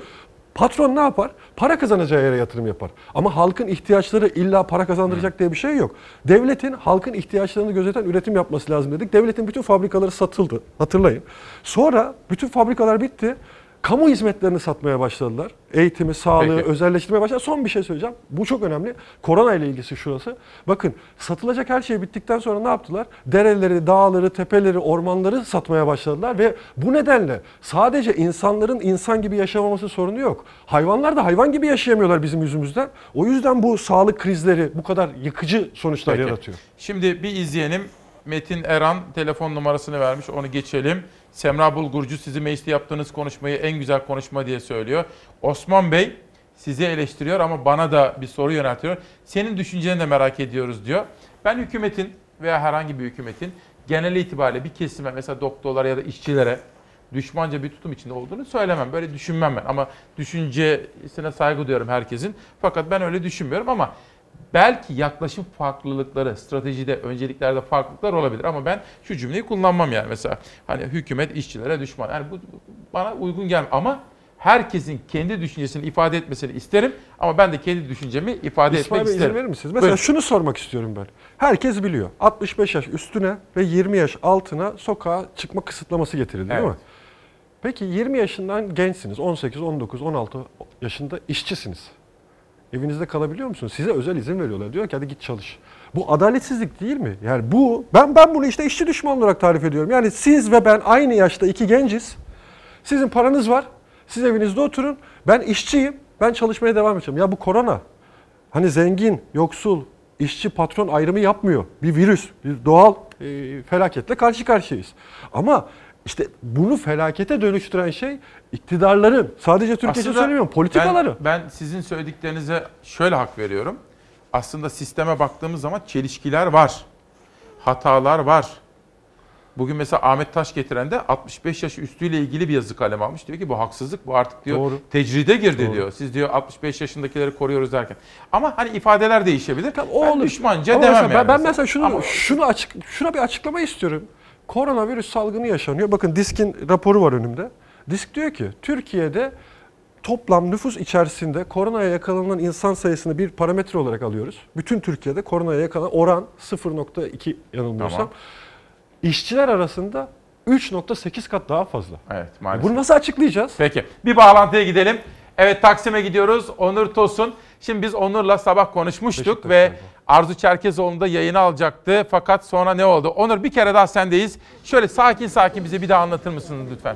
patron ne yapar? Para kazanacağı yere yatırım yapar. Ama halkın ihtiyaçları illa para kazandıracak diye bir şey yok. Devletin halkın ihtiyaçlarını gözeten üretim yapması lazım dedik. Devletin bütün fabrikaları satıldı. Hatırlayın. Sonra bütün fabrikalar bitti. Kamu hizmetlerini satmaya başladılar. Eğitimi, sağlığı, Peki. özelleştirmeye başladılar. Son bir şey söyleyeceğim. Bu çok önemli. Korona ile ilgisi şurası. Bakın satılacak her şey bittikten sonra ne yaptılar? Dereleri, dağları, tepeleri, ormanları satmaya başladılar ve bu nedenle sadece insanların insan gibi yaşamaması sorunu yok. Hayvanlar da hayvan gibi yaşayamıyorlar bizim yüzümüzden. O yüzden bu sağlık krizleri bu kadar yıkıcı sonuçlar Peki. yaratıyor. Şimdi bir izleyenim. Metin Eran telefon numarasını vermiş. Onu geçelim. Semra Bulgurcu sizi mecliste yaptığınız konuşmayı en güzel konuşma diye söylüyor. Osman Bey sizi eleştiriyor ama bana da bir soru yöneltiyor. Senin düşünceni de merak ediyoruz diyor. Ben hükümetin veya herhangi bir hükümetin genel itibariyle bir kesime mesela doktorlara ya da işçilere düşmanca bir tutum içinde olduğunu söylemem. Böyle düşünmem ben ama düşüncesine saygı duyuyorum herkesin. Fakat ben öyle düşünmüyorum ama belki yaklaşım farklılıkları, stratejide, önceliklerde farklılıklar olabilir ama ben şu cümleyi kullanmam yani mesela hani hükümet işçilere düşman. Yani bu bana uygun gelmiyor ama herkesin kendi düşüncesini ifade etmesini isterim ama ben de kendi düşüncemi ifade İsmail etmek Bey isterim. verir misiniz? Mesela Buyurun. şunu sormak istiyorum ben. Herkes biliyor. 65 yaş üstüne ve 20 yaş altına sokağa çıkma kısıtlaması getirildi değil Evet. mi? Peki 20 yaşından gençsiniz. 18, 19, 16 yaşında işçisiniz. Evinizde kalabiliyor musunuz? Size özel izin veriyorlar. Diyor ki hadi git çalış. Bu adaletsizlik değil mi? Yani bu ben ben bunu işte işçi düşman olarak tarif ediyorum. Yani siz ve ben aynı yaşta iki genciz. Sizin paranız var. Siz evinizde oturun. Ben işçiyim. Ben çalışmaya devam edeceğim. Ya bu korona. Hani zengin, yoksul, işçi, patron ayrımı yapmıyor. Bir virüs, bir doğal e, felaketle karşı karşıyayız. Ama işte bunu felakete dönüştüren şey iktidarların, sadece Türkiye için Aslında söylemiyorum, politikaları. Ben, ben sizin söylediklerinize şöyle hak veriyorum. Aslında sisteme baktığımız zaman çelişkiler var. Hatalar var. Bugün mesela Ahmet Taş getiren de 65 yaş üstüyle ilgili bir yazı kaleme almış. Diyor ki bu haksızlık bu artık diyor Doğru. tecride girdi Doğru. diyor. Siz diyor 65 yaşındakileri koruyoruz derken. Ama hani ifadeler değişebilir. O ben olur. düşmanca Ama demem mesela yani. ben, ben mesela şunu Ama- şunu açık şuna bir açıklama istiyorum. Koronavirüs salgını yaşanıyor. Bakın Disk'in raporu var önümde. Disk diyor ki Türkiye'de toplam nüfus içerisinde koronaya yakalanan insan sayısını bir parametre olarak alıyoruz. Bütün Türkiye'de koronaya yakalanan oran 0.2 yanılmıyorsam. Tamam. İşçiler arasında 3.8 kat daha fazla. Evet maalesef. Bunu nasıl açıklayacağız? Peki bir bağlantıya gidelim. Evet Taksim'e gidiyoruz. Onur Tosun. Şimdi biz Onur'la sabah konuşmuştuk ve Arzu Çerkezoğlu'nda yayını alacaktı. Fakat sonra ne oldu? Onur bir kere daha sendeyiz. Şöyle sakin sakin bize bir daha anlatır mısınız lütfen?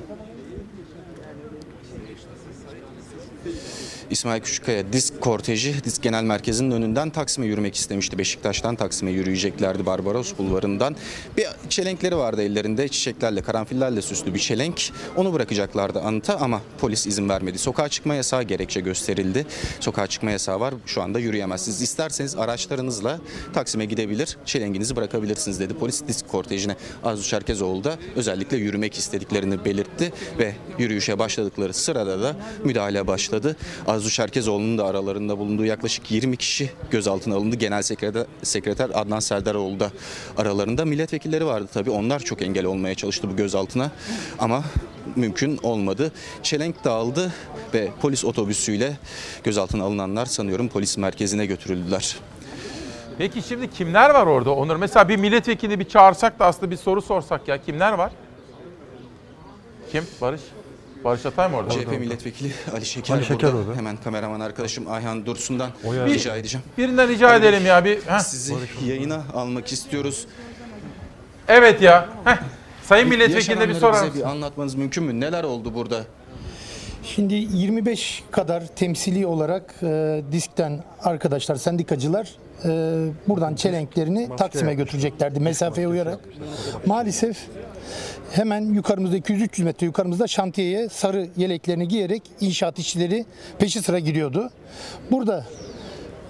İsmail Küçükkaya disk korteji disk genel merkezinin önünden Taksim'e yürümek istemişti. Beşiktaş'tan Taksim'e yürüyeceklerdi Barbaros bulvarından. Bir çelenkleri vardı ellerinde çiçeklerle karanfillerle süslü bir çelenk. Onu bırakacaklardı anıta ama polis izin vermedi. Sokağa çıkma yasağı gerekçe gösterildi. Sokağa çıkma yasağı var şu anda yürüyemezsiniz. İsterseniz araçlarınızla Taksim'e gidebilir çelenginizi bırakabilirsiniz dedi. Polis disk kortejine Arzu Çerkezoğlu da özellikle yürümek istediklerini belirtti ve yürüyüşe başladıkları sırada da müdahale başladı. Arzu Çerkezoğlu'nun da aralarında bulunduğu yaklaşık 20 kişi gözaltına alındı. Genel sekreter, sekreter Adnan Serdaroğlu da aralarında. Milletvekilleri vardı tabii. Onlar çok engel olmaya çalıştı bu gözaltına ama mümkün olmadı. Çelenk dağıldı ve polis otobüsüyle gözaltına alınanlar sanıyorum polis merkezine götürüldüler. Peki şimdi kimler var orada Onur? Mesela bir milletvekili bir çağırsak da aslında bir soru sorsak ya kimler var? Kim? Barış? Barış Atay mı orada? CHP milletvekili Ali Şeker, Ali Şeker burada. orada. Hemen kameraman arkadaşım Ayhan Dursun'dan ya. rica edeceğim. Birinden rica Ali Bey, edelim ya bir. Heh. Sizi yayına almak istiyoruz. Evet ya. Heh. Sayın milletvekiline bir sorar mısın? bir anlatmanız mümkün mü? Neler oldu burada? Şimdi 25 kadar temsili olarak e, diskten arkadaşlar, sendikacılar e, buradan çelenklerini Taksim'e götüreceklerdi mesafeye uyarak. Maalesef hemen yukarımızda 200-300 metre yukarımızda şantiyeye sarı yeleklerini giyerek inşaat işçileri peşi sıra giriyordu. Burada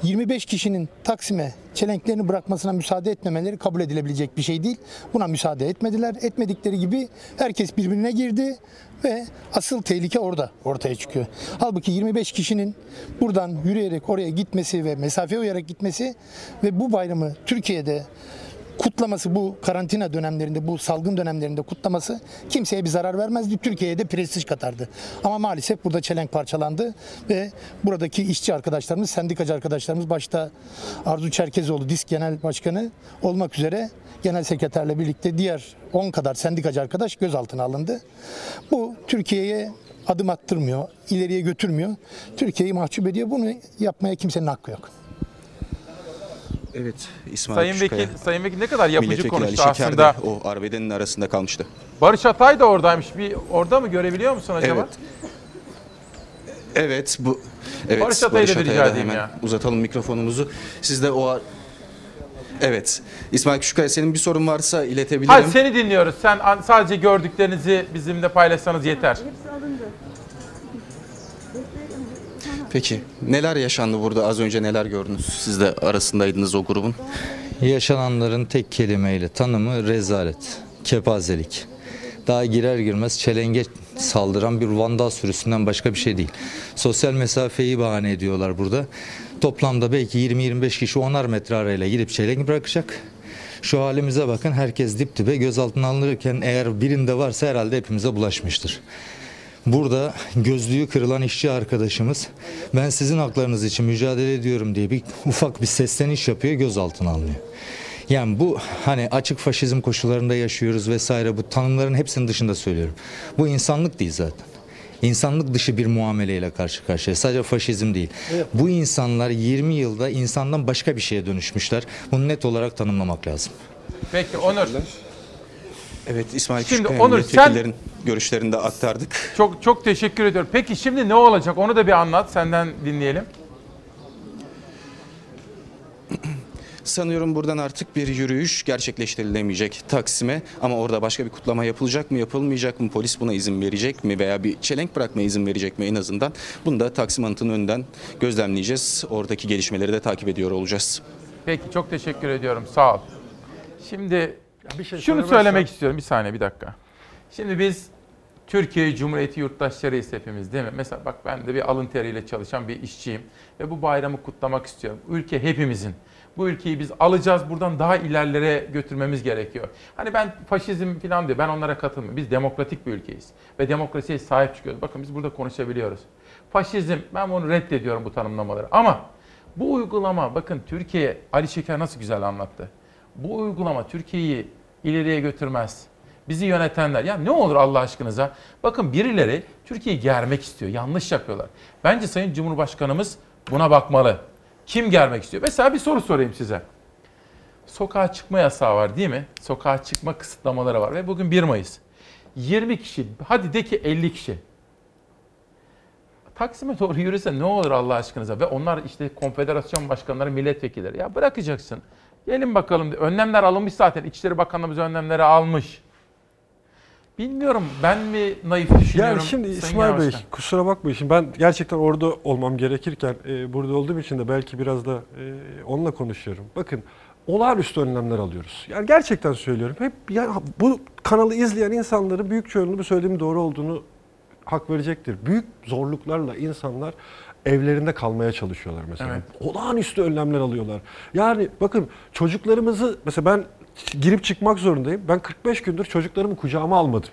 25 kişinin Taksim'e çelenklerini bırakmasına müsaade etmemeleri kabul edilebilecek bir şey değil. Buna müsaade etmediler. Etmedikleri gibi herkes birbirine girdi ve asıl tehlike orada ortaya çıkıyor. Halbuki 25 kişinin buradan yürüyerek oraya gitmesi ve mesafe uyarak gitmesi ve bu bayramı Türkiye'de kutlaması bu karantina dönemlerinde, bu salgın dönemlerinde kutlaması kimseye bir zarar vermezdi. Türkiye'ye de prestij katardı. Ama maalesef burada çelenk parçalandı ve buradaki işçi arkadaşlarımız, sendikacı arkadaşlarımız başta Arzu Çerkezoğlu Disk Genel Başkanı olmak üzere genel sekreterle birlikte diğer 10 kadar sendikacı arkadaş gözaltına alındı. Bu Türkiye'ye adım attırmıyor, ileriye götürmüyor. Türkiye'yi mahcup ediyor. Bunu yapmaya kimsenin hakkı yok. Evet İsmail Sayın Küçükkaya. Vekil, Sayın Vekil ne kadar yapıcı Ali konuştu Şeker aslında. de o arbedenin arasında kalmıştı. Barış Atay da oradaymış. Bir orada mı görebiliyor musun acaba? Evet. Evet bu evet Barış Atay'ı da bir Atay'a rica da edeyim hemen ya. uzatalım mikrofonumuzu. Siz de o Evet. İsmail Küçükkaya senin bir sorun varsa iletebilirim. Hayır seni dinliyoruz. Sen sadece gördüklerinizi bizimle paylaşsanız yeter. Peki neler yaşandı burada az önce neler gördünüz? Siz de arasındaydınız o grubun. Yaşananların tek kelimeyle tanımı rezalet, kepazelik. daha girer girmez çelenge saldıran bir vandal sürüsünden başka bir şey değil. Sosyal mesafeyi bahane ediyorlar burada. Toplamda belki 20-25 kişi 10'ar metre arayla gidip çelengi bırakacak. Şu halimize bakın herkes dip dibe gözaltına alınırken eğer birinde varsa herhalde hepimize bulaşmıştır. Burada gözlüğü kırılan işçi arkadaşımız ben sizin haklarınız için mücadele ediyorum diye bir ufak bir sesleniş yapıyor gözaltına alınıyor. Yani bu hani açık faşizm koşullarında yaşıyoruz vesaire bu tanımların hepsinin dışında söylüyorum. Bu insanlık değil zaten. İnsanlık dışı bir muameleyle karşı karşıya. Sadece faşizm değil. Bu insanlar 20 yılda insandan başka bir şeye dönüşmüşler. Bunu net olarak tanımlamak lazım. Peki Onur. Evet İsmail Şimdi Küçükkaya Onur, milletvekillerin görüşlerini de aktardık. Çok çok teşekkür ediyorum. Peki şimdi ne olacak? Onu da bir anlat. Senden dinleyelim. Sanıyorum buradan artık bir yürüyüş gerçekleştirilemeyecek Taksim'e ama orada başka bir kutlama yapılacak mı yapılmayacak mı polis buna izin verecek mi veya bir çelenk bırakmaya izin verecek mi en azından bunu da Taksim anıtının önünden gözlemleyeceğiz. Oradaki gelişmeleri de takip ediyor olacağız. Peki çok teşekkür ediyorum. Sağ ol. Şimdi bir şey şunu söylemek istiyorum. Bir saniye bir dakika. Şimdi biz Türkiye Cumhuriyeti yurttaşlarıyız hepimiz değil mi? Mesela bak ben de bir alın teriyle çalışan bir işçiyim ve bu bayramı kutlamak istiyorum. Ülke hepimizin. Bu ülkeyi biz alacağız buradan daha ilerlere götürmemiz gerekiyor. Hani ben faşizm falan diyor ben onlara katılmıyorum. Biz demokratik bir ülkeyiz ve demokrasiye sahip çıkıyoruz. Bakın biz burada konuşabiliyoruz. Faşizm ben bunu reddediyorum bu tanımlamaları ama bu uygulama bakın Türkiye Ali Şeker nasıl güzel anlattı. Bu uygulama Türkiye'yi ileriye götürmez. Bizi yönetenler ya ne olur Allah aşkınıza. Bakın birileri Türkiye'yi germek istiyor. Yanlış yapıyorlar. Bence Sayın Cumhurbaşkanımız buna bakmalı. Kim germek istiyor? Mesela bir soru sorayım size. Sokağa çıkma yasağı var değil mi? Sokağa çıkma kısıtlamaları var ve bugün 1 Mayıs. 20 kişi, hadi de ki 50 kişi. Taksim'e doğru yürüse ne olur Allah aşkınıza? Ve onlar işte konfederasyon başkanları, milletvekilleri. Ya bırakacaksın. Gelin bakalım. Önlemler alınmış zaten. İçişleri Bakanlığımız önlemleri almış. Bilmiyorum ben mi naif düşünüyorum? Yani şimdi İsmail Bey kusura bakmayın. Şimdi ben gerçekten orada olmam gerekirken e, burada olduğum için de belki biraz da e, onunla konuşuyorum. Bakın olağanüstü önlemler alıyoruz. Yani gerçekten söylüyorum. Hep yani bu kanalı izleyen insanları büyük çoğunluğu bu söylediğim doğru olduğunu hak verecektir. Büyük zorluklarla insanlar evlerinde kalmaya çalışıyorlar mesela. Evet. Olağanüstü önlemler alıyorlar. Yani bakın çocuklarımızı mesela ben girip çıkmak zorundayım. Ben 45 gündür çocuklarımı kucağıma almadım.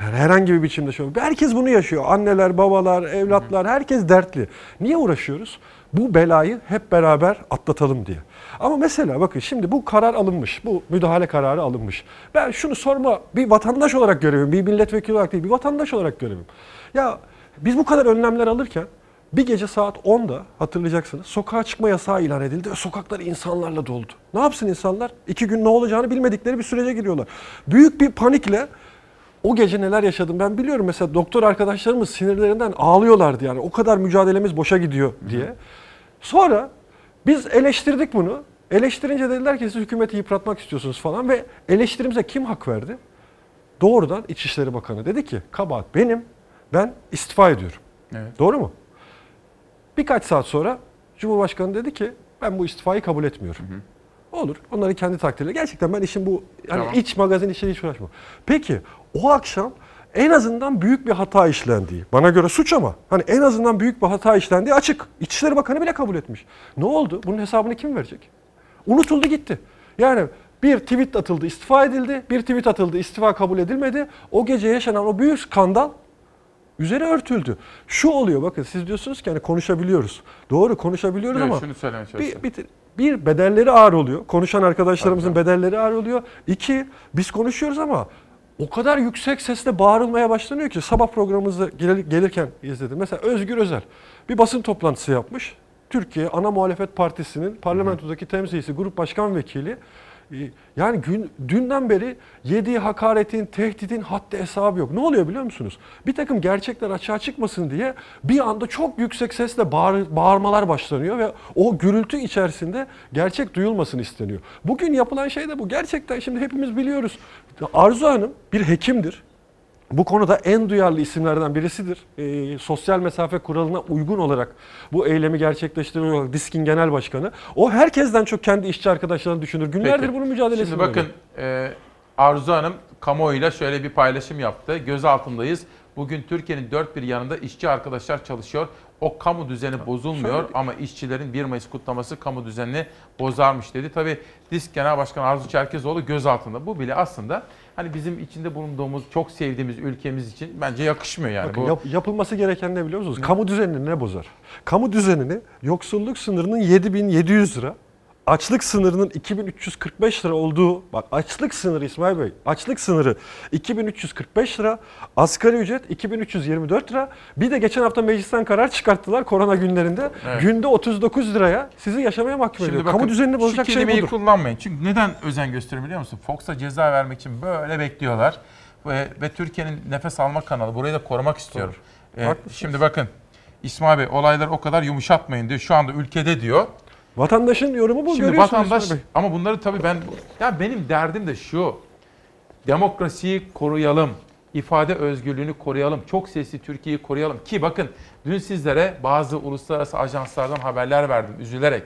Yani herhangi bir biçimde şöyle. Herkes bunu yaşıyor. Anneler, babalar, evlatlar herkes dertli. Niye uğraşıyoruz? Bu belayı hep beraber atlatalım diye. Ama mesela bakın şimdi bu karar alınmış. Bu müdahale kararı alınmış. Ben şunu sorma bir vatandaş olarak görevim, bir milletvekili olarak değil, bir vatandaş olarak görevim. Ya biz bu kadar önlemler alırken bir gece saat 10'da hatırlayacaksınız sokağa çıkma yasağı ilan edildi ve sokaklar insanlarla doldu. Ne yapsın insanlar? İki gün ne olacağını bilmedikleri bir sürece giriyorlar. Büyük bir panikle o gece neler yaşadım ben biliyorum. Mesela doktor arkadaşlarımız sinirlerinden ağlıyorlardı yani. O kadar mücadelemiz boşa gidiyor diye. Sonra biz eleştirdik bunu. Eleştirince dediler ki siz hükümeti yıpratmak istiyorsunuz falan ve eleştirimize kim hak verdi? Doğrudan İçişleri Bakanı dedi ki kabahat benim ben istifa ediyorum. Evet. Doğru mu? Birkaç saat sonra Cumhurbaşkanı dedi ki ben bu istifayı kabul etmiyorum. Olur. Onların kendi takdirleri. Gerçekten ben işin bu hani Tamam. iç magazin işleri hiç uğraşmam. Peki o akşam en azından büyük bir hata işlendiği, bana göre suç ama hani en azından büyük bir hata işlendiği açık. İçişleri Bakanı bile kabul etmiş. Ne oldu? Bunun hesabını kim verecek? Unutuldu gitti. Yani bir tweet atıldı, istifa edildi. Bir tweet atıldı, istifa kabul edilmedi. O gece yaşanan o büyük skandal üzeri örtüldü. Şu oluyor bakın siz diyorsunuz ki hani konuşabiliyoruz. Doğru konuşabiliyoruz Evet, ama şunu bir, bir, bir bedelleri ağır oluyor. Konuşan arkadaşlarımızın bedelleri ağır oluyor. İki biz konuşuyoruz ama o kadar yüksek sesle bağırılmaya başlanıyor ki sabah programımızda gel- gelirken izledim. Mesela Özgür Özel bir basın toplantısı yapmış. Türkiye Ana Muhalefet Partisi'nin parlamentodaki temsilcisi, grup başkan vekili. Yani gün, dünden beri yediği hakaretin, tehditin haddi hesabı yok. Ne oluyor biliyor musunuz? Bir takım gerçekler açığa çıkmasın diye bir anda çok yüksek sesle bağır, bağırmalar başlanıyor ve o gürültü içerisinde gerçek duyulmasın isteniyor. Bugün yapılan şey de bu. Gerçekten şimdi hepimiz biliyoruz. Arzu Hanım bir hekimdir. Bu konuda en duyarlı isimlerden birisidir. Ee, sosyal mesafe kuralına uygun olarak bu eylemi gerçekleştiren olarak DİSK'in genel başkanı. O herkesten çok kendi işçi arkadaşlarını düşünür. Günlerdir Peki. bunun mücadelesini Şimdi bakın e, Arzu Hanım kamuoyuyla şöyle bir paylaşım yaptı. Göz altındayız. Bugün Türkiye'nin dört bir yanında işçi arkadaşlar çalışıyor. O kamu düzeni bozulmuyor ama işçilerin 1 Mayıs kutlaması kamu düzenini bozarmış dedi. Tabii Disk Genel Başkanı Arzu Çerkezoğlu göz altında. Bu bile aslında hani bizim içinde bulunduğumuz, çok sevdiğimiz ülkemiz için bence yakışmıyor yani. Bakın Bu yap- yapılması gereken ne biliyor musunuz? Kamu düzenini ne bozar? Kamu düzenini yoksulluk sınırının 7700 lira, açlık sınırının 2345 lira olduğu, bak açlık sınırı İsmail Bey, açlık sınırı 2345 lira, asgari ücret 2324 lira. Bir de geçen hafta meclisten karar çıkarttılar korona günlerinde. Evet. Günde 39 liraya sizi yaşamaya mahkum ediyor. Kamu düzenini bozacak şu şey kelimeyi budur. kullanmayın. Çünkü neden özen gösteriyor biliyor musun? Fox'a ceza vermek için böyle bekliyorlar. Ve, ve Türkiye'nin nefes alma kanalı. Burayı da korumak istiyorum. Ee, Haklısınız. şimdi bakın İsmail Bey olayları o kadar yumuşatmayın diyor. Şu anda ülkede diyor. Vatandaşın yorumu bu. Şimdi görüyorsunuz vatandaş Bey. ama bunları tabii ben ya benim derdim de şu. Demokrasiyi koruyalım. ifade özgürlüğünü koruyalım. Çok sesli Türkiye'yi koruyalım. Ki bakın dün sizlere bazı uluslararası ajanslardan haberler verdim üzülerek.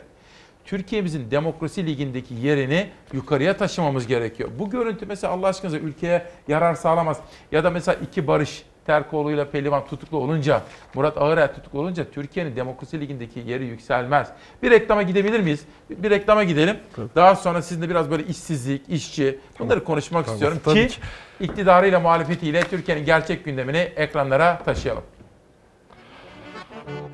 Türkiye'mizin demokrasi ligindeki yerini yukarıya taşımamız gerekiyor. Bu görüntü mesela Allah aşkına ülkeye yarar sağlamaz. Ya da mesela iki barış Terkoğlu ile Pelivan tutuklu olunca, Murat Ağırel tutuklu olunca Türkiye'nin demokrasi ligindeki yeri yükselmez. Bir reklama gidebilir miyiz? Bir, reklama gidelim. Daha sonra sizinle biraz böyle işsizlik, işçi bunları konuşmak Tamam, istiyorum tabii ki ki. iktidarıyla muhalefetiyle Türkiye'nin gerçek gündemini ekranlara taşıyalım.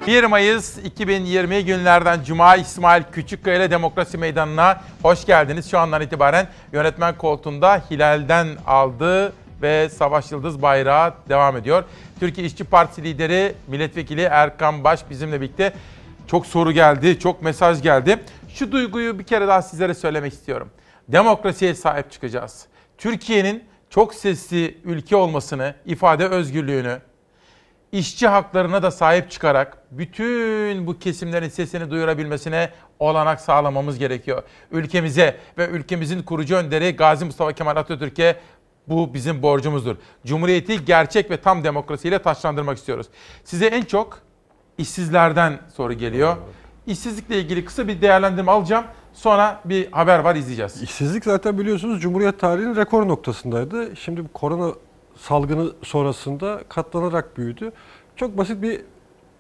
1 Mayıs 2020 günlerden Cuma İsmail Küçükkaya ile Demokrasi Meydanı'na hoş geldiniz. Şu andan itibaren yönetmen koltuğunda Hilal'den aldı ve Savaş Yıldız bayrağı devam ediyor. Türkiye İşçi Partisi lideri milletvekili Erkan Baş bizimle birlikte çok soru geldi, çok mesaj geldi. Şu duyguyu bir kere daha sizlere söylemek istiyorum. Demokrasiye sahip çıkacağız. Türkiye'nin çok sesli ülke olmasını, ifade özgürlüğünü, işçi haklarına da sahip çıkarak bütün bu kesimlerin sesini duyurabilmesine olanak sağlamamız gerekiyor. Ülkemize ve ülkemizin kurucu önderi Gazi Mustafa Kemal Atatürk'e bu bizim borcumuzdur. Cumhuriyeti gerçek ve tam demokrasiyle taşlandırmak istiyoruz. Size en çok işsizlerden soru geliyor. İşsizlikle ilgili kısa bir değerlendirme alacağım. Sonra bir haber var izleyeceğiz. İşsizlik zaten biliyorsunuz Cumhuriyet tarihinin rekor noktasındaydı. Şimdi korona salgını sonrasında katlanarak büyüdü. Çok basit bir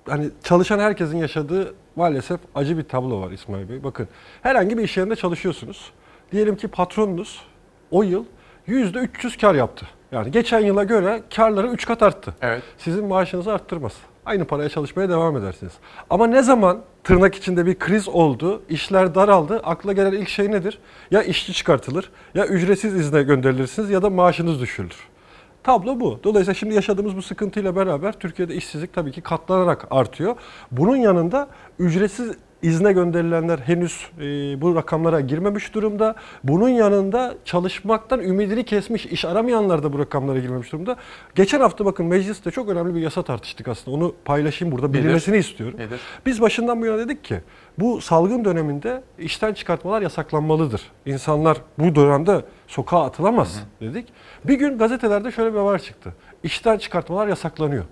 hani çalışan herkesin yaşadığı maalesef acı bir tablo var İsmail Bey. Bakın herhangi bir iş yerinde çalışıyorsunuz. Diyelim ki patronunuz o yıl %300 kar yaptı. Yani geçen yıla göre karları 3 kat arttı. Evet. Sizin maaşınızı arttırmaz. Aynı paraya çalışmaya devam edersiniz. Ama ne zaman tırnak içinde bir kriz oldu, işler daraldı, akla gelen ilk şey nedir? Ya işçi çıkartılır, ya ücretsiz izne gönderilirsiniz ya da maaşınız düşürülür. Tablo bu. Dolayısıyla şimdi yaşadığımız bu sıkıntıyla beraber Türkiye'de işsizlik tabii ki katlanarak artıyor. Bunun yanında ücretsiz izne gönderilenler henüz e, bu rakamlara girmemiş durumda. Bunun yanında çalışmaktan ümidini kesmiş, iş aramayanlar da bu rakamlara girmemiş durumda. Geçen hafta bakın mecliste çok önemli bir yasa tartıştık aslında. Onu paylaşayım burada, Nedir? bilinmesini istiyorum. Nedir? Biz başından bu yana dedik ki bu salgın döneminde işten çıkartmalar yasaklanmalıdır. İnsanlar bu dönemde sokağa atılamaz dedik. Bir gün gazetelerde şöyle bir haber çıktı. İşten çıkartmalar yasaklanıyor.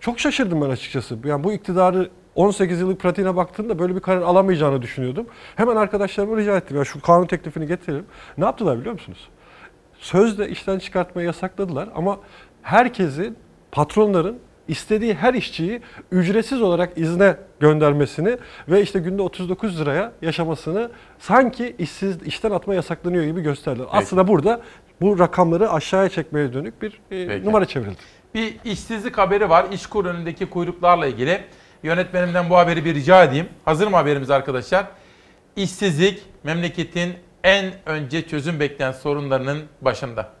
Çok şaşırdım ben açıkçası. Yani bu iktidarı 18 yıllık pratiğine baktığımda böyle bir karar alamayacağını düşünüyordum. Hemen arkadaşlarıma rica ettim. Ya şu kanun teklifini getirelim. Ne yaptılar biliyor musunuz? Sözde işten çıkartmayı yasakladılar ama herkesin, patronların istediği her işçiyi ücretsiz olarak izne göndermesini ve işte günde 39 liraya yaşamasını sanki işsiz işten atma yasaklanıyor gibi gösterdiler. Aslında burada bu rakamları aşağıya çekmeye dönük bir e, numara çevrildi. Bir işsizlik haberi var. İşkur önündeki kuyruklarla ilgili. Yönetmenimden bu haberi bir rica edeyim. Hazır mı haberimiz arkadaşlar? İşsizlik memleketin en önce çözüm bekleyen sorunlarının başında.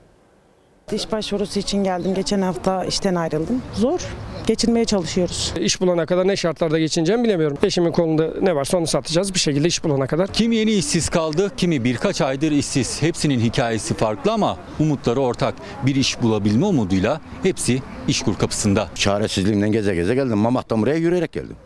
İş başvurusu için geldim. Geçen hafta işten ayrıldım. Zor. Geçinmeye çalışıyoruz. İş bulana kadar ne şartlarda geçineceğimi bilemiyorum. Eşimin kolunda ne varsa onu satacağız bir şekilde iş bulana kadar. Kimi yeni işsiz kaldı, kimi birkaç aydır işsiz. Hepsinin hikayesi farklı ama umutları ortak. Bir iş bulabilme umuduyla hepsi işkur kapısında. Çaresizliğimden geze geze geldim. Mamak'tan buraya yürüyerek geldim.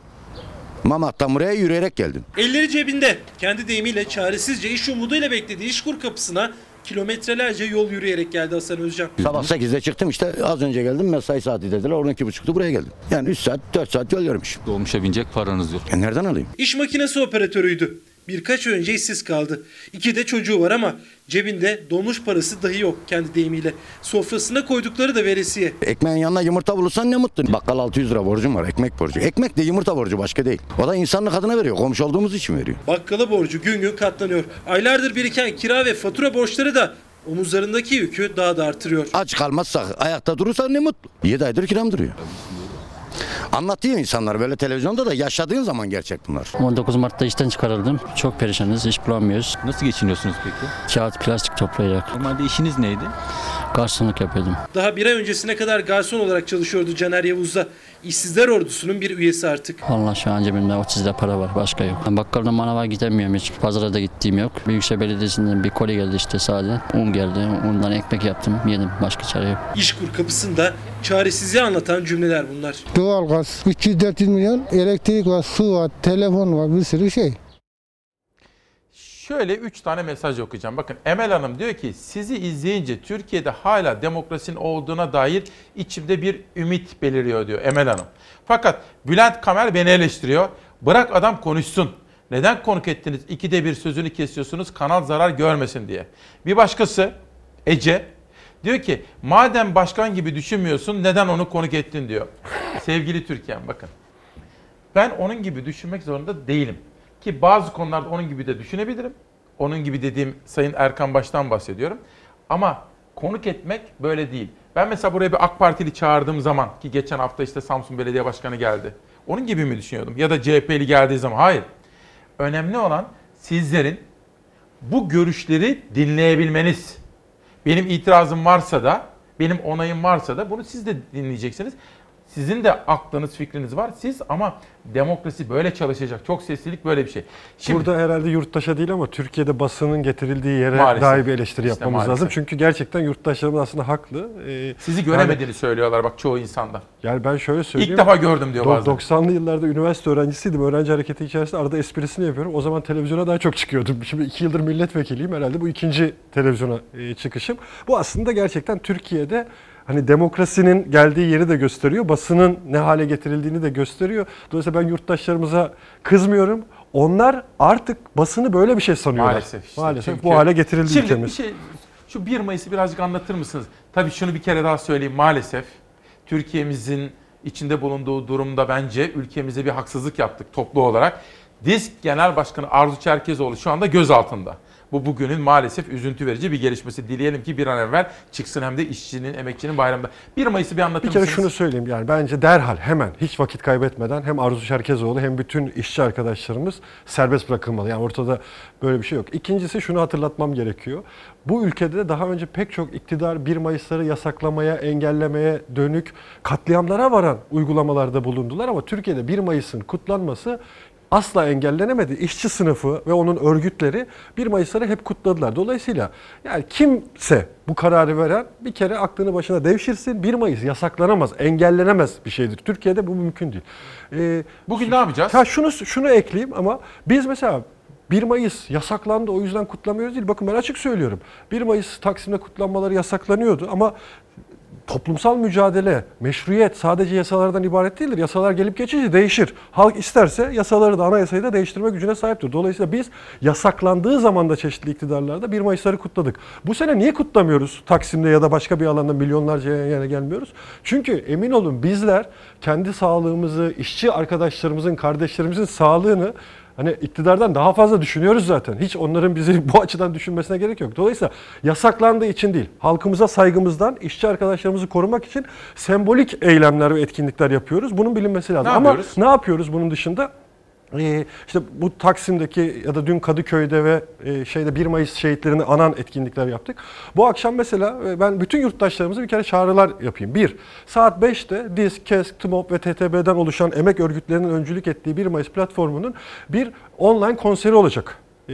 Mamak'tan buraya yürüyerek geldim. Elleri cebinde. Kendi deyimiyle çaresizce iş umuduyla beklediği işkur kapısına kilometrelerce yol yürüyerek geldi Hasan Özcan. Sabah 8'de çıktım işte az önce geldim mesai saati dediler 12.30'da buraya geldim. Yani 3 saat 4 saat yol yürümüş. Dolmuşa binecek paranız yok. E nereden alayım? İş makinesi operatörüydü. Birkaç ay önce işsiz kaldı. İki de çocuğu var ama cebinde dolmuş parası dahi yok kendi deyimiyle. Sofrasına koydukları da veresiye. Ekmeğin yanına yumurta bulursan ne mutlu. Bakkal 600 lira borcum var ekmek borcu. Ekmek de yumurta borcu başka değil. O da insanlık adına veriyor. Komşu olduğumuz için veriyor. Bakkala borcu gün gün katlanıyor. Aylardır biriken kira ve fatura borçları da omuzlarındaki yükü daha da artırıyor. Aç kalmazsak ayakta durursak ne mutlu. 7 aydır kiram duruyor. Anlatıyor insanlar böyle televizyonda da yaşadığın zaman gerçek bunlar. 19 Mart'ta işten çıkarıldım. Çok perişanız, iş bulamıyoruz. Nasıl geçiniyorsunuz peki? Kağıt, plastik toplayarak. Normalde işiniz neydi? Garsonluk yapıyordum. Daha bir ay öncesine kadar garson olarak çalışıyordu Caner Yavuz'da. İşsizler ordusunun bir üyesi artık. Allah şu an cebimde 30 lira para var, başka yok. Ben bakkalda manava gidemiyorum hiç. Pazara da gittiğim yok. Büyükşehir Belediyesi'nden bir koli geldi işte sadece. Un geldi, ondan ekmek yaptım, yedim. Başka çare yok. İşkur kapısında çaresizliği anlatan cümleler bunlar. Doğalgaz 300-400 milyon, elektrik var, su var, telefon var, bir sürü şey. Şöyle 3 tane mesaj okuyacağım. Bakın Emel Hanım diyor ki sizi izleyince Türkiye'de hala demokrasinin olduğuna dair içimde bir ümit beliriyor diyor Emel Hanım. Fakat Bülent Kamer beni eleştiriyor. Bırak adam konuşsun. Neden konuk ettiniz? İkide bir sözünü kesiyorsunuz kanal zarar görmesin diye. Bir başkası Ece diyor ki madem başkan gibi düşünmüyorsun neden onu konuk ettin diyor. Sevgili Türkiye'm bakın. Ben onun gibi düşünmek zorunda değilim. Ki bazı konularda onun gibi de düşünebilirim. Onun gibi dediğim Sayın Erkan Baş'tan bahsediyorum. Ama konuk etmek böyle değil. Ben mesela buraya bir AK Partili çağırdığım zaman ki geçen hafta işte Samsun Belediye Başkanı geldi. Onun gibi mi düşünüyordum? Ya da CHP'li geldiği zaman. Hayır. Önemli olan sizlerin bu görüşleri dinleyebilmeniz. Benim itirazım varsa da, benim onayım varsa da bunu siz de dinleyeceksiniz. Sizin de aklınız, fikriniz var. Siz ama demokrasi böyle çalışacak. Çok seslilik böyle bir şey. Şimdi, Burada herhalde yurttaşa değil ama Türkiye'de basının getirildiği yere Maalesef. dair bir eleştiri İşte yapmamız maalesef. lazım. Çünkü gerçekten yurttaşlarımız aslında haklı. Ee, sizi göremediğini söylüyorlar bak çoğu insanda. Yani ben şöyle söyleyeyim. İlk defa gördüm diyor bazen. 90'lı yıllarda üniversite öğrencisiydim. Öğrenci hareketi içerisinde arada esprisini yapıyorum. O zaman televizyona daha çok çıkıyordum. Şimdi iki yıldır milletvekiliyim. Herhalde bu ikinci televizyona e, çıkışım. Bu aslında gerçekten Türkiye'de hani demokrasinin geldiği yeri de gösteriyor. Basının ne hale getirildiğini de gösteriyor. Dolayısıyla ben yurttaşlarımıza kızmıyorum. Onlar artık basını böyle bir şey sanıyorlar. Maalesef. işte. Maalesef Çünkü- bu hale getirildi Şimdi ülkemiz. bir şey, şu 1 Mayıs'ı birazcık anlatır mısınız? Tabii şunu bir kere daha söyleyeyim. Maalesef Türkiye'mizin içinde bulunduğu durumda bence ülkemize bir haksızlık yaptık toplu olarak. Disk Genel Başkanı Arzu Çerkezoğlu şu anda gözaltında. Bu bugünün maalesef üzüntü verici bir gelişmesi. Dileyelim ki bir an evvel çıksın hem de işçinin, emekçinin bayramında. 1 Mayıs'ı bir anlatır Bir kere mısınız? şunu söyleyeyim yani bence derhal hemen hiç vakit kaybetmeden hem Arzu Şerkezoğlu hem bütün işçi arkadaşlarımız serbest bırakılmalı. Yani ortada böyle bir şey yok. İkincisi şunu hatırlatmam gerekiyor. Bu ülkede daha önce pek çok iktidar 1 Mayıs'ları yasaklamaya, engellemeye dönük katliamlara varan uygulamalarda bulundular ama Türkiye'de 1 Mayıs'ın kutlanması asla engellenemedi. İşçi sınıfı ve onun örgütleri 1 Mayıs'ları hep kutladılar. Dolayısıyla yani kimse bu kararı veren bir kere aklını başına devşirsin. 1 Mayıs yasaklanamaz, engellenemez bir şeydir. Türkiye'de bu mümkün değil. Ee, Bugün ne yapacağız? Ha şunu şunu ekleyeyim ama biz mesela 1 Mayıs yasaklandı o yüzden kutlamıyoruz değil. Bakın ben açık söylüyorum. 1 Mayıs Taksim'de kutlanmaları yasaklanıyordu ama toplumsal mücadele, meşruiyet sadece yasalardan ibaret değildir. Yasalar gelip geçici değişir. Halk isterse yasaları da anayasayı da değiştirme gücüne sahiptir. Dolayısıyla biz yasaklandığı zaman da çeşitli iktidarlarda 1 Mayıs'ları kutladık. Bu sene niye kutlamıyoruz? Taksim'de ya da başka bir alanda milyonlarca yan yana gelmiyoruz. Çünkü emin olun bizler kendi sağlığımızı, işçi arkadaşlarımızın, kardeşlerimizin sağlığını Hani iktidardan daha fazla düşünüyoruz zaten. Hiç onların bizi bu açıdan düşünmesine gerek yok. Dolayısıyla yasaklandığı için değil, halkımıza saygımızdan, işçi arkadaşlarımızı korumak için sembolik eylemler ve etkinlikler yapıyoruz. Bunun bilinmesi lazım. Ne Ama yapıyoruz? ne yapıyoruz bunun dışında? Ee, işte bu Taksim'deki ya da dün Kadıköy'de ve e, şeyde 1 Mayıs şehitlerini anan etkinlikler yaptık. Bu akşam mesela e, ben bütün yurttaşlarımıza bir kere çağrılar yapayım. Bir, saat 5'te DİSK, KESK, TMOB ve TTB'den oluşan emek örgütlerinin öncülük ettiği 1 Mayıs platformunun bir online konseri olacak. Ee,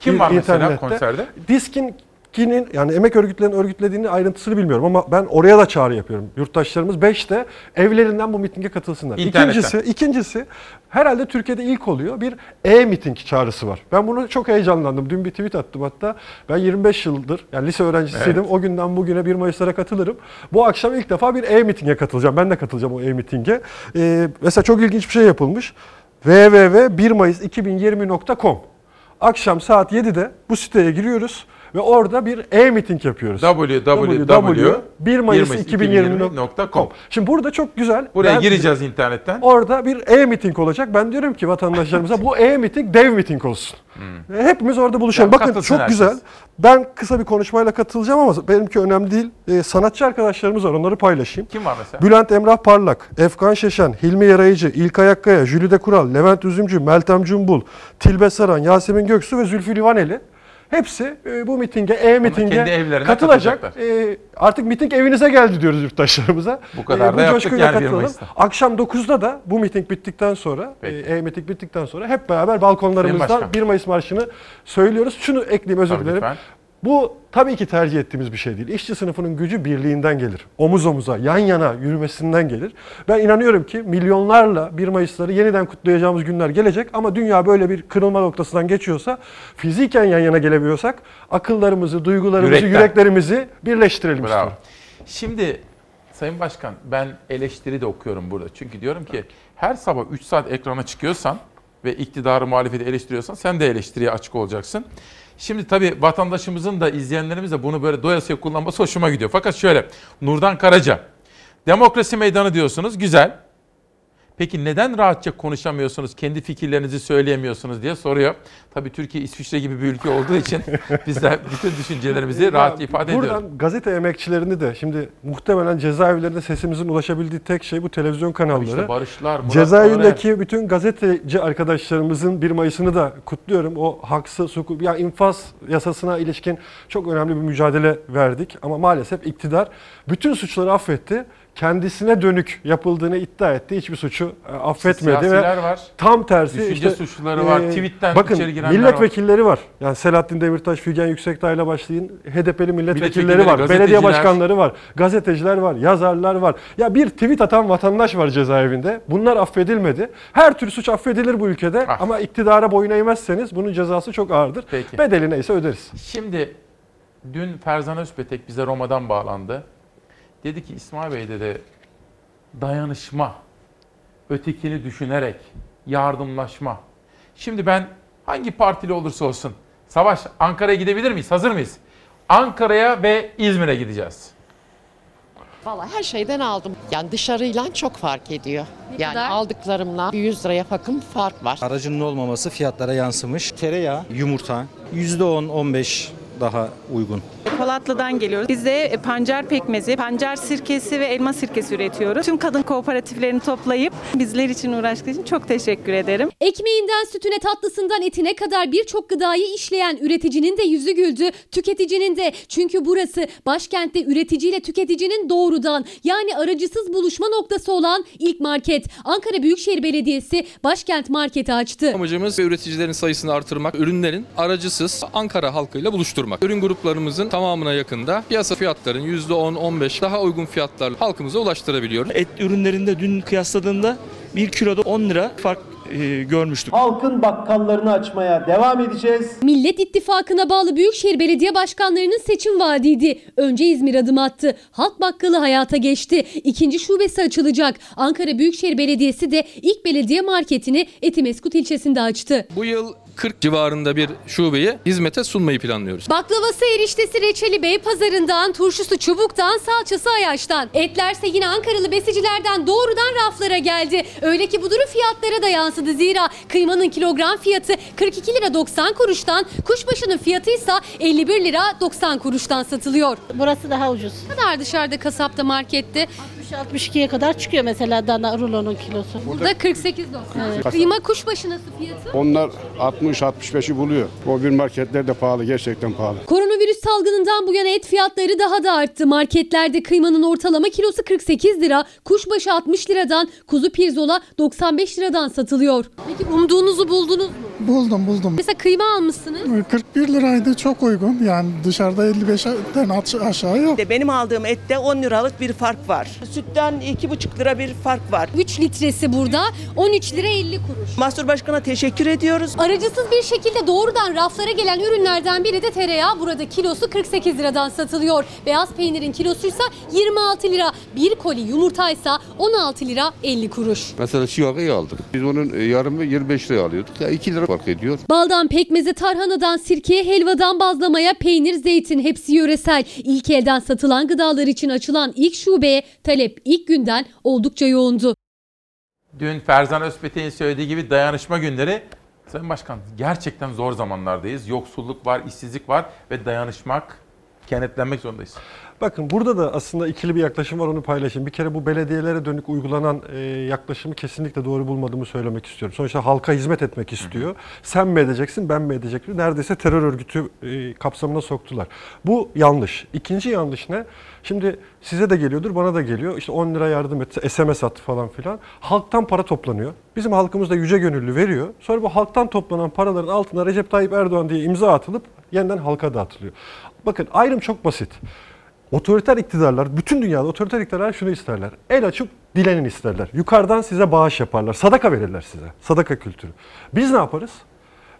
Kim var mesela internette. konserde? DİSK'in Kinin yani emek örgütlerinin örgütlediğini ayrıntısını bilmiyorum ama ben oraya da çağrı yapıyorum. Yurttaşlarımız 5'te evlerinden bu mitinge katılsınlar. İnternetten. İkincisi, ikincisi herhalde Türkiye'de ilk oluyor bir e-miting çağrısı var. Ben bunu çok heyecanlandım. Dün bir tweet attım hatta. Ben 25 yıldır yani lise öğrencisiydim. Evet. O günden bugüne 1 Mayıs'lara katılırım. Bu akşam ilk defa bir e-mitinge katılacağım. Ben de katılacağım o e-mitinge. Ee, mesela çok ilginç bir şey yapılmış. www.1mayıs2020.com Akşam saat 7'de bu siteye giriyoruz ve orada bir e-meeting yapıyoruz. www. 1 Mayıs 2020.com. 2020.com. Şimdi burada çok güzel. Buraya Ben- gireceğiz internetten. Orada bir e-meeting olacak. Ben diyorum ki vatandaşlarımıza bu e-meeting dev meeting olsun. Ve Hepimiz orada buluşalım. Ya Bakın çok herkes. güzel. Ben kısa bir konuşmayla katılacağım ama benimki önemli değil. Ee, sanatçı arkadaşlarımız var onları paylaşayım. Kim var mesela? Bülent Emrah Parlak, Efkan Şeşen, Hilmi Yarayıcı, İlkay Akkaya, Jülide Kural, Levent Üzümcü, Meltem Cumbul, Tilbe Saran, Yasemin Göksu ve Zülfü Livaneli. Hepsi e, bu mitinge, e-mitinge katılacak. E, artık miting evinize geldi diyoruz yurttaşlarımıza. Bu kadar da bu yaptık yani bir katılalım. Mayıs'ta. Akşam 9'da da bu miting bittikten sonra, e, e-miting bittikten sonra hep beraber balkonlarımızda Sayın Başkan. 1 Mayıs Marşı'nı söylüyoruz. Şunu ekleyeyim özür Tabii dilerim. lütfen. Bu tabii ki tercih ettiğimiz bir şey değil. İşçi sınıfının gücü birliğinden gelir. Omuz omuza, yan yana yürümesinden gelir. Ben inanıyorum ki milyonlarla 1 Mayıs'ları yeniden kutlayacağımız günler gelecek ama dünya böyle bir kırılma noktasından geçiyorsa, fiziken yan yana gelebiliyorsak akıllarımızı, duygularımızı, Yürekten. yüreklerimizi birleştirelim Bravo. istiyorum. Şimdi Sayın Başkan ben eleştiri de okuyorum burada. Çünkü diyorum ki her sabah 3 saat ekrana çıkıyorsan ve iktidarı muhalefeti eleştiriyorsan sen de eleştiriye açık olacaksın. Şimdi tabii vatandaşımızın da izleyenlerimiz de bunu böyle doyasıya kullanması hoşuma gidiyor. Fakat şöyle Nurdan Karaca demokrasi meydanı diyorsunuz güzel. Peki neden rahatça konuşamıyorsunuz, kendi fikirlerinizi söyleyemiyorsunuz diye soruyor. Tabii Türkiye İsviçre gibi bir ülke olduğu için biz de bütün düşüncelerimizi rahat Ya ifade Buradan ediyoruz. gazete emekçilerini de şimdi muhtemelen cezaevlerinde sesimizin ulaşabildiği tek şey bu televizyon kanalları. işte Barışlar, Murat Cezaevindeki bütün gazeteci arkadaşlarımızın 1 Mayıs'ını da kutluyorum. O haksız hukuk, ya infaz yasasına ilişkin çok önemli bir mücadele verdik. Ama maalesef iktidar bütün suçları affetti. Kendisine dönük yapıldığını iddia etti. Hiçbir suçu e, affetmedi ve var. tam tersi Düşünce işte suçluları var, tweetten bakın, içeri girenler var. milletvekilleri var. Yani Selahattin Demirtaş, Figen Yüksekdağ'la başlayın. HDP'li milletvekilleri var. Belediye başkanları var. Gazeteciler var. Yazarlar var. Ya bir tweet atan vatandaş var cezaevinde. Bunlar affedilmedi. Her tür suç affedilir bu ülkede. Ama iktidara boyun eğmezseniz bunun cezası çok ağırdır. Ah. Peki. Bedeli neyse öderiz. Şimdi dün Ferzan Özpetek bize Roma'dan bağlandı. Dedi ki İsmail Bey dedi dayanışma, ötekini düşünerek yardımlaşma. Şimdi ben hangi partili olursa olsun Savaş Ankara'ya gidebilir miyiz? Hazır mıyız? Ankara'ya ve İzmir'e gideceğiz. Valla her şeyden aldım. Yani dışarıyla çok fark ediyor. yani kadar? aldıklarımla 100 liraya yakın fark var. Aracının olmaması fiyatlara yansımış. Tereyağı, yumurta %10-15 daha uygun. Polatlı'dan geliyoruz. Biz de e, pancar pekmezi, pancar sirkesi ve elma sirkesi üretiyoruz. Tüm kadın kooperatiflerini toplayıp bizler için uğraştığı için çok teşekkür ederim. Ekmeğinden sütüne tatlısından etine kadar birçok gıdayı işleyen üreticinin de yüzü güldü, tüketicinin de. Çünkü burası başkentte üreticiyle tüketicinin doğrudan yani aracısız buluşma noktası olan ilk market. Ankara Büyükşehir Belediyesi Başkent Market'i açtı. Amacımız üreticilerin sayısını artırmak, ürünlerin aracısız Ankara halkıyla buluşturmak. Ürün gruplarımızın tamamına yakında piyasa fiyatların %10-15 daha uygun fiyatlarla halkımıza ulaştırabiliyoruz. Et ürünlerinde dün kıyasladığımda 1 kiloda 10 lira fark e, görmüştüm. Halkın bakkallarını açmaya devam edeceğiz. Millet İttifakı'na bağlı Büyükşehir Belediye Başkanlarının seçim vaadiydi. Önce İzmir adım attı. Halk Bakkalı hayata geçti. İkinci şubesi açılacak. Ankara Büyükşehir Belediyesi de ilk belediye marketini Etimeskut ilçesinde açtı. Bu yıl 40 civarında bir şubeyi hizmete sunmayı planlıyoruz. Baklavası, eriştesi, reçeli Beypazarı'ndan, turşusu Çubuk'tan, salçası Ayaş'tan. Etlerse yine Ankaralı besicilerden doğrudan raflara geldi. Öyle ki bu durum fiyatlara da yansıdı. Zira kıymanın kilogram fiyatı 42 lira 90 kuruştan, kuşbaşının fiyatı ise 51 lira 90 kuruştan satılıyor. Burası daha ucuz. Ne kadar dışarıda kasapta markette? 62'ye kadar çıkıyor mesela dana rulonun kilosu. Burada 48.90. Evet. Kıyma kuşbaşı nasıl fiyatı? Onlar 60-65'i buluyor. O bir marketler de pahalı, gerçekten pahalı. Koronavirüs salgınından bu yana et fiyatları daha da arttı. Marketlerde kıymanın ortalama kilosu 48 lira, kuşbaşı 60 liradan, kuzu pirzola 95 liradan satılıyor. Peki umduğunuzu buldunuz mu? Buldum buldum. Mesela kıyma almışsınız. 41 liraydı çok uygun. Yani dışarıda 55'ten aş- aşağı yok. Benim aldığım ette 10 liralık bir fark var. Sütten 2,5 lira bir fark var. 3 litresi burada 13 lira 50 kuruş. Mahsur Başkan'a teşekkür ediyoruz. Aracısız bir şekilde doğrudan raflara gelen ürünlerden biri de tereyağı. Burada kilo kilosu 48 liradan satılıyor. Beyaz peynirin kilosuysa 26 lira. Bir koli yumurtaysa 16 lira 50 kuruş. Mesela şivakayı aldık. Biz onun e, yarımı 25 liraya alıyorduk. Ya 2 lira fark ediyor. Baldan pekmeze, tarhanadan sirkeye, helvadan bazlamaya, peynir, zeytin hepsi yöresel. İlk elden satılan gıdalar için açılan ilk şubeye talep ilk günden oldukça yoğundu. Dün Ferzan Özpetek'in söylediği gibi dayanışma günleri. Sayın Başkan gerçekten zor zamanlardayız. Yoksulluk var, işsizlik var ve dayanışmak, kenetlenmek zorundayız. Bakın burada da aslında ikili bir yaklaşım var onu paylaşayım. Bir kere bu belediyelere dönük uygulanan e, yaklaşımı kesinlikle doğru bulmadığımı söylemek istiyorum. Sonuçta halka hizmet etmek istiyor. Sen mi edeceksin ben mi edeceksin? Neredeyse terör örgütü e, kapsamına soktular. Bu yanlış. İkinci yanlış ne? Şimdi size de geliyordur bana da geliyor. İşte 10 lira yardım et, SMS attı falan filan. Halktan para toplanıyor. Bizim halkımız da yüce gönüllü veriyor. Sonra bu halktan toplanan paraların altına Recep Tayyip Erdoğan diye imza atılıp yeniden halka dağıtılıyor. Bakın ayrım çok basit. Otoriter iktidarlar, bütün dünyada otoriter iktidarlar şunu isterler. El açıp dilenin isterler. Yukarıdan size bağış yaparlar. Sadaka verirler size. Sadaka kültürü. Biz ne yaparız?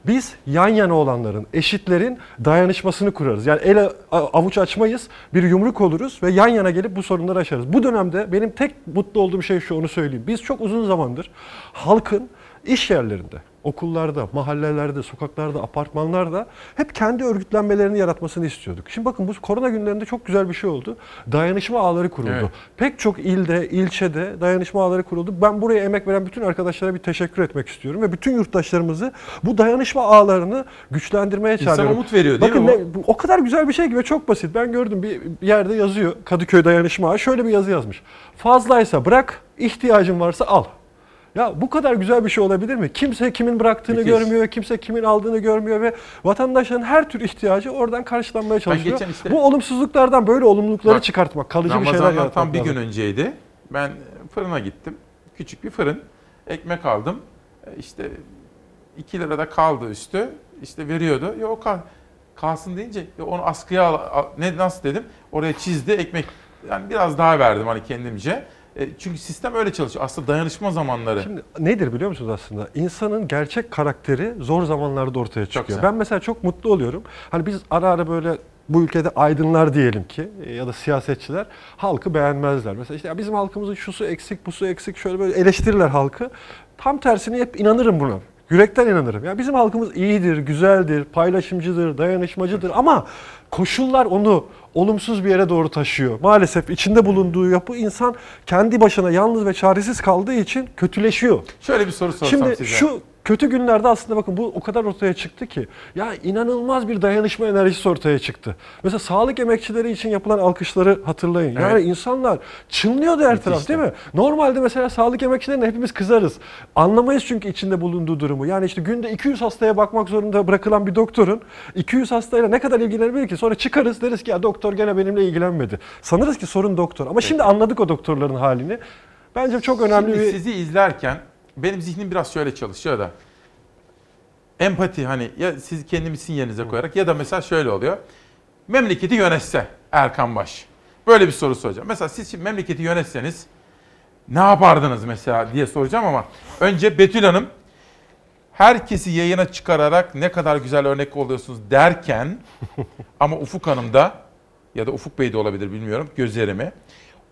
Biz yan yana olanların, eşitlerin dayanışmasını kurarız. Yani el avuç açmayız, bir yumruk oluruz ve yan yana gelip bu sorunları aşarız. Bu dönemde benim tek mutlu olduğum şey şu onu söyleyeyim. Biz çok uzun zamandır halkın iş yerlerinde, okullarda, mahallelerde, sokaklarda, apartmanlarda hep kendi örgütlenmelerini yaratmasını istiyorduk. Şimdi bakın bu korona günlerinde çok güzel bir şey oldu. Dayanışma ağları kuruldu. Evet. Pek çok ilde, ilçede dayanışma ağları kuruldu. Ben buraya emek veren bütün arkadaşlara bir teşekkür etmek istiyorum ve bütün yurttaşlarımızı bu dayanışma ağlarını güçlendirmeye İnsana çağırıyorum. umut veriyor değil bakın mi bu o kadar güzel bir şey ki ve çok basit. Ben gördüm bir yerde yazıyor Kadıköy Dayanışma Ağı şöyle bir yazı yazmış. Fazlaysa bırak, ihtiyacın varsa al. Ya bu kadar güzel bir şey olabilir mi? Kimse kimin bıraktığını Müthiş. görmüyor, kimse kimin aldığını görmüyor ve vatandaşların her tür ihtiyacı oradan karşılanmaya çalışıyor. işte- Bu olumsuzluklardan böyle olumlulukları Bak, çıkartmak, kalıcı bir şeyler yaratmak tam bir lazım. gün önceydi. Ben fırına gittim. Küçük bir fırın. Ekmek aldım. E, İşte 2 lirada kaldı üstü. İşte veriyordu. Ya o kal kalsın deyince ya onu askıya al- ne nasıl dedim? Oraya çizdi ekmek. Yani biraz daha verdim hani kendimce. E, çünkü sistem öyle çalışıyor. Aslında dayanışma zamanları. Şimdi nedir biliyor musunuz aslında? İnsanın gerçek karakteri zor zamanlarda ortaya çıkıyor. Ben mesela çok mutlu oluyorum. Hani biz ara ara böyle bu ülkede aydınlar diyelim ki e, ya da siyasetçiler halkı beğenmezler. Mesela işte bizim halkımızın şusu eksik, busu eksik şöyle böyle eleştirirler halkı. Tam tersini hep inanırım buna. Yürekten inanırım. Ya bizim halkımız iyidir, güzeldir, paylaşımcıdır, dayanışmacıdır ama koşullar onu olumsuz bir yere doğru taşıyor. Maalesef içinde bulunduğu yapı insan kendi başına yalnız ve çaresiz kaldığı için kötüleşiyor. Şöyle bir soru sorsam Şimdi size. şu kötü günlerde aslında bakın bu o kadar ortaya çıktı ki ya inanılmaz bir dayanışma enerjisi ortaya çıktı. Mesela sağlık emekçileri için yapılan alkışları hatırlayın. Yani Evet. insanlar çınlıyordu her taraf değil mi? Normalde mesela sağlık emekçilerine hepimiz kızarız. Anlamayız çünkü içinde bulunduğu durumu. Yani işte günde 200 hastaya bakmak zorunda bırakılan bir doktorun 200 hastayla ne kadar ilgilenebilir ki? Sonra çıkarız deriz ki ya doktor gene benimle ilgilenmedi. Sanırız ki sorun doktor. Ama şimdi anladık o doktorların halini. Bence çok önemli Şimdi bir sizi izlerken benim zihnim biraz şöyle çalışıyor da. Empati hani ya siz kendimi sizin yerinize koyarak ya da mesela şöyle oluyor. Memleketi yönetse Erkan Baş. Böyle bir soru soracağım. Mesela siz şimdi memleketi yönetseniz ne yapardınız mesela diye soracağım ama önce Betül Hanım herkesi yayına çıkararak ne kadar güzel örnek oluyorsunuz derken ama Ufuk Hanım da ya da Ufuk Bey de olabilir bilmiyorum gözlerimi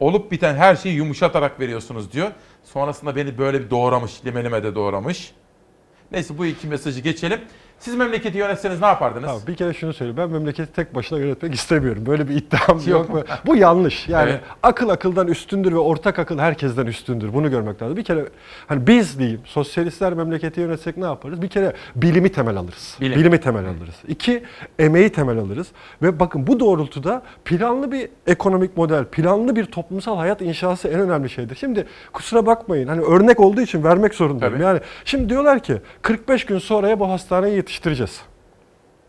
olup biten her şeyi yumuşatarak veriyorsunuz diyor. Sonrasında beni böyle bir doğramış, lime lime de doğramış. Neyse bu iki mesajı geçelim. Siz memleketi yönetseniz ne yapardınız? Abi bir kere şunu söyleyeyim. Ben memleketi tek başına yönetmek istemiyorum. Böyle bir iddiam Yok yok. Bu yanlış. Yani Evet. akıl akıldan üstündür ve ortak akıl herkesten üstündür. Bunu görmek lazım. Bir kere hani biz diyeyim sosyalistler memleketi yönetsek ne yaparız? Bir kere bilimi temel alırız. Bilim. Bilimi temel alırız. İki, emeği temel alırız. Ve bakın bu doğrultuda planlı bir ekonomik model, planlı bir toplumsal hayat inşası en önemli şeydir. Şimdi kusura bakmayın hani örnek olduğu için vermek zorundayım. Tabii. Yani şimdi diyorlar ki 45 gün sonraya bu hastaneyi yetiştireceğiz.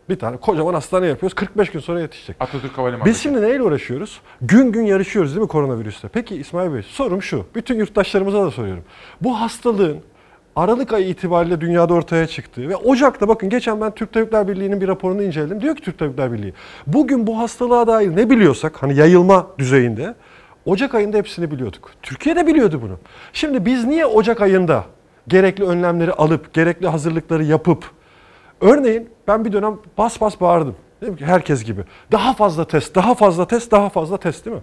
Bir tane kocaman hastane yapıyoruz. 45 gün sonra yetişecek. Atatürk Havalimanı'nda. Biz şimdi neyle uğraşıyoruz? Gün gün yarışıyoruz değil mi koronavirüste? Peki İsmail Bey sorum şu. Bütün yurttaşlarımıza da soruyorum. Bu hastalığın Aralık ayı itibariyle dünyada ortaya çıktığı ve Ocak'ta bakın geçen ben Türk Tabipler Birliği'nin bir raporunu inceledim. Diyor ki Türk Tabipler Birliği bugün bu hastalığa dair ne biliyorsak hani yayılma düzeyinde Ocak ayında hepsini biliyorduk. Türkiye de biliyordu bunu. Şimdi biz niye Ocak ayında gerekli önlemleri alıp gerekli hazırlıkları yapıp Örneğin ben bir dönem bas bas bağırdım. Dedim ki herkes gibi. Daha fazla test, daha fazla test, daha fazla test değil mi?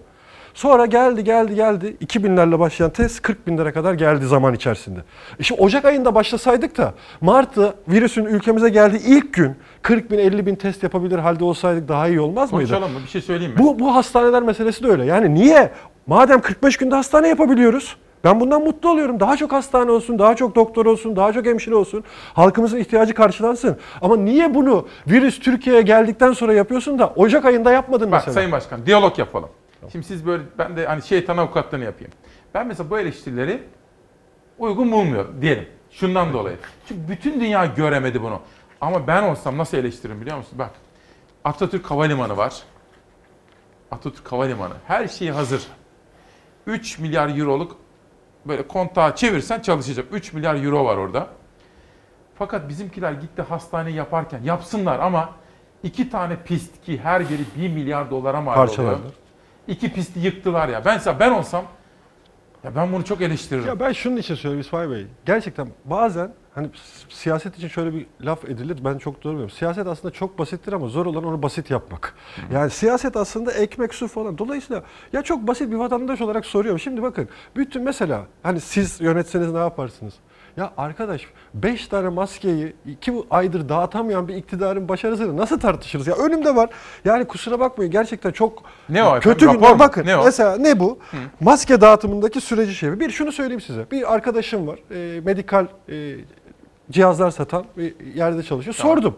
Sonra geldi geldi geldi 2000'lerle başlayan test 40 binlere kadar geldi zaman içerisinde. Şimdi Ocak ayında başlasaydık da Mart'ta virüsün ülkemize geldiği ilk gün 40 bin 50 bin test yapabilir halde olsaydık daha iyi olmaz mıydı? Konuşalım mı? Bir şey söyleyeyim mi? Bu, bu hastaneler meselesi de öyle. Yani niye? Madem 45 günde hastane yapabiliyoruz. Ben bundan mutlu oluyorum. Daha çok hastane olsun, daha çok doktor olsun, daha çok hemşire olsun. Halkımızın ihtiyacı karşılansın. Ama niye bunu virüs Türkiye'ye geldikten sonra yapıyorsun da Ocak ayında yapmadın Bak mesela? Sayın Başkan diyalog yapalım. Şimdi siz böyle ben de hani şeytan avukatlığını yapayım. Ben mesela bu eleştirileri uygun bulmuyorum diyelim. Şundan dolayı. Çünkü bütün dünya göremedi bunu. Ama ben olsam nasıl eleştiririm biliyor musun? Bak Atatürk Havalimanı var. Atatürk Havalimanı. Her şey hazır. 3 milyar euroluk böyle kontağı çevirsen çalışacak. 3 milyar euro var orada. Fakat bizimkiler gitti hastane yaparken yapsınlar ama iki tane pist ki her biri 1 milyar dolara mal oluyor. İki pisti yıktılar ya. Ben ben olsam ya ben bunu çok eleştiririm. Ya ben şunun için söylüyorum İsmail Bey. Gerçekten bazen hani siyaset için şöyle bir laf edilir. Ben çok durmuyorum. Siyaset aslında çok basittir ama zor olan onu basit yapmak. Yani siyaset aslında ekmek su falan. Dolayısıyla ya çok basit bir vatandaş olarak soruyorum. Şimdi bakın bütün mesela hani siz yönetseniz ne yaparsınız? Ya arkadaş 5 tane maskeyi 2 aydır dağıtamayan bir iktidarın başarısını nasıl tartışırız? Ya önümde var. Yani kusura bakmayın gerçekten çok Ne o efendim? kötü Rapor günler. Bakın Ne o? mesela ne bu? Maske dağıtımındaki süreci şey. Bir şunu söyleyeyim size. Bir arkadaşım var. E, medikal e, cihazlar satan bir yerde çalışıyor. Sordum.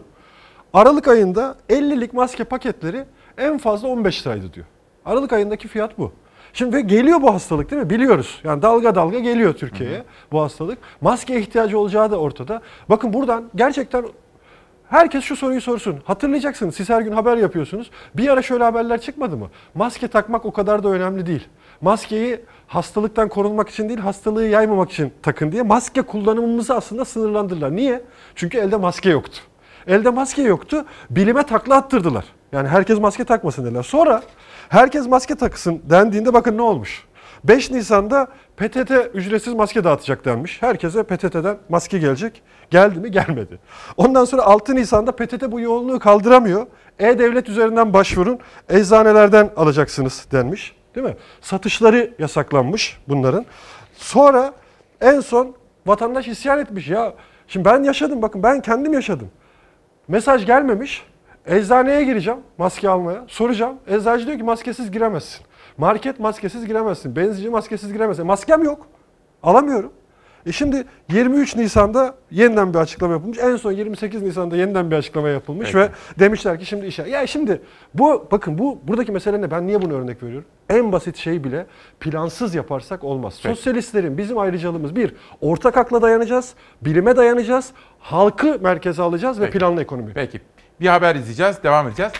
Aralık ayında 50'lik maske paketleri en fazla 15 liraydı diyor. Aralık ayındaki fiyat bu. Şimdi geliyor bu hastalık değil mi? Biliyoruz. Yani dalga dalga geliyor Türkiye'ye bu hastalık. Maskeye ihtiyacı olacağı da ortada. Bakın buradan gerçekten Herkes şu soruyu sorsun. Hatırlayacaksınız siz her gün haber yapıyorsunuz. Bir ara şöyle haberler çıkmadı mı? Maske takmak o kadar da önemli değil. Maskeyi hastalıktan korunmak için değil hastalığı yaymamak için takın diye maske kullanımımızı aslında sınırlandırdılar. Niye? Çünkü elde maske yoktu. Elde maske yoktu. Bilime takla attırdılar. Yani herkes maske takmasın dediler. Sonra herkes maske takısın dendiğinde bakın ne olmuş. 5 Nisan'da PTT ücretsiz maske dağıtacak denmiş. Herkese PTT'den maske gelecek. Geldi mi? Gelmedi. Ondan sonra 6 Nisan'da PTT bu yoğunluğu kaldıramıyor. E-Devlet üzerinden başvurun. Eczanelerden alacaksınız denmiş. Değil mi? Satışları yasaklanmış bunların. Sonra en son vatandaş isyan etmiş. Ya şimdi ben yaşadım bakın ben kendim yaşadım. Mesaj gelmemiş. Eczaneye gireceğim maske almaya. Soracağım. Eczacı diyor ki maskesiz giremezsin. Market maskesiz giremezsin. Benzinci maskesiz giremezsin. Maskem yok. Alamıyorum. E şimdi 23 Nisan'da yeniden bir açıklama yapılmış. En son 28 Nisan'da yeniden bir açıklama yapılmış Peki. ve demişler ki şimdi işe. Ya şimdi bu bakın bu buradaki mesele ne? Ben niye bunu örnek veriyorum? En basit şey bile plansız yaparsak olmaz. Peki. Sosyalistlerin bizim ayrıcalığımız bir ortak akla dayanacağız, bilime dayanacağız, halkı merkeze alacağız ve Peki. planlı ekonomi. Peki. Bir haber izleyeceğiz, devam edeceğiz.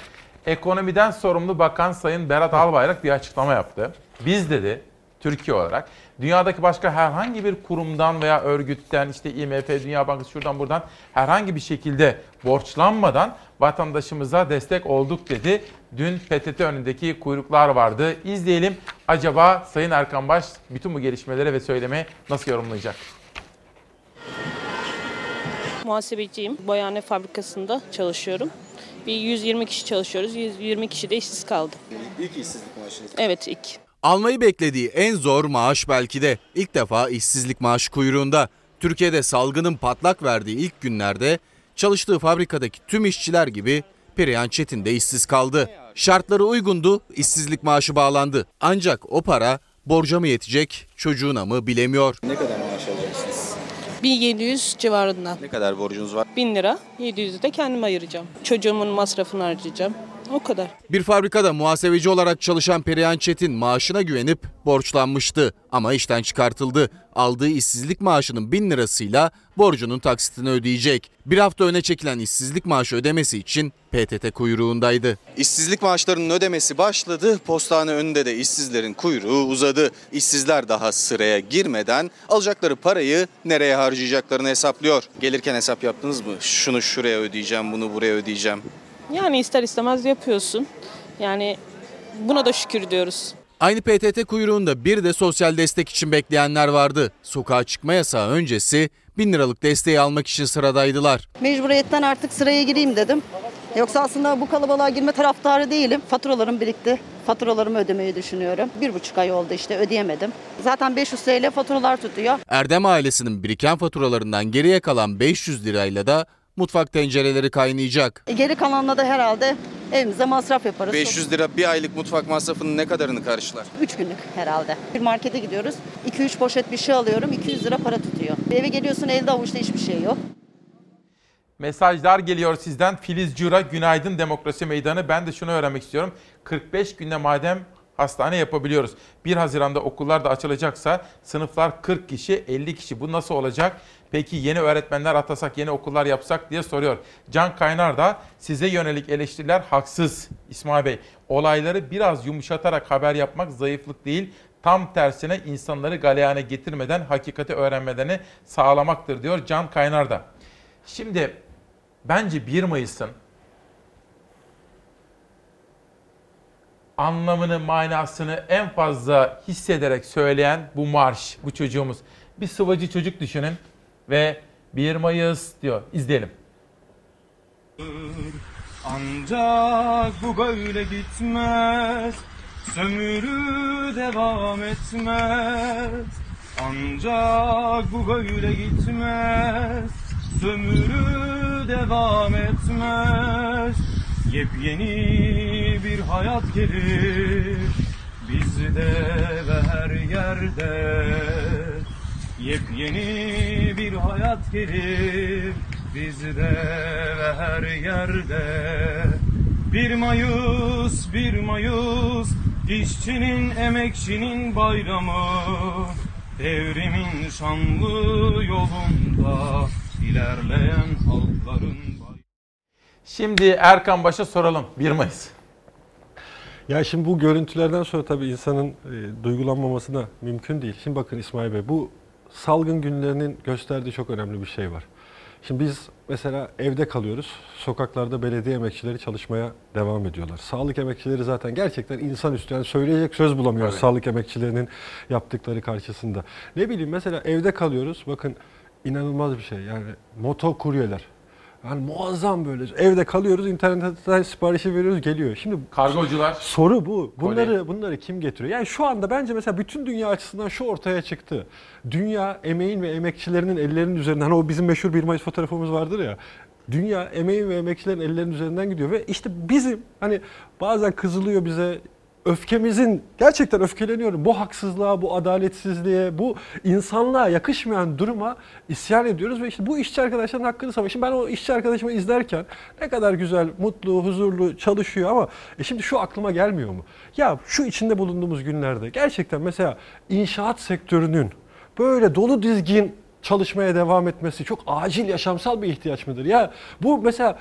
Ekonomiden sorumlu Bakan Sayın Berat Albayrak bir açıklama yaptı. Biz dedi Türkiye olarak dünyadaki başka herhangi bir kurumdan veya örgütten işte IMF, Dünya Bankası şuradan buradan herhangi bir şekilde borçlanmadan vatandaşımıza destek olduk dedi. Dün PTT önündeki kuyruklar vardı. İzleyelim acaba Sayın Erkan Baş bütün bu gelişmelere ve söylemi nasıl yorumlayacak? Muhasebeciyim. Boyane fabrikasında çalışıyorum. Bir 120 kişi çalışıyoruz. 120 kişi de işsiz kaldı. İlk işsizlik maaşınız. Evet ilk. Almayı beklediği en zor maaş belki de. İlk defa işsizlik maaşı kuyruğunda. Türkiye'de salgının patlak verdiği ilk günlerde çalıştığı fabrikadaki tüm işçiler gibi Perihan Çetin de işsiz kaldı. Şartları uygundu, işsizlik maaşı bağlandı. Ancak o para borca mı yetecek, çocuğuna mı bilemiyor. Ne kadar maaş alacaksınız? 1700 civarında. Ne kadar borcunuz var? 1000 lira. 700'ü de kendim ayıracağım. Çocuğumun masrafını harcayacağım. O kadar. Bir fabrikada muhasebeci olarak çalışan Perihan Çetin maaşına güvenip borçlanmıştı ama işten çıkartıldı. Aldığı işsizlik maaşının 1000 lirasıyla borcunun taksitini ödeyecek. Bir hafta öne çekilen işsizlik maaşı ödemesi için PTT kuyruğundaydı. İşsizlik maaşlarının ödemesi başladı. Postane önünde de işsizlerin kuyruğu uzadı. İşsizler daha sıraya girmeden alacakları parayı nereye harcayacaklarını hesaplıyor. Gelirken hesap yaptınız mı? Şunu şuraya ödeyeceğim, bunu buraya ödeyeceğim. Yani ister istemez yapıyorsun. Yani buna da şükür diyoruz. Aynı PTT kuyruğunda bir de sosyal destek için bekleyenler vardı. Sokağa çıkma yasağı öncesi 1000 liralık desteği almak için sıradaydılar. Mecburiyetten artık sıraya gireyim dedim. Yoksa aslında bu kalabalığa girme taraftarı değilim. Faturalarım birikti. Faturalarımı ödemeyi düşünüyorum. Bir buçuk ay oldu işte ödeyemedim. Zaten 500 TL faturalar tutuyor. Erdem ailesinin biriken faturalarından geriye kalan 500 lirayla da mutfak tencereleri kaynayacak. E, Geri kalanla da herhalde evimize masraf yaparız. 500 lira bir aylık mutfak masrafının ne kadarını karşılar? 3 günlük herhalde. Bir markete gidiyoruz. 2-3 poşet bir şey alıyorum. 200 lira para tutuyor. Eve geliyorsun elde avuçta hiçbir şey yok. Mesajlar geliyor sizden. Filiz Cura, günaydın Demokrasi Meydanı. Ben de şunu öğrenmek istiyorum. 45 günde madem hastane yapabiliyoruz. 1 Haziran'da okullar da açılacaksa sınıflar 40 kişi, 50 kişi. Bu nasıl olacak? Peki yeni öğretmenler atasak, yeni okullar yapsak diye soruyor. Can Kaynar da size yönelik eleştiriler haksız İsmail Bey. Olayları biraz yumuşatarak haber yapmak zayıflık değil, tam tersine insanları galeyana getirmeden hakikati öğrenmelerini sağlamaktır diyor Can Kaynar da. Şimdi bence 1 Mayıs'ın anlamını, manasını en fazla hissederek söyleyen bu marş, bu çocuğumuz. Bir sıvacı çocuk düşünün ve 1 Mayıs diyor. İzleyelim. Ancak bu böyle gitmez Sömürü devam etmez Ancak bu böyle gitmez Sömürü devam etmez Yepyeni bir hayat gelir Bizde ve her yerde Yepyeni bir hayat gelir bizde ve her yerde. Bir Mayıs, bir Mayıs, işçinin, emekçinin bayramı. Devrimin şanlı yolunda ilerleyen halkların Şimdi Erkan Baş'a soralım 1 Mayıs. Ya şimdi bu görüntülerden sonra tabii insanın e, duygulanmaması da mümkün değil. Şimdi bakın İsmail Bey bu salgın günlerinin gösterdiği çok önemli bir şey var. Şimdi biz mesela evde kalıyoruz. Sokaklarda belediye emekçileri çalışmaya devam ediyorlar. Sağlık emekçileri zaten gerçekten insanüstü. Yani söyleyecek söz bulamıyoruz Tabii. sağlık emekçilerinin yaptıkları karşısında. Ne bileyim mesela evde kalıyoruz. Bakın inanılmaz bir şey. Yani moto kuryeler. Yani muazzam böyle. Evde kalıyoruz, internetten siparişi veriyoruz, geliyor. Şimdi Kargocular. Soru bu. Bunları bunları kim getiriyor? Yani şu anda bence mesela bütün dünya açısından şu ortaya çıktı. Dünya emeğin ve emekçilerinin ellerinin üzerinden hani o bizim meşhur 1 Mayıs fotoğrafımız vardır ya. Dünya emeğin ve emekçilerin ellerinin üzerinden gidiyor ve işte bizim hani bazen kızılıyor bize öfkemizin gerçekten öfkeleniyorum. Bu haksızlığa, bu adaletsizliğe, bu insanlığa yakışmayan duruma isyan ediyoruz ve işte bu işçi arkadaşların hakkını. Şimdi ben o işçi arkadaşımı izlerken ne kadar güzel, mutlu, huzurlu çalışıyor ama e şimdi şu aklıma gelmiyor mu? Ya şu içinde bulunduğumuz günlerde gerçekten mesela inşaat sektörünün böyle dolu dizgin çalışmaya devam etmesi çok acil yaşamsal bir ihtiyaç mıdır? Ya bu mesela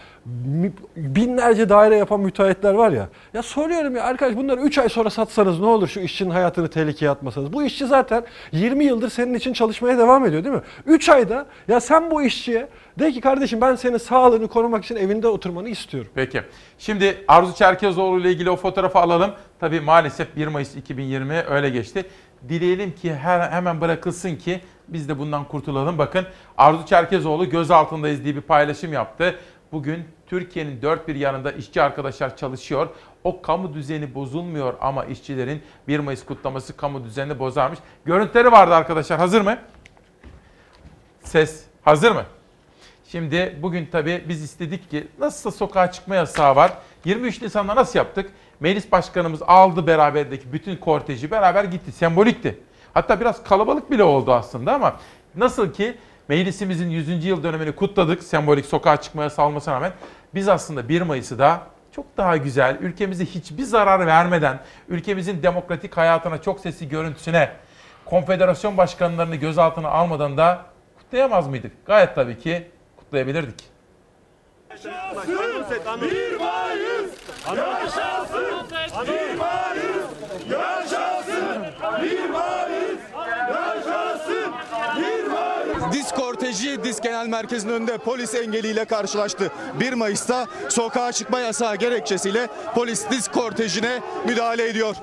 binlerce daire yapan müteahhitler var ya. Ya soruyorum ya arkadaş bunları 3 ay sonra satsanız ne olur şu işçinin hayatını tehlikeye atmasanız. Bu işçi zaten 20 yıldır senin için çalışmaya devam ediyor değil mi? 3 ayda ya sen bu işçiye de ki kardeşim ben senin sağlığını korumak için evinde oturmanı istiyorum. Peki. Şimdi Arzu Çerkezoğlu ile ilgili o fotoğrafı alalım. Tabii maalesef 1 Mayıs 2020 öyle geçti. Dileyelim ki her, hemen bırakılsın ki biz de bundan kurtulalım. Bakın Arzu Çerkezoğlu gözaltındayız diye bir paylaşım yaptı. Bugün Türkiye'nin dört bir yanında işçi arkadaşlar çalışıyor. O kamu düzeni bozulmuyor ama işçilerin 1 Mayıs kutlaması kamu düzenini bozarmış. Görüntüleri vardı arkadaşlar. Hazır mı? Ses hazır mı? Şimdi bugün tabii biz istedik ki nasılsa sokağa çıkma yasağı var. 23 Nisan'da nasıl yaptık? Meclis Başkanımız aldı beraberdeki bütün korteji beraber gitti. Sembolikti. Hatta biraz kalabalık bile oldu aslında ama nasıl ki meclisimizin 100. yıl dönemini kutladık sembolik sokağa çıkma yasağı olmasına rağmen biz aslında 1 Mayıs'ı da çok daha güzel, ülkemize hiçbir zarar vermeden, ülkemizin demokratik hayatına, çok sesli görüntüsüne, konfederasyon başkanlarını gözaltına almadan da kutlayamaz mıydık? Gayet tabii ki kutlayabilirdik. Bir Mayıs yaşasın Bir Mayıs yaşasın Bir Mayıs yaşasın Bir Mayıs Disk korteji Disk Genel Merkezi'nin önünde polis engeliyle karşılaştı. 1 Mayıs'ta sokağa çıkma yasağı gerekçesiyle polis disk kortejine müdahale ediyor.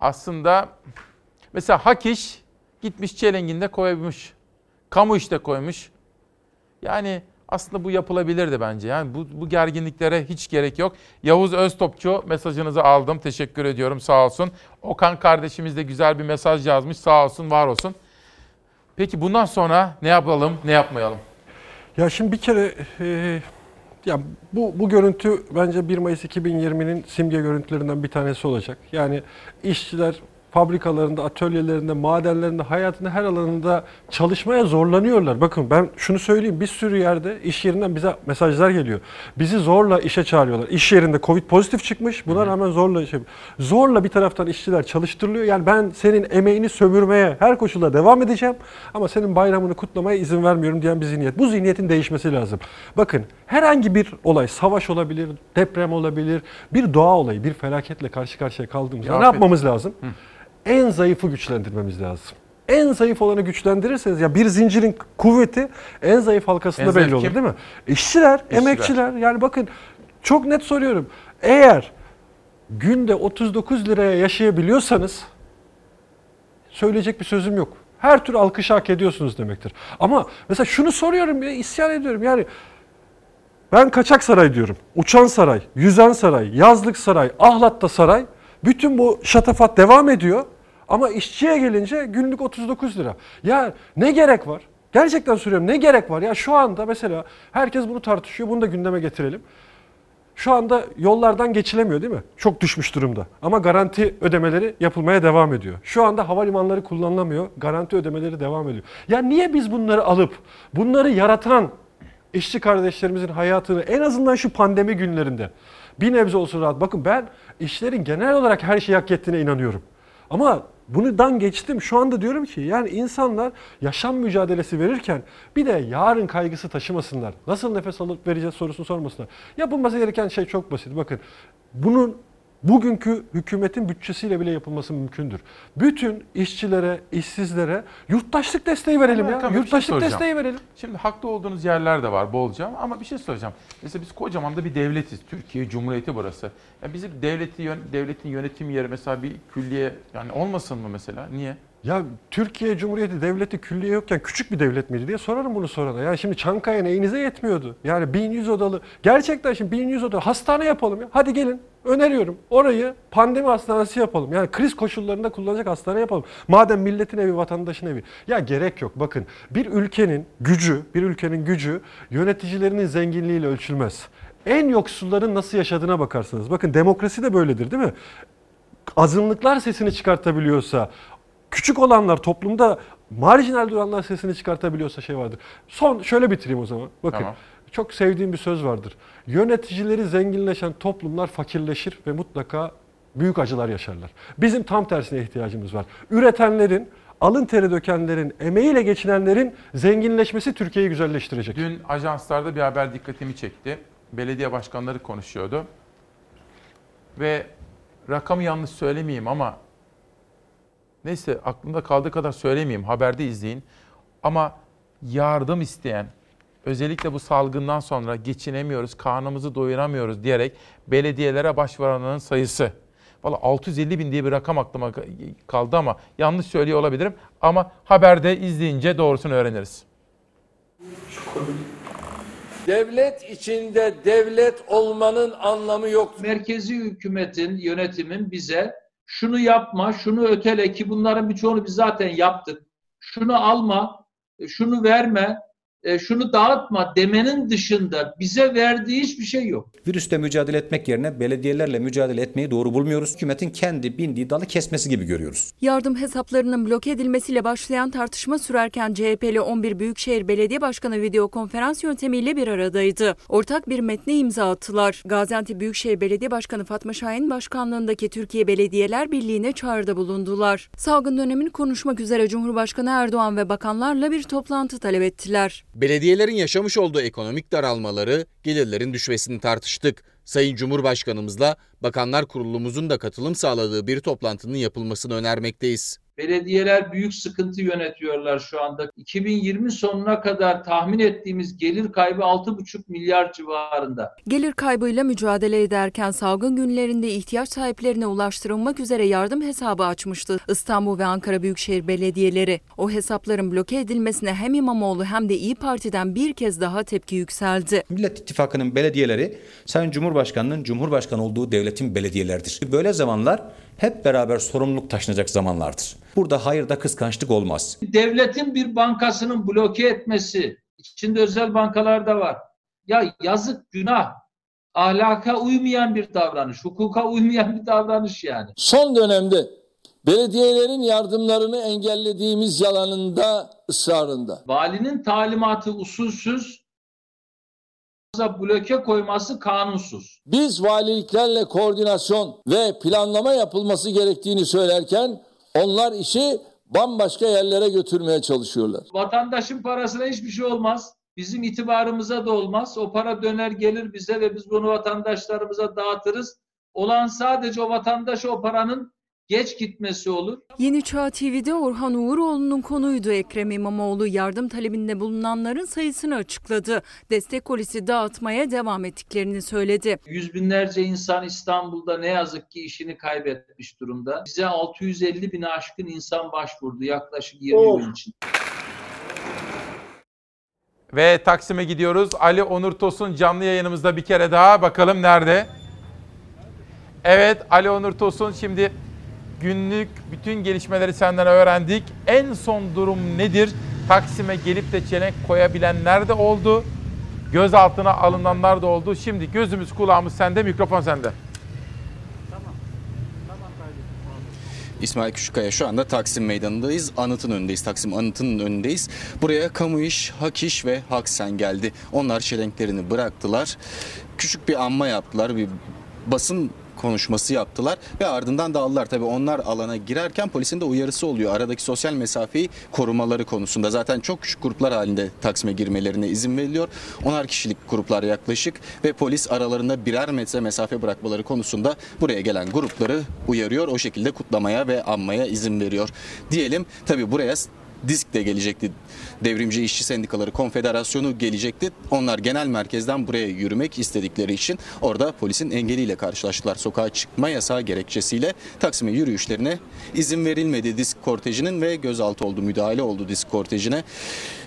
Aslında mesela hak iş gitmiş çelenginde koymuş. Kamu işte koymuş. Yani aslında bu yapılabilirdi bence. Yani bu, bu gerginliklere hiç gerek yok. Yavuz Öztopçu mesajınızı aldım. Teşekkür ediyorum sağ olsun. Okan kardeşimiz de güzel bir mesaj yazmış. Sağ olsun var olsun. Peki bundan sonra ne yapalım ne yapmayalım? Ya şimdi bir kere e, ya bu bu görüntü bence 1 Mayıs 2020'nin simge görüntülerinden bir tanesi olacak. Yani işçiler fabrikalarında, atölyelerinde, madenlerinde, hayatında her alanında çalışmaya zorlanıyorlar. Bakın ben şunu söyleyeyim bir sürü yerde iş yerinden bize mesajlar geliyor. Bizi zorla işe çağırıyorlar. İş yerinde Covid pozitif çıkmış. Buna rağmen zorla işe zorla bir taraftan işçiler çalıştırılıyor. Yani ben senin emeğini sömürmeye her koşulda devam edeceğim ama senin bayramını kutlamaya izin vermiyorum diyen bir zihniyet. Bu zihniyetin değişmesi lazım. Bakın herhangi bir olay, savaş olabilir, deprem olabilir, bir doğa olayı, bir felaketle karşı karşıya kaldığımızda ne yapmamız lazım? Hı en zayıfı güçlendirmemiz lazım. En zayıf olanı güçlendirirseniz ya bir zincirin kuvveti en zayıf halkasında En belli zayıf olur kim? değil mi? İşçiler, İşçiler. emekçiler yani bakın çok net soruyorum. Eğer günde 39 liraya yaşayabiliyorsanız söyleyecek bir sözüm yok. Her tür alkış hak ediyorsunuz demektir. Ama mesela şunu soruyorum ya isyan ediyorum yani ben kaçak saray diyorum. Uçan saray, yüzen saray, yazlık saray, ahlatta saray. Bütün bu şatafat devam ediyor. Ama işçiye gelince günlük 39 lira. Ya ne gerek var? Gerçekten soruyorum ne gerek var? Ya şu anda mesela herkes bunu tartışıyor. Bunu da gündeme getirelim. Şu anda yollardan geçilemiyor değil mi? Çok düşmüş durumda. Ama garanti ödemeleri yapılmaya devam ediyor. Şu anda havalimanları kullanılamıyor. Garanti ödemeleri devam ediyor. Ya niye biz bunları alıp bunları yaratan işçi kardeşlerimizin hayatını en azından şu pandemi günlerinde bir nebze olsun rahat. Bakın ben işlerin genel olarak her şeyi hak ettiğine inanıyorum. Ama bundan geçtim. Şu anda diyorum ki yani insanlar yaşam mücadelesi verirken bir de yarın kaygısı taşımasınlar. Nasıl nefes alıp vereceğiz sorusunu sormasınlar. Yapılması gereken şey çok basit. Bakın bunun bugünkü hükümetin bütçesiyle bile yapılması mümkündür. Bütün işçilere, işsizlere yurttaşlık desteği verelim ya. Hakan Bey, bir şey Yurttaşlık soracağım. desteği verelim. Şimdi haklı olduğunuz yerler de var bolca ama bir şey soracağım. Mesela biz kocaman da bir devletiz. Türkiye Cumhuriyeti burası. Ya bizim devleti devletin yönetim yeri mesela bir külliye yani olmasın mı mesela? Niye? Ya Türkiye Cumhuriyeti Devleti külliye yokken küçük bir devlet miydi diye sorarım bunu sorana. Ya şimdi Çankaya neyinize yetmiyordu? Yani 1100 odalı. Gerçekten şimdi 1100 odalı hastane yapalım ya. Hadi gelin öneriyorum. Orayı pandemi hastanesi yapalım. Yani kriz koşullarında kullanacak hastane yapalım. Madem milletin evi, vatandaşın evi. Ya gerek yok. Bakın bir ülkenin gücü, bir ülkenin gücü yöneticilerinin zenginliğiyle ölçülmez. En yoksulların nasıl yaşadığına bakarsınız. Bakın demokrasi de böyledir değil mi? azınlıklar sesini çıkartabiliyorsa, küçük olanlar toplumda marjinal duranlar sesini çıkartabiliyorsa şey vardır. Son şöyle bitireyim o zaman. Bakın Tamam. çok sevdiğim bir söz vardır. Yöneticileri zenginleşen toplumlar fakirleşir ve mutlaka büyük acılar yaşarlar. Bizim tam tersine ihtiyacımız var. Üretenlerin, alın teri dökenlerin, emeğiyle geçinenlerin zenginleşmesi Türkiye'yi güzelleştirecek. Dün ajanslarda bir haber dikkatimi çekti. Belediye başkanları konuşuyordu. Ve rakamı yanlış söylemeyeyim ama neyse aklımda kaldığı kadar söylemeyeyim. Haberde izleyin. Ama yardım isteyen, özellikle bu salgından sonra geçinemiyoruz, karnımızı doyuramıyoruz diyerek belediyelere başvuranların sayısı. Valla 650 bin diye bir rakam aklıma kaldı ama yanlış söylüyor olabilirim. Ama haberde izleyince doğrusunu öğreniriz. Devlet içinde devlet olmanın anlamı yok. Merkezi hükümetin, yönetimin bize şunu yapma, şunu ötele ki bunların birçoğunu biz zaten yaptık. Şunu alma, şunu verme, e, şunu dağıtma demenin dışında bize verdiği hiçbir şey yok. Virüsle mücadele etmek yerine belediyelerle mücadele etmeyi doğru bulmuyoruz. Hükümetin kendi bindiği dalı kesmesi gibi görüyoruz. Yardım hesaplarının bloke edilmesiyle başlayan tartışma sürerken CHP'li 11 Büyükşehir Belediye Başkanı video konferans yöntemiyle bir aradaydı. Ortak bir metne imza attılar. Gaziantep Büyükşehir Belediye Başkanı Fatma Şahin başkanlığındaki Türkiye Belediyeler Birliği'ne çağrıda bulundular. Salgın dönemini konuşmak üzere Cumhurbaşkanı Erdoğan ve bakanlarla bir toplantı talep ettiler. Belediyelerin yaşamış olduğu ekonomik daralmaları, gelirlerin düşmesini tartıştık. Sayın Cumhurbaşkanımızla Bakanlar Kurulumuzun da katılım sağladığı bir toplantının yapılmasını önermekteyiz. Belediyeler büyük sıkıntı yönetiyorlar şu anda. 2020 sonuna kadar tahmin ettiğimiz gelir kaybı 6,5 milyar civarında. Gelir kaybıyla mücadele ederken salgın günlerinde ihtiyaç sahiplerine ulaştırılmak üzere yardım hesabı açmıştı İstanbul ve Ankara Büyükşehir Belediyeleri. O hesapların bloke edilmesine hem İmamoğlu hem de İyi Parti'den bir kez daha tepki yükseldi. Millet İttifakı'nın belediyeleri Sayın Cumhurbaşkanı'nın Cumhurbaşkanı olduğu devletin belediyeleridir. Böyle zamanlar hep beraber sorumluluk taşınacak zamanlardır. Burada hayırda kıskançlık olmaz. Devletin bir bankasının bloke etmesi, içinde özel bankalar da var. Ya yazık, günah, ahlaka uymayan bir davranış, hukuka uymayan bir davranış yani. Son dönemde belediyelerin yardımlarını engellediğimiz yalanında ısrarında. Valinin talimatı usulsüz, bloke koyması kanunsuz. Biz valiliklerle koordinasyon ve planlama yapılması gerektiğini söylerken onlar işi bambaşka yerlere götürmeye çalışıyorlar. Vatandaşın parasına hiçbir şey olmaz. Bizim itibarımıza da olmaz. O para döner gelir bize ve biz bunu vatandaşlarımıza dağıtırız. Olan sadece o vatandaş o paranın geç gitmesi olur. Yeni Çağ TV'de Orhan Uğuroğlu'nun konuydu. Ekrem İmamoğlu yardım talebinde bulunanların sayısını açıkladı. Destek kolisi dağıtmaya devam ettiklerini söyledi. Yüz binlerce insan İstanbul'da ne yazık ki işini kaybetmiş durumda. Bize 650 bin aşkın insan başvurdu yaklaşık 20 gün için. Ve Taksim'e gidiyoruz. Ali Onur Tosun canlı yayınımızda bir kere daha. Bakalım nerede? Evet Ali Onur Tosun şimdi günlük bütün gelişmeleri senden öğrendik. En son durum nedir? Taksim'e gelip de çelenk koyabilenler de oldu. Gözaltına alınanlar da oldu. Şimdi gözümüz kulağımız sende, mikrofon sende. İsmail Küçükkaya şu anda Taksim Meydanı'ndayız. Anıtın önündeyiz. Taksim Anıtı'nın önündeyiz. Buraya Kamu İş, Hak İş ve Haksen geldi. Onlar çelenklerini bıraktılar. Küçük bir anma yaptılar. Bir basın konuşması yaptılar ve ardından dağıldılar. Tabii onlar alana girerken polisin de uyarısı oluyor. Aradaki sosyal mesafeyi korumaları konusunda. Zaten çok küçük gruplar halinde Taksim'e girmelerine izin veriliyor. Onar kişilik gruplar yaklaşık ve polis aralarında birer metre mesafe bırakmaları konusunda buraya gelen grupları uyarıyor. O şekilde kutlamaya ve anmaya izin veriyor. Diyelim tabii buraya Disk de gelecekti. Devrimci İşçi Sendikaları Konfederasyonu gelecekti. Onlar genel merkezden buraya yürümek istedikleri için orada polisin engeliyle karşılaştılar. Sokağa çıkma yasağı gerekçesiyle Taksim'e yürüyüşlerine izin verilmedi disk kortejinin ve gözaltı oldu, müdahale oldu disk kortejine.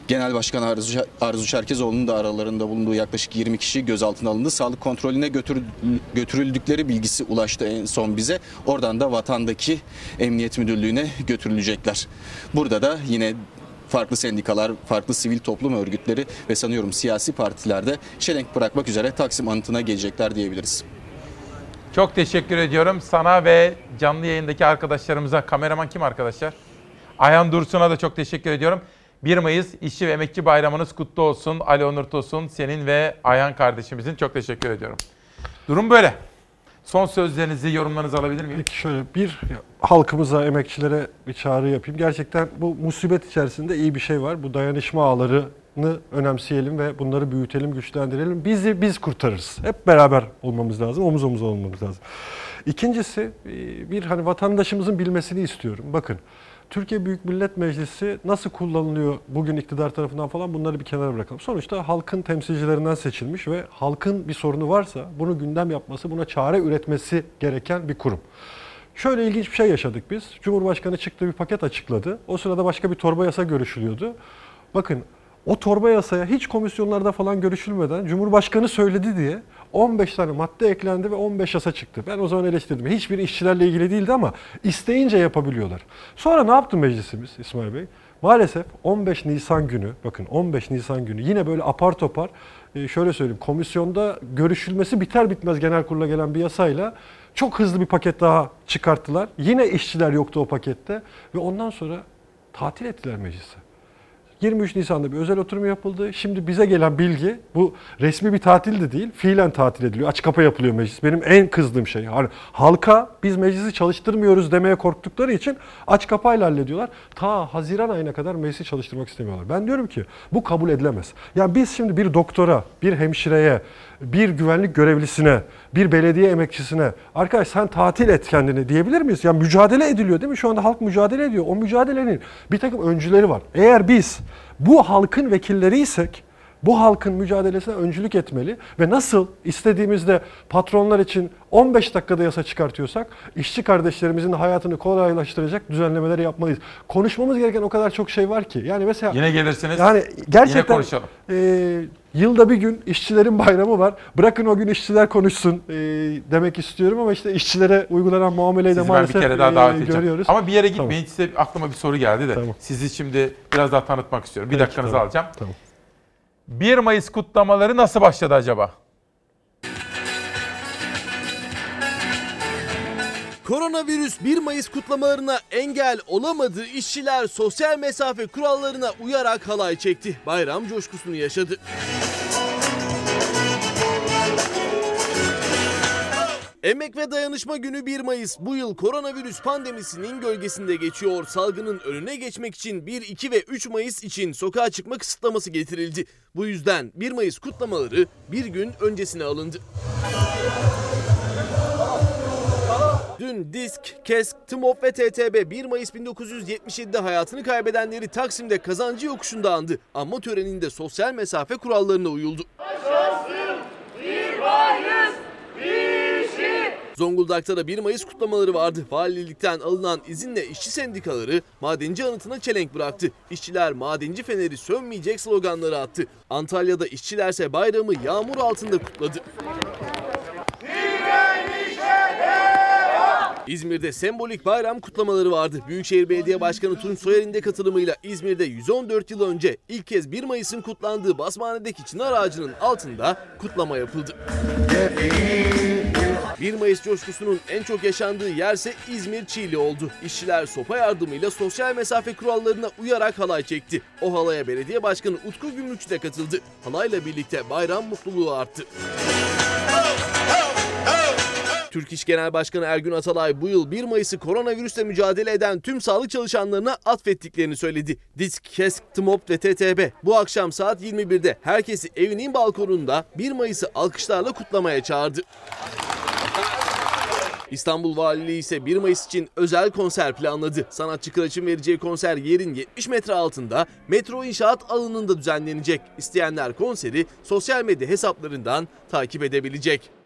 Genel Başkan Arzu, Arzu Çerkezoğlu'nun da aralarında bulunduğu yaklaşık 20 kişi gözaltına alındı. Sağlık kontrolüne götür, götürüldükleri bilgisi ulaştı en son bize. Oradan da vatandaki Emniyet Müdürlüğü'ne götürülecekler. Burada da yine farklı sendikalar, farklı sivil toplum örgütleri ve sanıyorum siyasi partilerde çelenk bırakmak üzere Taksim anıtına gelecekler diyebiliriz. Çok teşekkür ediyorum sana ve canlı yayındaki arkadaşlarımıza. Kameraman kim arkadaşlar? Ayhan Dursun'a da çok teşekkür ediyorum. 1 Mayıs İşçi ve Emekçi Bayramınız kutlu olsun. Ali Onur Tosun, senin ve Ayhan kardeşimizin çok teşekkür ediyorum. Durum böyle. Son sözlerinizi, yorumlarınızı alabilir miyim? Peki şöyle bir halkımıza, emekçilere bir çağrı yapayım. Gerçekten bu musibet içerisinde iyi bir şey var. Bu dayanışma ağlarını önemseyelim ve bunları büyütelim, güçlendirelim. Bizi biz kurtarırız. Hep beraber olmamız lazım, omuz omuza olmamız lazım. İkincisi bir hani vatandaşımızın bilmesini istiyorum. Bakın Türkiye Büyük Millet Meclisi nasıl kullanılıyor bugün iktidar tarafından falan bunları bir kenara bırakalım. Sonuçta halkın temsilcilerinden seçilmiş ve halkın bir sorunu varsa bunu gündem yapması, buna çare üretmesi gereken bir kurum. Şöyle ilginç bir şey yaşadık biz. Cumhurbaşkanı çıktı bir paket açıkladı. O sırada başka bir torba yasa görüşülüyordu. Bakın o torba yasaya hiç komisyonlarda falan görüşülmeden Cumhurbaşkanı söyledi diye 15 tane madde eklendi ve 15 yasa çıktı. Ben o zaman eleştirdim. Hiçbir işçilerle ilgili değildi ama isteyince yapabiliyorlar. Sonra ne yaptı meclisimiz İsmail Bey? Maalesef 15 Nisan günü, bakın 15 Nisan günü yine böyle apar topar şöyle söyleyeyim komisyonda görüşülmesi biter bitmez genel kurula gelen bir yasayla çok hızlı bir paket daha çıkarttılar. Yine işçiler yoktu o pakette ve ondan sonra tatil ettiler meclisi. 23 Nisan'da bir özel oturum yapıldı. Şimdi bize gelen bilgi bu resmi bir tatil de değil, fiilen tatil ediliyor. Aç kapa yapılıyor meclis. Benim en kızdığım şey. Hani halka biz meclisi çalıştırmıyoruz demeye korktukları için aç kapayla hallediyorlar. Ta Haziran ayına kadar meclisi çalıştırmak istemiyorlar. Ben diyorum ki bu kabul edilemez. Yani biz şimdi bir doktora, bir hemşireye, bir güvenlik görevlisine, bir belediye emekçisine arkadaş sen tatil et kendini diyebilir miyiz? Ya mücadele ediliyor değil mi? Şu anda halk mücadele ediyor. O mücadelenin bir takım öncüleri var. Eğer biz bu halkın vekilleriysek bu halkın mücadelesine öncülük etmeli ve nasıl istediğimizde patronlar için 15 dakikada yasa çıkartıyorsak işçi kardeşlerimizin hayatını kolaylaştıracak düzenlemeler yapmalıyız. Konuşmamız gereken o kadar çok şey var ki. Yani mesela Yine gelirsiniz. yani Yine gerçekten konuşalım. e, yılda bir gün işçilerin bayramı var. Bırakın o gün işçiler konuşsun e, demek istiyorum ama işte işçilere uygulanan muameleyi de Sizi ben bir maalesef kere daha e, davet edeceğim. görüyoruz. Ama bir yere Tamam. gitmeyin. Size aklıma bir soru geldi de. Sizi şimdi biraz daha tanıtmak istiyorum. Bir Peki, dakikanızı tamam, alacağım. tamam. 1 Mayıs kutlamaları nasıl başladı acaba? Koronavirüs 1 Mayıs kutlamalarına engel olamadı. İşçiler sosyal mesafe kurallarına uyarak halay çekti. Bayram coşkusunu yaşadı. Emek ve Dayanışma Günü 1 Mayıs bu yıl koronavirüs pandemisinin gölgesinde geçiyor. Salgının önüne geçmek için 1, 2 ve 3 Mayıs için sokağa çıkma kısıtlaması getirildi. Bu yüzden 1 Mayıs kutlamaları bir gün öncesine alındı. Dün DISK, KESK, TMOP ve TTB 1 Mayıs 1977'de hayatını kaybedenleri Taksim'de kazancı yokuşunda andı. Anma töreninde sosyal mesafe kurallarına uyuldu. Zonguldak'ta da 1 Mayıs kutlamaları vardı. Valilikten alınan izinle işçi sendikaları madenci anıtına çelenk bıraktı. İşçiler madenci feneri sönmeyecek sloganları attı. Antalya'da işçilerse bayramı yağmur altında kutladı. İzmir'de sembolik bayram kutlamaları vardı. Büyükşehir Belediye Başkanı Tunç Soyer'in de katılımıyla İzmir'de 114 yıl önce ilk kez 1 Mayıs'ın kutlandığı Basmane'deki çınar ağacının altında kutlama yapıldı. 1 Mayıs coşkusunun en çok yaşandığı yerse İzmir Çiğli oldu. İşçiler sopa yardımıyla sosyal mesafe kurallarına uyarak halay çekti. O halaya belediye başkanı Utku Gümrükçü de katıldı. Halayla birlikte bayram mutluluğu arttı. Türk İş Genel Başkanı Ergün Atalay bu yıl 1 Mayıs'ı koronavirüsle mücadele eden tüm sağlık çalışanlarına atfettiklerini söyledi. DİSK, KESK, TMOP ve TTB bu akşam saat 21'de herkesi evinin balkonunda 1 Mayıs'ı alkışlarla kutlamaya çağırdı. İstanbul Valiliği ise 1 Mayıs için özel konser planladı. Sanatçı Kıraç'ın vereceği konser yerin 70 metre altında metro inşaat alanında düzenlenecek. İsteyenler konseri sosyal medya hesaplarından takip edebilecek.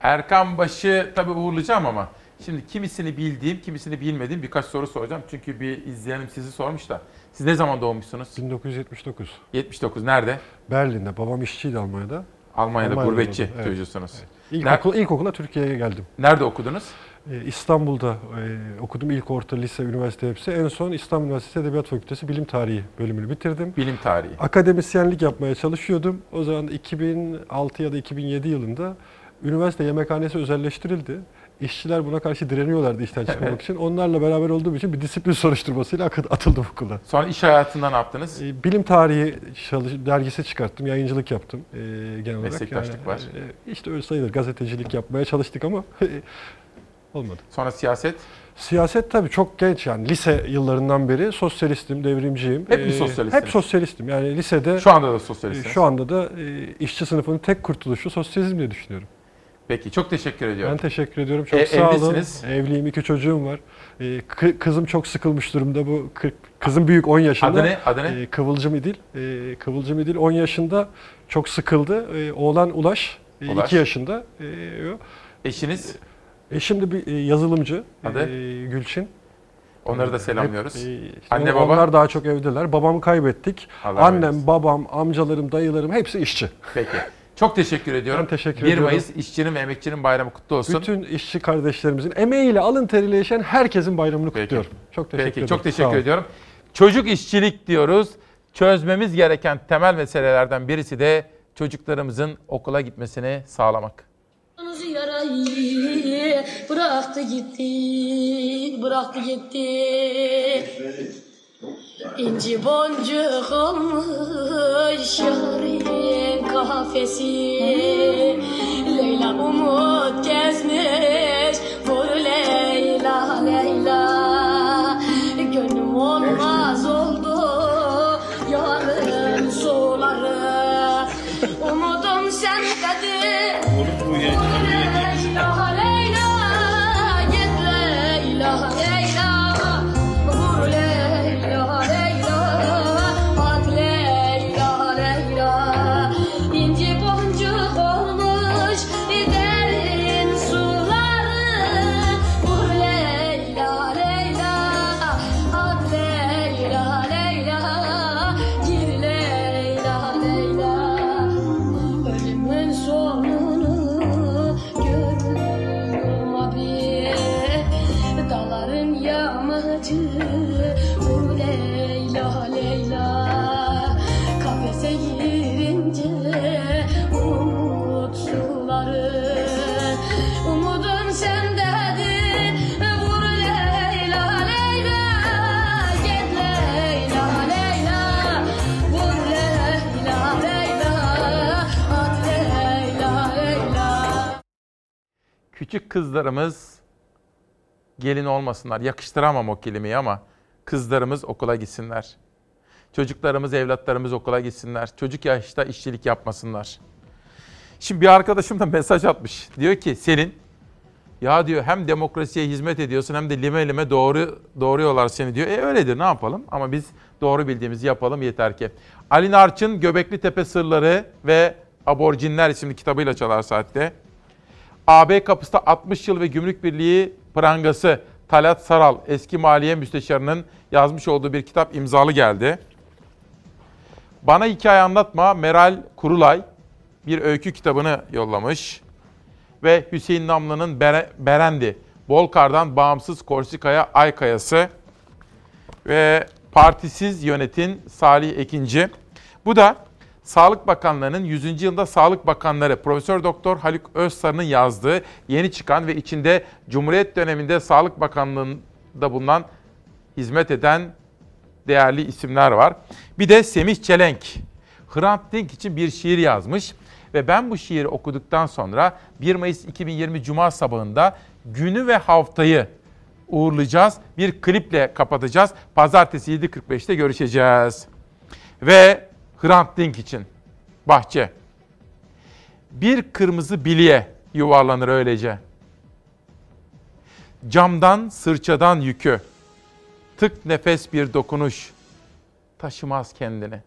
Erkan Baş'ı tabii uğurlayacağım ama şimdi kimisini bildiğim, kimisini bilmediğim birkaç soru soracağım. Çünkü bir izleyenim sizi sormuş da. Siz ne zaman doğmuşsunuz? 1979. 79 nerede? Berlin'de. Babam işçiydi Almanya'da. Almanya'da, Almanya'da gurbetçi doğdum, evet. çocuğusunuz. İlkokul, ilkokula Türkiye'ye geldim. Nerede okudunuz? Ee, İstanbul'da e, okudum. İlk orta, lise, üniversite hepsi. En son İstanbul Üniversitesi Edebiyat Fakültesi Bilim Tarihi bölümünü bitirdim. Bilim tarihi. Akademisyenlik yapmaya çalışıyordum. O zaman 2006 ya da 2007 yılında üniversite yemekhanesi özelleştirildi. İşçiler buna karşı direniyorlardı işten çıkmamak Evet. için. Onlarla beraber olduğum için bir disiplin soruşturmasıyla atıldım okula. Sonra iş hayatında ne yaptınız? Ee, Bilim tarihi çalış, dergisi çıkarttım, yayıncılık yaptım ee, genel olarak. Meslektaşlık var. e, işte öyle sayılır. Gazetecilik yapmaya çalıştık ama olmadı. Sonra siyaset? Siyaset tabii çok genç yani lise yıllarından beri sosyalistim, devrimciyim. Hep mi Ee, sosyalistsiniz? Hep sosyalistim. Yani lisede Şu anda da sosyalistsiniz. Şu anda da e, işçi sınıfının tek kurtuluşu sosyalizm diye düşünüyorum. Peki çok teşekkür ediyorum. Ben teşekkür ediyorum. Çok E, sağ olun. evlisiniz. Evliyim, iki çocuğum var. Kı- kızım çok sıkılmış durumda. Bu kı- kızım büyük 10 yaşında. Adı ne? Adı ne? Ee, Kıvılcım İdil. Ee, Kıvılcım İdil 10 yaşında. Çok sıkıldı. Ee, oğlan Ulaş, e, Ulaş. 2 yaşında. O. Eşiniz? Eşim de bir e, yazılımcı. Adı? Ee, Gülçin. Onları da selamlıyoruz. Hep, e, işte Anne baba? Onlar daha çok evdeler. Babamı kaybettik. Allah Annem, babam, amcalarım, dayılarım hepsi işçi. Peki. Çok teşekkür ediyorum. Ben teşekkür 1 ediyorum. Mayıs işçinin ve emekçinin bayramı kutlu olsun. Bütün işçi kardeşlerimizin emeğiyle, alın teriyle yaşayan herkesin bayramını Peki. kutluyorum. Çok teşekkür Peki ederim. çok teşekkür ediyorum. Çocuk işçilik diyoruz. Çözmemiz gereken temel meselelerden birisi de çocuklarımızın okula gitmesini sağlamak. yarayı bıraktı gitti, bıraktı gitti. İnci boncuk olmuş yarın kafesi. Leyla umut gezmiş vur Leyla Leyla. Gönlüm olmaz kızlarımız gelin olmasınlar. Yakıştıramam o kelimeyi ama kızlarımız okula gitsinler. Çocuklarımız, evlatlarımız okula gitsinler. Çocuk yaşta işçilik yapmasınlar. Şimdi bir arkadaşım da mesaj atmış. Diyor ki Selin, ya diyor hem demokrasiye hizmet ediyorsun hem de lime lime doğru doğruyorlar seni diyor. E öyledir ne yapalım ama biz doğru bildiğimizi yapalım yeter ki. Ali Narç'ın Göbekli Tepe Sırları ve Aborjinler isimli kitabıyla çalar saatte. AB kapısında 60 yıl ve gümrük birliği prangası Talat Saral eski maliye müsteşarının yazmış olduğu bir kitap imzalı geldi. Bana hikaye anlatma Meral Kurulay bir öykü kitabını yollamış. Ve Hüseyin Namlı'nın Bere- Berendi, Bolkar'dan bağımsız Korsika'ya Ay Kayası ve Partisiz Yönetin Salih Ekinci. Bu da Sağlık Bakanlığı'nın 100. yılında Sağlık Bakanları Profesör Doktor Haluk Özsarı'nın yazdığı yeni çıkan ve içinde Cumhuriyet döneminde Sağlık Bakanlığı'nda bulunan hizmet eden değerli isimler var. Bir de Semih Çelenk. Hrant Dink için bir şiir yazmış ve ben bu şiiri okuduktan sonra 1 Mayıs 2020 Cuma sabahında günü ve haftayı uğurlayacağız. Bir kliple kapatacağız. Pazartesi 7.45'te görüşeceğiz. Ve Hrant Dink için bahçe. Bir kırmızı bilye yuvarlanır öylece. Camdan, sırçadan yükü. Tık nefes bir dokunuş. Taşımaz kendini.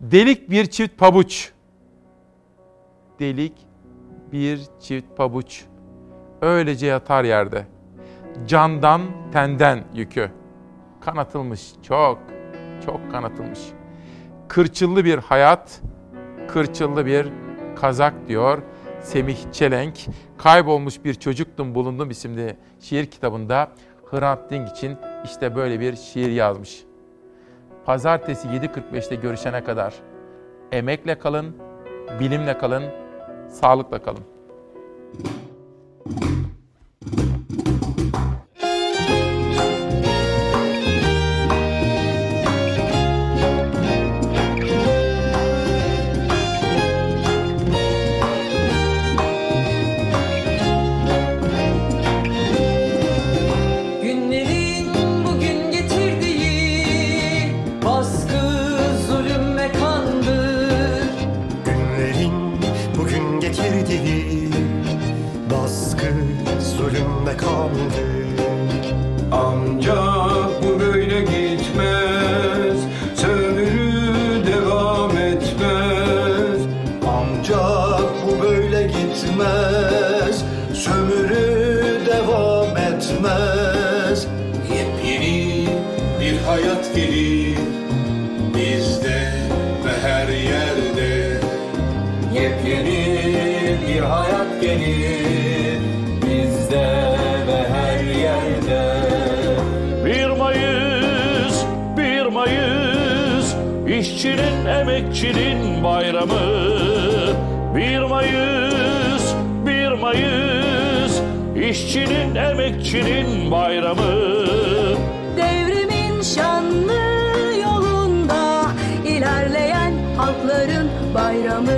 Delik bir çift pabuç. Delik bir çift pabuç. Öylece yatar yerde. Candan, tenden yükü. Kanatılmış, çok, çok kanatılmış. Kırçıllı bir hayat, kırçıllı bir kazak diyor Semih Çelenk. Kaybolmuş bir çocuktum bulundum isimli şiir kitabında Hrant Dink için işte böyle bir şiir yazmış. Pazartesi 7.45'te görüşene kadar emekle kalın, bilimle kalın, sağlıkla kalın. Çin'in bayramı. 1 Mayıs 1 Mayıs. İşçinin emekçinin bayramı. Devrimin şanlı yolunda ilerleyen halkların bayramı.